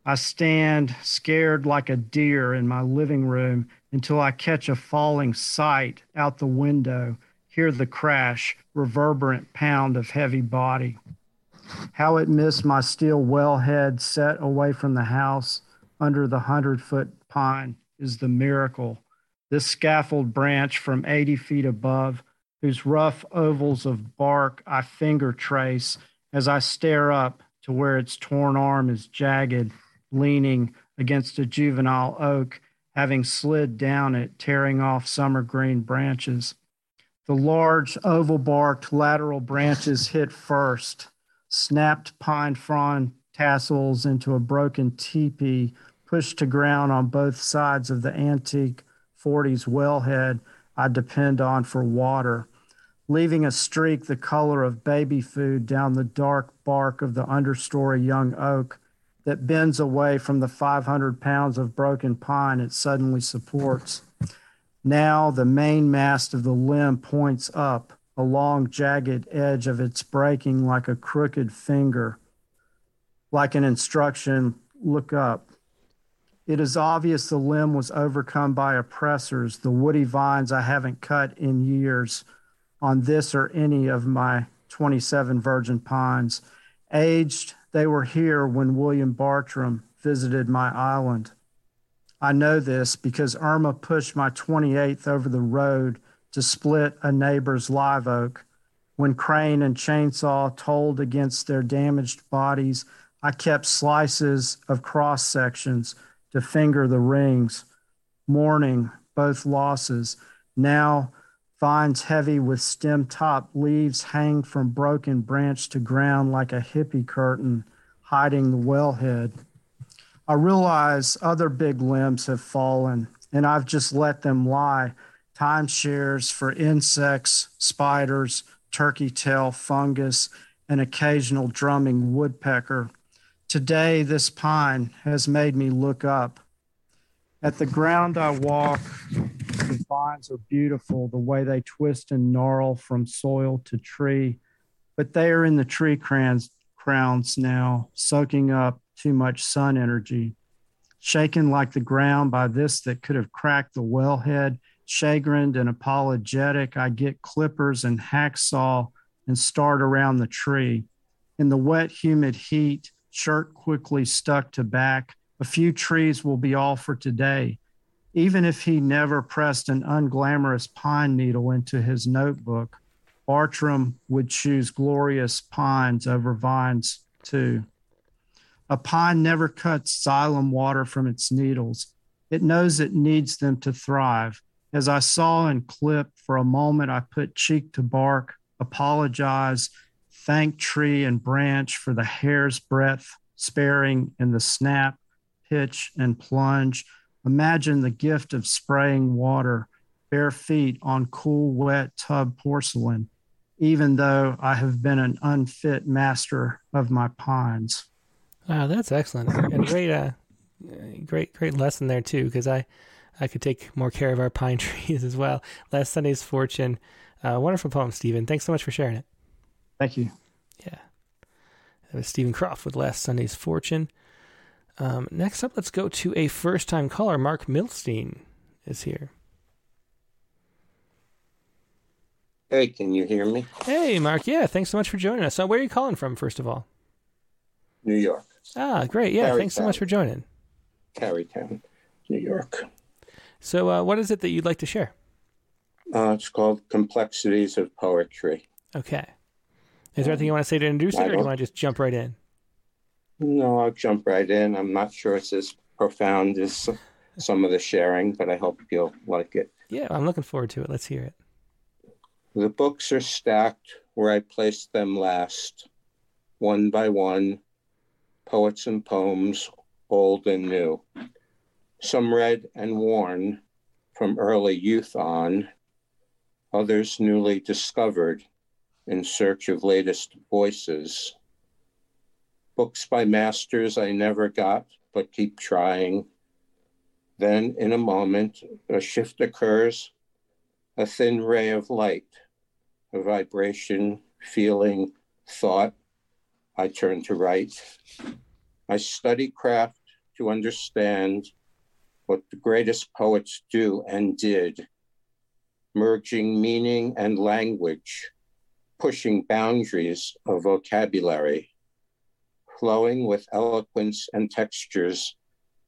I stand scared like a deer in my living room until I catch a falling sight out the window, hear the crash, reverberant pound of heavy body. How it missed my steel wellhead set away from the house under the hundred foot pine is the miracle. This scaffold branch from 80 feet above, whose rough ovals of bark I finger trace as I stare up to where its torn arm is jagged, leaning against a juvenile oak, having slid down it, tearing off summer green branches. The large oval barked lateral branches hit first, snapped pine frond tassels into a broken teepee pushed to ground on both sides of the antique 40s wellhead I depend on for water, leaving a streak the color of baby food down the dark bark of the understory young oak that bends away from the 500 pounds of broken pine it suddenly supports. Now the main mast of the limb points up, a long jagged edge of its breaking like a crooked finger, like an instruction look up. It is obvious the limb was overcome by oppressors, the woody vines I haven't cut in years on this or any of my 27 virgin pines. Aged, they were here when William Bartram visited my island. I know this because Irma pushed my 28th over the road to split a neighbor's live oak. When crane and chainsaw told against their damaged bodies, I kept slices of cross sections to finger the rings, mourning both losses. Now, vines heavy with stem top leaves hang from broken branch to ground like a hippie curtain hiding the wellhead. I realize other big limbs have fallen, and I've just let them lie. Timeshares for insects, spiders, turkey tail, fungus, and occasional drumming woodpecker. Today, this pine has made me look up. At the ground I walk, the vines are beautiful, the way they twist and gnarl from soil to tree, but they are in the tree crowns, crowns now, soaking up too much sun energy. Shaken like the ground by this that could have cracked the wellhead, chagrined and apologetic, I get clippers and hacksaw and start around the tree. In the wet, humid heat, shirt quickly stuck to back. A few trees will be all for today. Even if he never pressed an unglamorous pine needle into his notebook, Bartram would choose glorious pines over vines too. A pine never cuts xylem water from its needles. It knows it needs them to thrive. As I saw and clipped, for a moment I put cheek to bark, apologized, thank tree and branch for the hair's breadth sparing in the snap, pitch, and plunge. Imagine the gift of spraying water, bare feet on cool, wet tub porcelain, even though I have been an unfit master of my pines.
Wow, that's excellent and great, uh, great, great lesson there too. Because I, I could take more care of our pine trees as well. Last Sunday's fortune, uh, wonderful poem, Stephen. Thanks so much for sharing it.
Thank you.
Yeah. That was Stephen Croft with Last Sunday's Fortune. Um, next up, let's go to a first time caller. Mark Milstein is here.
Hey, can you hear me?
Hey, Mark. Yeah, thanks so much for joining us. So, where are you calling from, first of all?
New York.
Ah, great. Yeah, thanks so much for joining.
Carytown, New York.
So, uh, what is it that you'd like to share?
Uh, it's called Complexities of Poetry.
Okay. Is there anything you want to say to introduce it, or do you want to just jump right in?
No, I'll jump right in. I'm not sure it's as profound as some of the sharing, but I hope you'll like it.
Yeah, I'm looking forward to it. Let's hear it.
The books are stacked where I placed them last, one by one, poets and poems, old and new. Some read and worn from early youth on, others newly discovered in search of latest voices. Books by masters I never got, but keep trying. Then, in a moment, a shift occurs, a thin ray of light, a vibration, feeling, thought. I turn to write. I study craft to understand what the greatest poets do and did, merging meaning and language, pushing boundaries of vocabulary, flowing with eloquence and textures,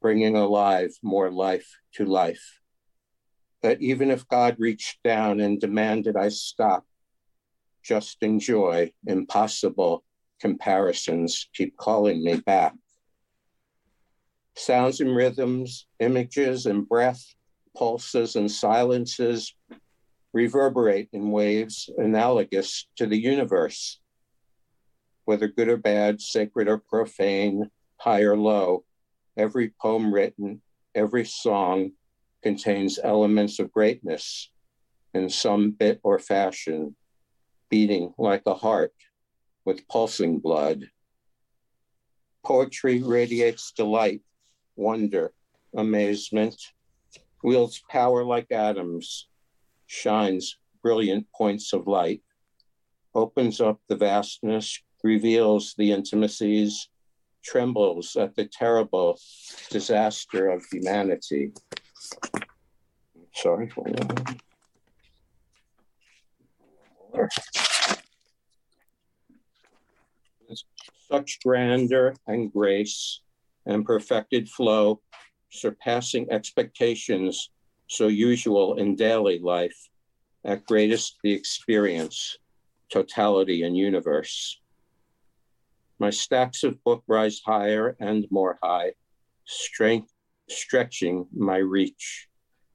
bringing alive more life to life. That even if God reached down and demanded I stop, just enjoy impossible comparisons keep calling me back sounds and rhythms, images and breath, pulses and silences reverberate in waves analogous to the universe. Whether good or bad, sacred or profane, high or low, every poem written, every song contains elements of greatness in some bit or fashion, beating like a heart with pulsing blood. Poetry radiates delight wonder, amazement, wields power like atoms, shines brilliant points of light, opens up the vastness, reveals the intimacies, trembles at the terrible disaster of humanity. Sorry. Such grandeur and grace and perfected flow, surpassing expectations so usual in daily life, at greatest the experience, totality and universe. My stacks of book rise higher and more high, strength stretching my reach.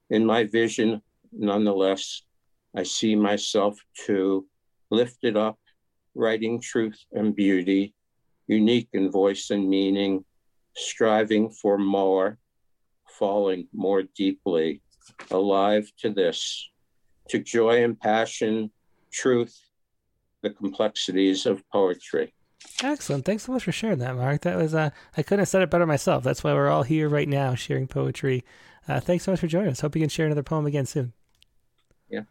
In my vision, nonetheless, I see myself too, lifted up, writing truth and beauty, unique in voice and meaning, striving for more, falling more deeply, alive to this, to joy and passion, truth, the complexities of poetry.
Excellent. Thanks so much for sharing that, Mark. That was uh, I couldn't have said it better myself. That's why we're all here right now sharing poetry. Uh, thanks so much for joining us. Hope you can share another poem again soon.
Yeah.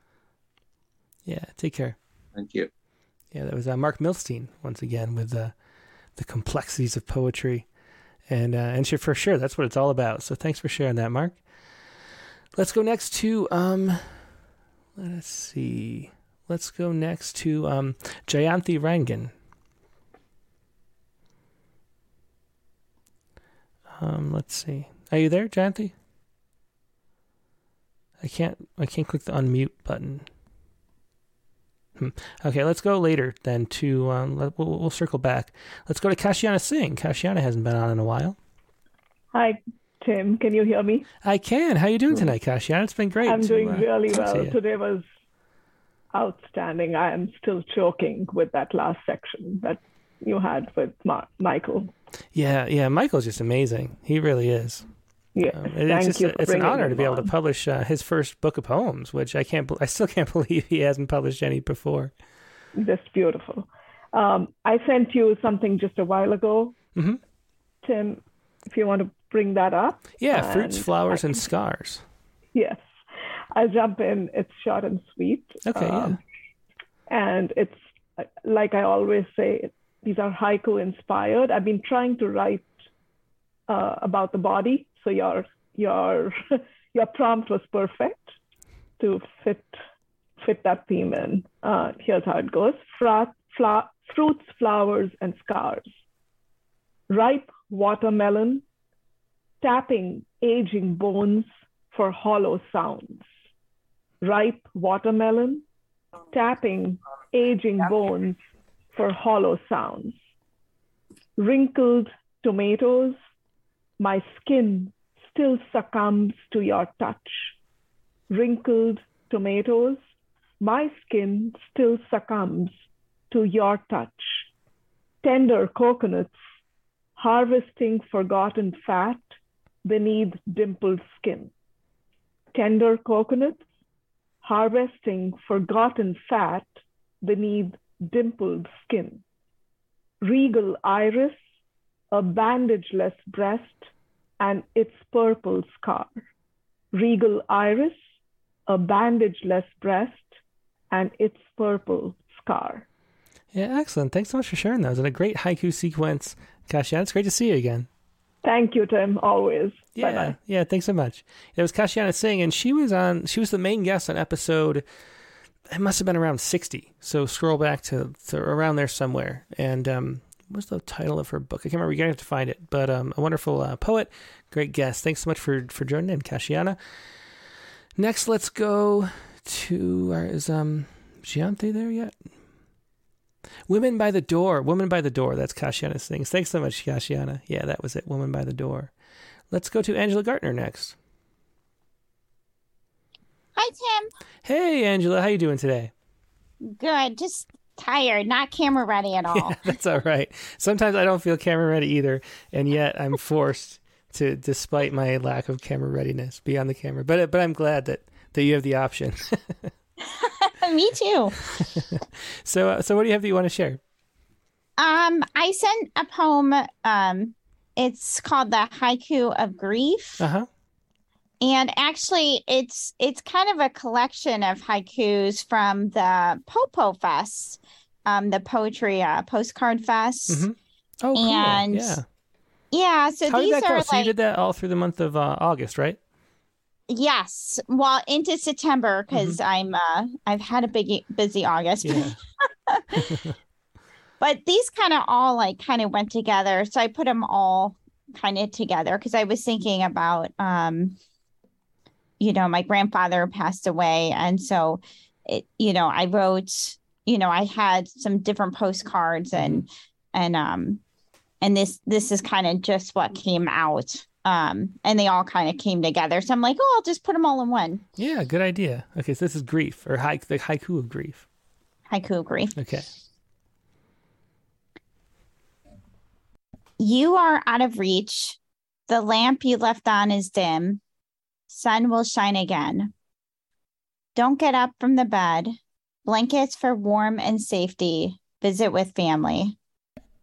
Yeah. Take care.
Thank you.
Yeah, that was uh, Mark Milstein once again with uh, the complexities of poetry and uh, and for sure that's what it's all about. So thanks for sharing that, Mark. Let's go next to um, let us see. Let's go next to um, Jayanthi Rangan. Um, let's see. Are you there, Jayanthi? I can't. I can't click the unmute button. Hmm. Okay, let's go later then to, um, we'll, we'll, circle back. Let's go to Kashiana Singh. Kashiana hasn't been on in a while.
Hi, Tim. Can you hear me?
I can. How are you doing tonight, Kashiana? It's been great.
I'm
to,
doing
uh,
really well. Today was outstanding. I am still choking with that last section that you had with Ma- Michael.
Yeah, yeah. Michael's just amazing. He really is.
Yeah,
um, it's just a, it's an honor to be able to publish uh, his first book of poems, which I can't, I still can't believe he hasn't published any before.
That's beautiful. Um, I sent you something just a while ago,
mm-hmm.
Tim. If you want to bring that up.
Yeah, fruits, flowers, I, and scars.
Yes, I'll jump in. It's short and sweet.
Okay. Um,
yeah. And it's like I always say, these are haiku inspired. I've been trying to write uh, about the body so your your your prompt was perfect to fit fit that theme in. Uh, here's how it goes: Fra- fla- fruits, flowers, and scars. Ripe watermelon, tapping aging bones for hollow sounds. Ripe watermelon, tapping aging bones for hollow sounds. Wrinkled tomatoes, my skin still succumbs to your touch. Wrinkled tomatoes, my skin still succumbs to your touch. Tender coconuts, harvesting forgotten fat beneath dimpled skin. Tender coconuts, harvesting forgotten fat beneath dimpled skin. Regal iris, a bandageless breast, and its purple scar. Regal iris, a bandageless breast, and its purple scar.
Yeah, excellent. Thanks so much for sharing those. And a great haiku sequence. Kashiana, it's great to see you again.
Thank you, Tim. Always.
Yeah,
Bye-bye.
yeah. Thanks so much. It was Kashiana Singh, and she was on. She was the main guest on episode. It must have been around sixty. So scroll back to, to around there somewhere. And um, what's the title of her book? I can't remember. You're gonna have to find it. But um, a wonderful uh, poet, great guest. Thanks so much for for joining in, Kashiana. Next, let's go to our, is um Giante there yet? Women by the Door. Woman by the Door. That's Kashiana's things. Thanks so much, Kashiana. Yeah, that was it. Woman by the Door. Let's go to Angela Gartner next.
Hi, Tim.
Hey, Angela. How you doing today?
Good. Just tired. Not camera ready at all.
That's all right. Sometimes I don't feel camera ready either, and yet I'm forced to, despite my lack of camera readiness, be on the camera. But but I'm glad that that you have the option.
Me too.
so uh, so what do you have that you want to share?
Um, I sent a poem. Um, it's called the Haiku of Grief.
Uh huh.
And actually, it's it's kind of a collection of haikus from the Popo Fest, um, the poetry uh, postcard fest.
Mm-hmm. Oh, cool.
And
yeah.
Yeah. So
How did
these
that go?
are
So you did that all through the month of uh, August, right?
Yes, well into September because I'm uh I've had a big busy August.
Yeah.
but these kind of all like kind of went together so i put them all kind of together because i was thinking about um you know my grandfather passed away and so it you know i wrote you know i had some different postcards and and um and this this is kind of just what came out um and they all kind of came together so i'm like oh i'll just put them all in one
Yeah, good idea. Okay, so this is grief or haik, the haiku of grief.
haiku grief
Okay.
You are out of reach. The lamp you left on is dim. Sun will shine again. Don't get up from the bed. Blankets for warm and safety. Visit with family.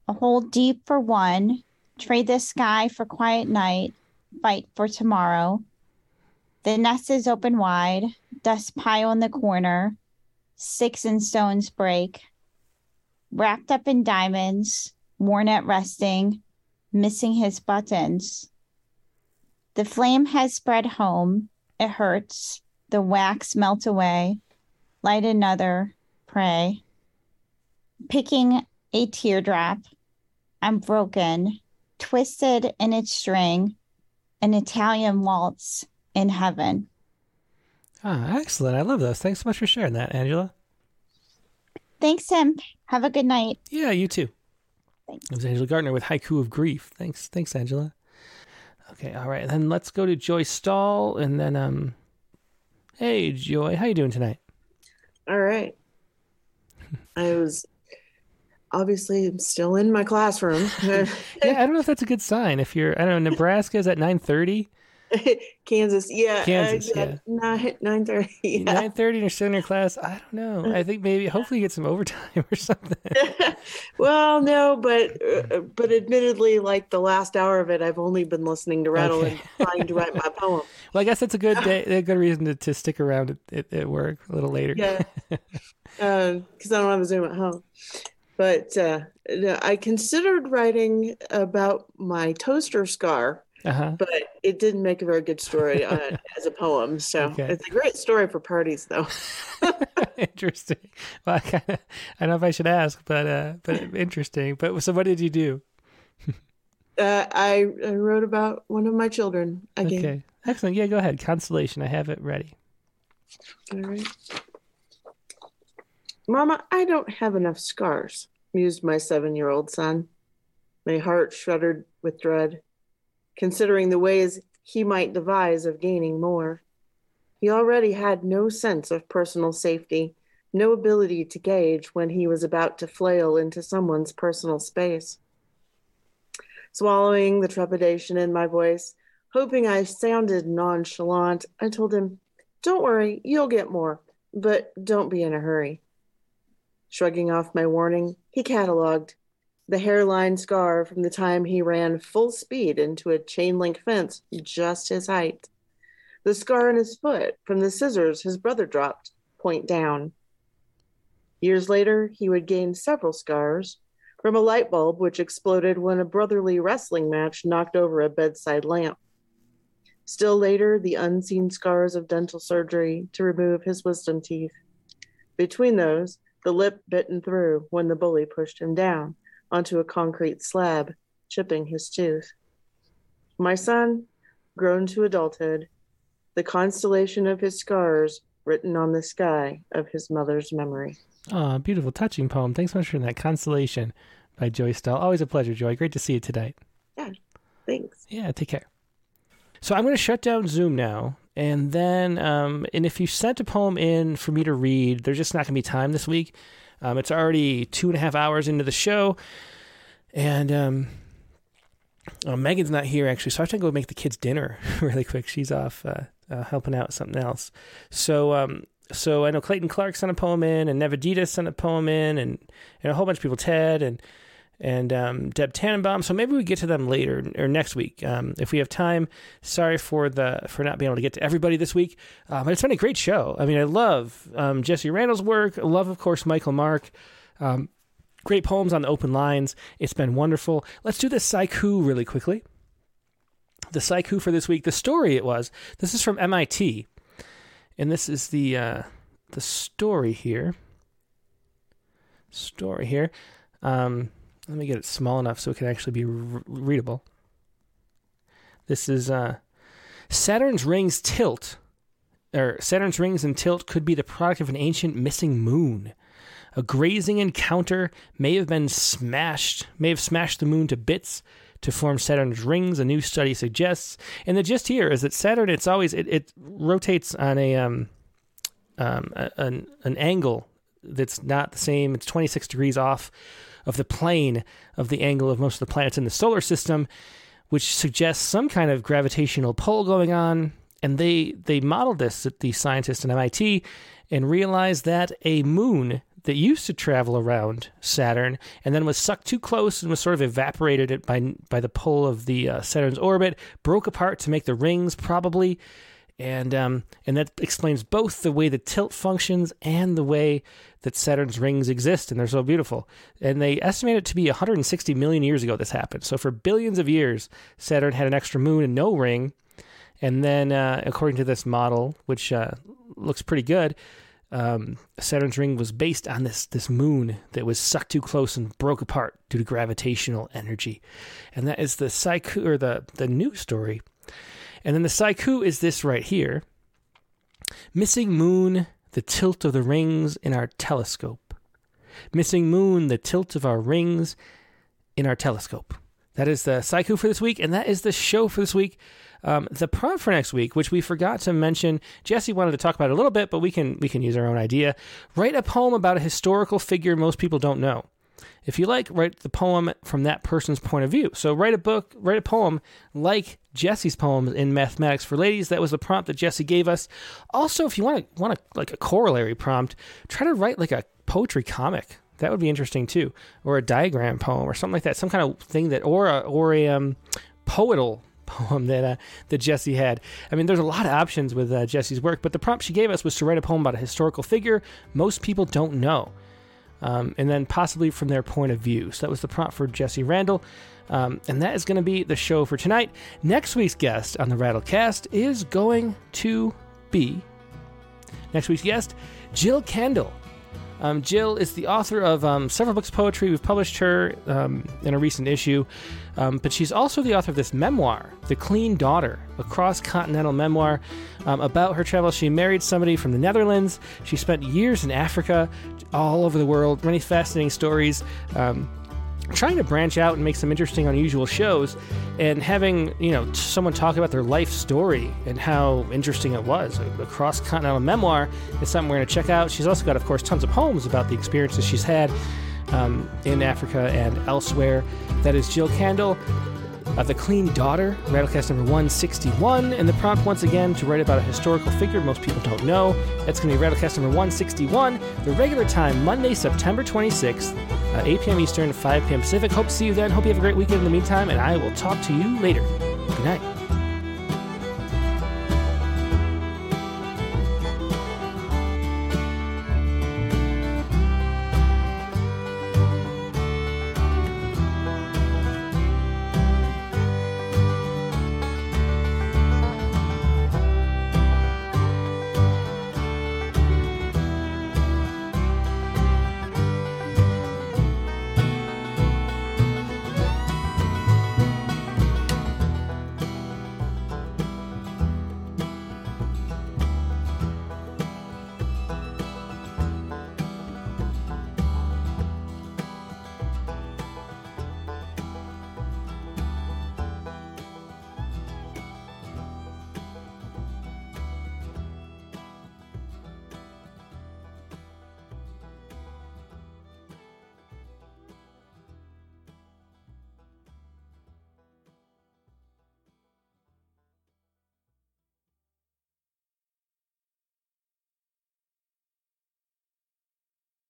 A hole deep for one. Trade the sky for quiet night. Fight for tomorrow. The nest is open wide. Dust pile in the corner. Sticks and stones break. Wrapped up in diamonds. Worn at resting missing his buttons. The flame has spread home. It hurts. The wax melt away. Light another. Pray. Picking a teardrop. I'm broken. Twisted in its string. An Italian waltz in heaven.
Ah, excellent. I love those. Thanks so much for sharing that, Angela.
Thanks, Tim. Have a good night.
Yeah, you too. Thanks. It was Angela Gardner with Haiku of Grief. Thanks, thanks, Angela. Okay, all right. Then let's go to Joy Stahl, and then um, hey, Joy, how you doing tonight?
All right. I was obviously I'm still in my classroom.
yeah, I don't know if that's a good sign. If you're, I don't know, Nebraska is at nine thirty.
Kansas, yeah,
Kansas,
uh,
yeah.
nine nine thirty. Yeah.
Nine thirty, and you're still in your class. I don't know. I think maybe, hopefully, you get some overtime or something.
well, no, but uh, but admittedly, like the last hour of it, I've only been listening to Rattle
Okay.
and trying to write my poem.
Well, I guess that's a good day, a good reason to, to stick around at, at, at work a little later.
Yeah, because I don't have a Zoom at home. But uh, I considered writing about my toaster scar,
Uh-huh.
but it didn't make a very good story uh, as a poem. So
Okay.
it's a great story for parties, though.
interesting. Well, I, kinda, I don't know if I should ask, but uh, but interesting. But so, what did you do?
Uh, I, I wrote about one of my children again.
Okay, excellent. Yeah, go ahead. Constellation. I have it ready.
All right. Mama, I don't have enough scars, mused my seven year old son. My heart shuddered with dread, considering the ways he might devise of gaining more. He already had no sense of personal safety, no ability to gauge when he was about to flail into someone's personal space. Swallowing the trepidation in my voice, hoping I sounded nonchalant, I told him, Don't worry, you'll get more, but don't be in a hurry. Shrugging off my warning, he cataloged the hairline scar from the time he ran full speed into a chain link fence just his height. The scar on his foot from the scissors his brother dropped, point down. Years later, he would gain several scars from a light bulb which exploded when a brotherly wrestling match knocked over a bedside lamp. Still later, the unseen scars of dental surgery to remove his wisdom teeth. Between those, the lip bitten through when the bully pushed him down onto a concrete slab, chipping his tooth. My son, grown to adulthood, the constellation of his scars written on the sky of his mother's memory.
Ah, beautiful, touching poem. Thanks so much for that. Constellation by Joy Stell. Always a pleasure, Joy. Great to see you tonight.
Yeah, thanks.
Yeah, take care. So I'm going to shut down Zoom now. And then, um, and if you sent a poem in for me to read, there's just not going to be time this week. Um, it's already two and a half hours into the show. And um, uh, Megan's not here, actually. So I have to go make the kids dinner really quick. She's off uh, uh, helping out with something else. So, um, so I know Clayton Clark sent a poem in, and Nevedita sent a poem in, and, and a whole bunch of people, Ted, and and um, Deb Tannenbaum. So maybe we get to them later or next week um, if we have time. Sorry for the for not being able to get to everybody this week, uh, but it's been a great show. I mean, I love um, Jessy Randall's work. I love, of course, Michael Mark. Um, great poems on the open lines. It's been wonderful. Let's do the Saiku really quickly. The Saiku for this week. The story it was. This is from MIT, and this is the uh, the story here. Story here. Um, let me get it small enough so it can actually be re- readable. This is uh, Saturn's rings tilt, or Saturn's rings and tilt could be the product of an ancient missing moon. A grazing encounter may have been smashed, may have smashed the moon to bits to form Saturn's rings. A new study suggests, and the gist here is that Saturn, it's always it, it rotates on a um, um, an an angle that's not the same. It's 26 degrees off of the plane of the angle of most of the planets in the solar system, which suggests some kind of gravitational pull going on. And they they modeled this at the scientists at MIT and realized that a moon that used to travel around Saturn and then was sucked too close and was sort of evaporated by by the pull of the uh, Saturn's orbit broke apart to make the rings probably and um, and that explains both the way the tilt functions and the way that Saturn's rings exist, and they're so beautiful. And they estimate it to be 160 million years ago this happened. So for billions of years, Saturn had an extra moon and no ring. And then, uh, according to this model, which uh, looks pretty good, um, Saturn's ring was based on this this moon that was sucked too close and broke apart due to gravitational energy, and that is the Saiku or the the new story and then the Saiku is this right here Missing Moon, the tilt of the rings in our telescope. Missing Moon, the tilt of our rings in our telescope. That is the Saiku for this week, and that is the show for this week. Um, the prompt for next week, which we forgot to mention, Jessy wanted to talk about a little bit, but we can we can use our own idea. Write a poem about a historical figure most people don't know. If you like, write the poem from that person's point of view. So write a book, write a poem like Jessy's poems in Mathematics for Ladies. That was the prompt that Jessy gave us. Also, if you want to want a, like a corollary prompt, try to write like a poetry comic. That would be interesting too, or a diagram poem or something like that. Some kind of thing that, or a or a um, poetal poem that uh, that Jessy had. I mean, there's a lot of options with uh, Jessy's work, but the prompt she gave us was to write a poem about a historical figure most people don't know um, and then possibly from their point of view. So that was the prompt for Jessy Randall. Um, and that is going to be the show for tonight. Next week's guest on the Rattlecast is going to be next week's guest, Jill Kandel. Um, Jill is the author of um, several books of poetry. We've published her um, in a recent issue, um, but she's also the author of this memoir, The Clean Daughter, a cross continental memoir um, about her travels. She married somebody from the Netherlands. She spent years in Africa, all over the world, many fascinating stories. Trying to branch out and make some interesting, unusual shows, and having you know someone talk about their life story and how interesting it was. A cross continental memoir is something we're going to check out. She's also got, of course, tons of poems about the experiences she's had um, in Africa and elsewhere. That is Jill Kandel. Uh, the Clean Daughter, Rattlecast number 161, and the prompt once again to write about a historical figure most people don't know. That's going to be Rattlecast number 161, the regular time, Monday, September 26th, uh, 8 p.m. Eastern, 5 p.m. Pacific. Hope to see you then. Hope you have a great weekend in the meantime, and I will talk to you later. Good night.